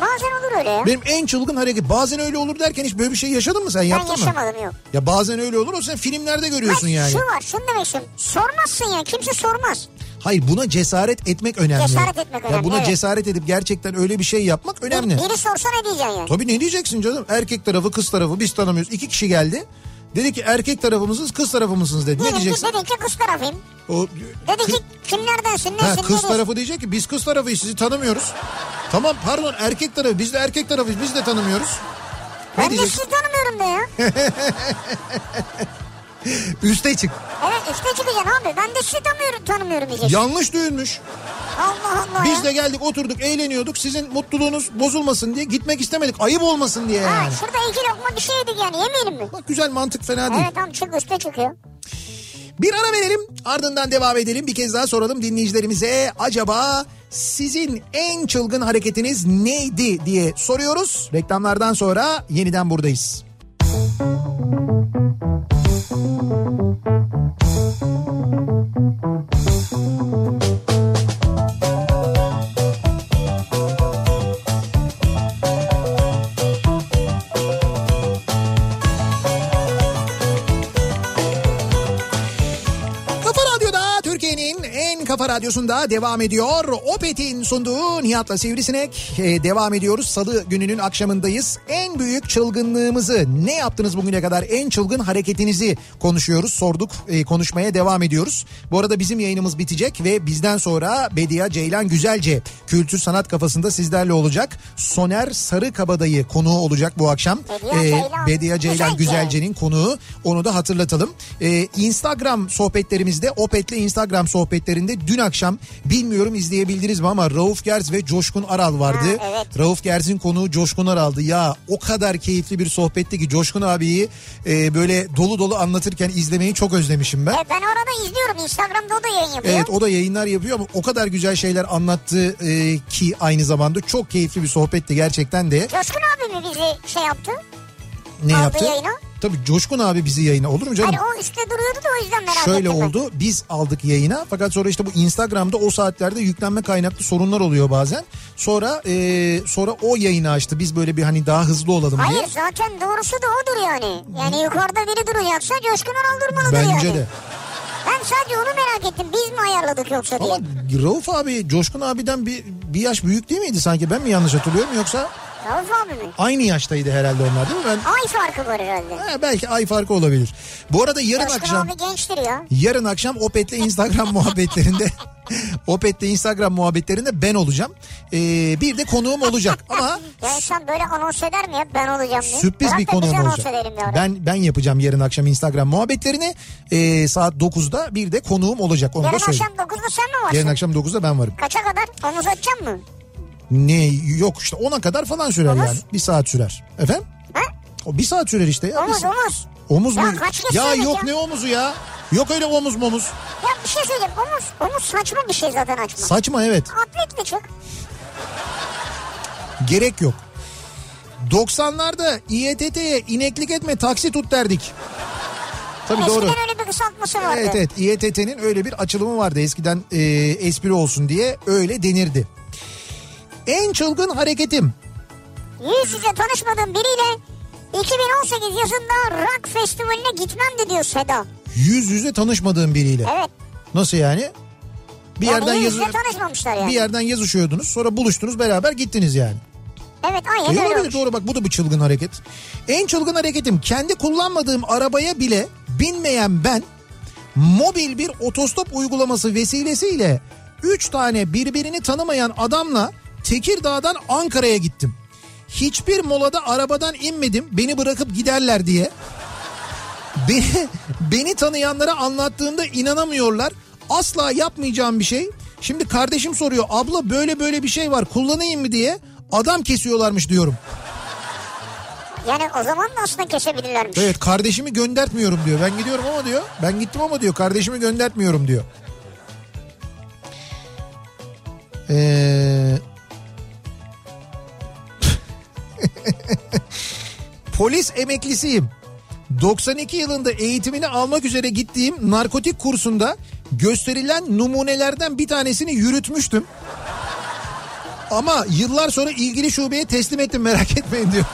Bazen olur öyle ya. Benim en çılgın hareket bazen öyle olur derken hiç böyle bir şey yaşadın mı sen Ben yaptın mı? yaşamadım yok. Ya bazen öyle olur o sen filmlerde görüyorsun Bak, yani. Şu var şunu demek istiyorum. Sormazsın ya kimse sormaz. Hayır buna cesaret etmek önemli. Cesaret etmek Ya önemli, buna evet. cesaret edip gerçekten öyle bir şey yapmak önemli. Bir, biri sorsa ne diyeceksin yani? Tabii ne diyeceksin canım? Erkek tarafı kız tarafı biz tanımıyoruz. İki kişi geldi. Dedi ki erkek tarafımızız kız tarafımızsınız dedi. Ne ki diyeceksin? dedin ki kız tarafıyım. O, Dedi ki kimlerdensin ha, nesin kız neresin? tarafı diyecek ki biz kız tarafıyız sizi tanımıyoruz. Tamam pardon erkek tarafı biz de erkek tarafıyız biz de tanımıyoruz. Ne Ben de diyeceksin? sizi tanımıyorum de ya. Üste çık. Evet üste çıkacaksın abi. Ben de sizi tanımıyorum, tanımıyorum diyeceksin. Yanlış düğünmüş. Allah Allah Biz ya. de geldik oturduk eğleniyorduk. Sizin mutluluğunuz bozulmasın diye gitmek istemedik. Ayıp olmasın diye Ha, yani. şurada iki lokma bir şey yedik yani yemeyelim mi? Bak güzel mantık fena değil. Evet tamam çık üste çıkıyor. Bir ara verelim ardından devam edelim. Bir kez daha soralım dinleyicilerimize. Acaba sizin en çılgın hareketiniz neydi diye soruyoruz. Reklamlardan sonra yeniden buradayız. Kafa radyosunda devam ediyor. Opet'in sunduğu Nihat'la Sivrisinek Ee, devam ediyoruz. Salı gününün akşamındayız. En büyük çılgınlığımızı ne yaptınız bugüne kadar en çılgın hareketinizi konuşuyoruz. Sorduk Ee, konuşmaya devam ediyoruz. Bu arada bizim yayınımız bitecek ve bizden sonra Bedia Ceylan Güzelce kültür sanat kafasında sizlerle olacak. Soner Sarıkabadayı konuğu olacak bu akşam. Bedia Ceylan Bedia Ceylan Güzelce. Güzelce Ece'nin konuğu onu da hatırlatalım. Ee, Instagram sohbetlerimizde Opet'le Instagram sohbetlerinde dün akşam bilmiyorum izleyebildiniz mi ama Rauf Gerz ve Coşkun Aral vardı. Ha, evet. Rauf Gerz'in konuğu Coşkun Aral'dı. Ya o kadar keyifli bir sohbetti ki Coşkun abiyi e, böyle dolu dolu anlatırken izlemeyi çok özlemişim ben. Evet ben orada izliyorum. Instagram'da o da yayın yapıyor. Evet o da yayınlar yapıyor ama o kadar güzel şeyler anlattı e, ki aynı zamanda çok keyifli bir sohbetti gerçekten de. Coşkun abi mi bizi şey yaptı? Ne Aldı yaptı? yayına. Tabii Coşkun abi bizi yayına olur mu canım? Hayır o üstte duruyordu da o yüzden merak Şöyle ettim oldu biz aldık yayına fakat sonra işte bu Instagram'da o saatlerde yüklenme kaynaklı sorunlar oluyor bazen. Sonra e, sonra o yayını açtı biz böyle bir hani daha hızlı olalım diye. Hayır zaten doğrusu da odur yani. Yani yukarıda biri duracaksa Coşkun Aral durmalıdır Bence yani. de. Ben sadece onu merak ettim. Biz mi ayarladık yoksa diye. Ama Rauf abi Coşkun abiden bir, bir yaş büyük değil miydi sanki ben mi yanlış hatırlıyorum yoksa Rauf abi mi? aynı yaştaydı herhalde onlar değil mi? Ben Ay farkı var herhalde. Ha, belki ay farkı olabilir. Bu arada yarın Coşkun akşam abi gençtir ya. yarın akşam Opet'le Instagram muhabbetlerinde Opet'le Instagram muhabbetlerinde ben olacağım. Ee, bir de konuğum olacak ama Ya insan böyle anons eder mi ya ben olacağım diye. sürpriz Bırak bir konuğum olacak. Ben ben yapacağım yarın akşam Instagram muhabbetlerini. Ee, saat 9'da bir de konuğum olacak onu Yarın da söyleyeyim. akşam 9'da sen mi varsın? Yarın akşam 9'da ben varım. Kaça kadar? Omuz açacak mı? Ne yok işte 10'a kadar falan sürer Omuz? yani. Bir saat sürer. Efendim? Ha? O bir saat sürer işte ya. Omuz Bir- omuz. Omuz Ya mu? Ya yok ya? ne omuzu ya? Yok öyle omuz momuz. Ya bir şey söyleyeyim. Omuz, omuz saçma bir şey zaten açma. Saçma evet. Atletle çık. Gerek yok. 90'larda İETT'ye ineklik etme taksi tut derdik. Tabii Eskiden doğru. öyle bir kısaltması vardı. Evet evet İETT'nin öyle bir açılımı vardı eskiden e, espri olsun diye öyle denirdi. En çılgın hareketim. Yüz yüze tanışmadığım biriyle 2018 yazında rock festivaline gitmem de diyor Seda. Yüz yüze tanışmadığın biriyle. Evet. Nasıl yani? Bir Yani yerden yüz yüze tanışmamışlar yani. bir yerden yazışıyordunuz sonra buluştunuz beraber gittiniz yani. Evet aynen E öyle olabilir doğru bak bu da bir çılgın hareket. En çılgın hareketim kendi kullanmadığım arabaya bile binmeyen ben mobil bir otostop uygulaması vesilesiyle 3 tane birbirini tanımayan adamla Tekirdağ'dan Ankara'ya gittim. Hiçbir molada arabadan inmedim beni bırakıp giderler diye. Beni, beni tanıyanlara anlattığımda inanamıyorlar. Asla yapmayacağım bir şey. Şimdi kardeşim soruyor abla böyle böyle bir şey var kullanayım mı diye. Adam kesiyorlarmış diyorum. Yani o zaman da aslında kesebilirlermiş. Evet kardeşimi göndertmiyorum diyor. Ben gidiyorum ama diyor. Ben gittim ama diyor kardeşimi göndertmiyorum diyor. Ee... Polis emeklisiyim. 92 yılında eğitimini almak üzere gittiğim narkotik kursunda gösterilen numunelerden bir tanesini yürütmüştüm. Ama yıllar sonra ilgili şubeye teslim ettim merak etmeyin diyor.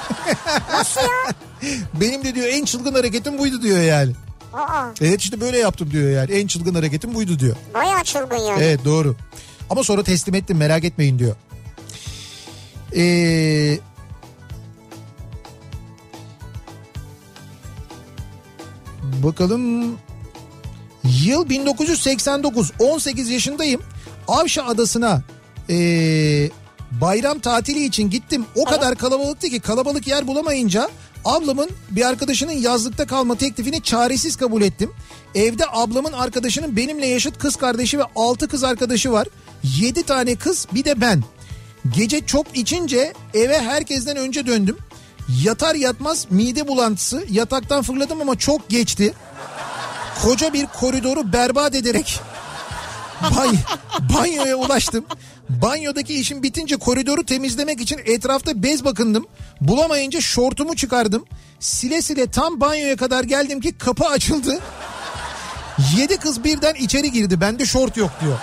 Nasıl ya? Benim de diyor en çılgın hareketim buydu diyor yani. Aa, Evet işte böyle yaptım diyor yani. En çılgın hareketim buydu diyor. bayağı çılgın yani. Evet doğru. Ama sonra teslim ettim merak etmeyin diyor. Ee, bakalım yıl 1989 18 yaşındayım. Avşa Adası'na ee, bayram tatili için gittim. O kadar kalabalıktı ki kalabalık yer bulamayınca ablamın bir arkadaşının yazlıkta kalma teklifini çaresiz kabul ettim. Evde ablamın arkadaşının benimle yaşıt kız kardeşi ve 6 kız arkadaşı var. 7 tane kız bir de ben. Gece çok içince eve herkesten önce döndüm. Yatar yatmaz mide bulantısı yataktan fırladım ama çok geçti. Koca bir koridoru berbat ederek Bay, banyoya ulaştım. Banyodaki işim bitince koridoru temizlemek için etrafta bez bakındım. Bulamayınca şortumu çıkardım. Sile sile tam banyoya kadar geldim ki kapı açıldı. Yedi kız birden içeri girdi. Bende şort yok diyor.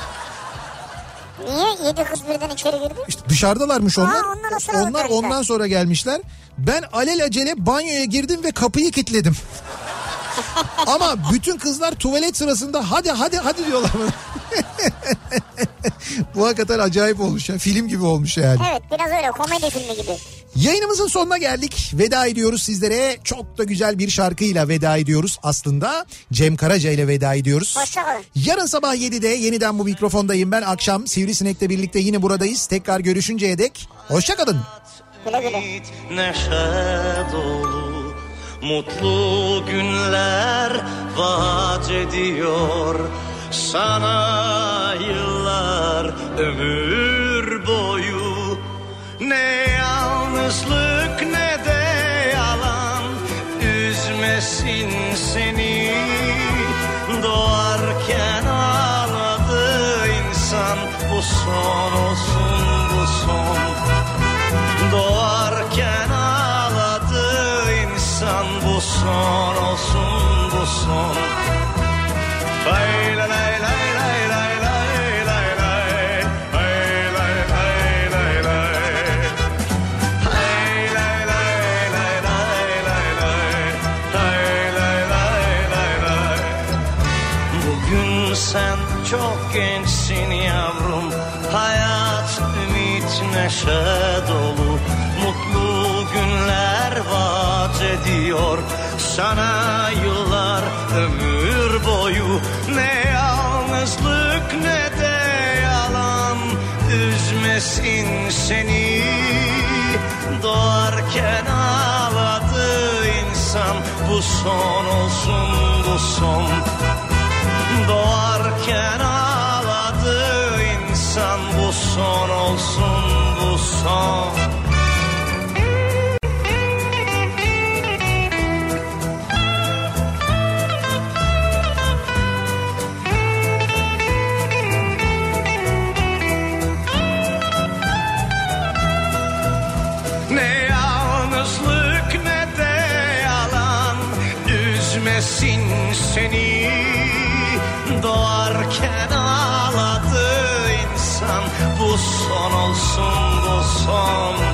Niye yedi kız birden içeri girdi? İşte dışarıdalarmış onlar. Aa, onlar o sırada onlar ondan sonra gelmişler. Ben alelacele banyoya girdim ve kapıyı kilitledim. Ama bütün kızlar tuvalet sırasında hadi hadi hadi diyorlar bana. Bu hakikaten acayip olmuş ya. Film gibi olmuş yani. Evet biraz öyle komedi filmi gibi. Yayınımızın sonuna geldik. Veda ediyoruz sizlere. Çok da güzel bir şarkıyla veda ediyoruz aslında. Cem Karaca ile veda ediyoruz. Hoşçakalın. Yarın sabah 7'de yeniden bu mikrofondayım ben. Akşam Sivrisinek'le birlikte yine buradayız. Tekrar görüşünceye dek hoşçakalın. Güle güle. neşe dolu Mutlu günler vaat ediyor Sana yıllar ömür boyu Ne yalnızlık ne de yalan Üzmesin seni. Doğarken ağladı insan Bu son olsun bu son. Doğarken ağladı insan bu son olsun bu son çok gençsin yavrum Hayat ümit neşe dolu. Mutlu günler vaat ediyor Sana yıllar ömür boyu. Ne yalnızlık ne de yalan Üzmesin seni. Doğarken ağladı insan Bu son olsun bu son Doğarken ağladı insan bu son olsun bu son single song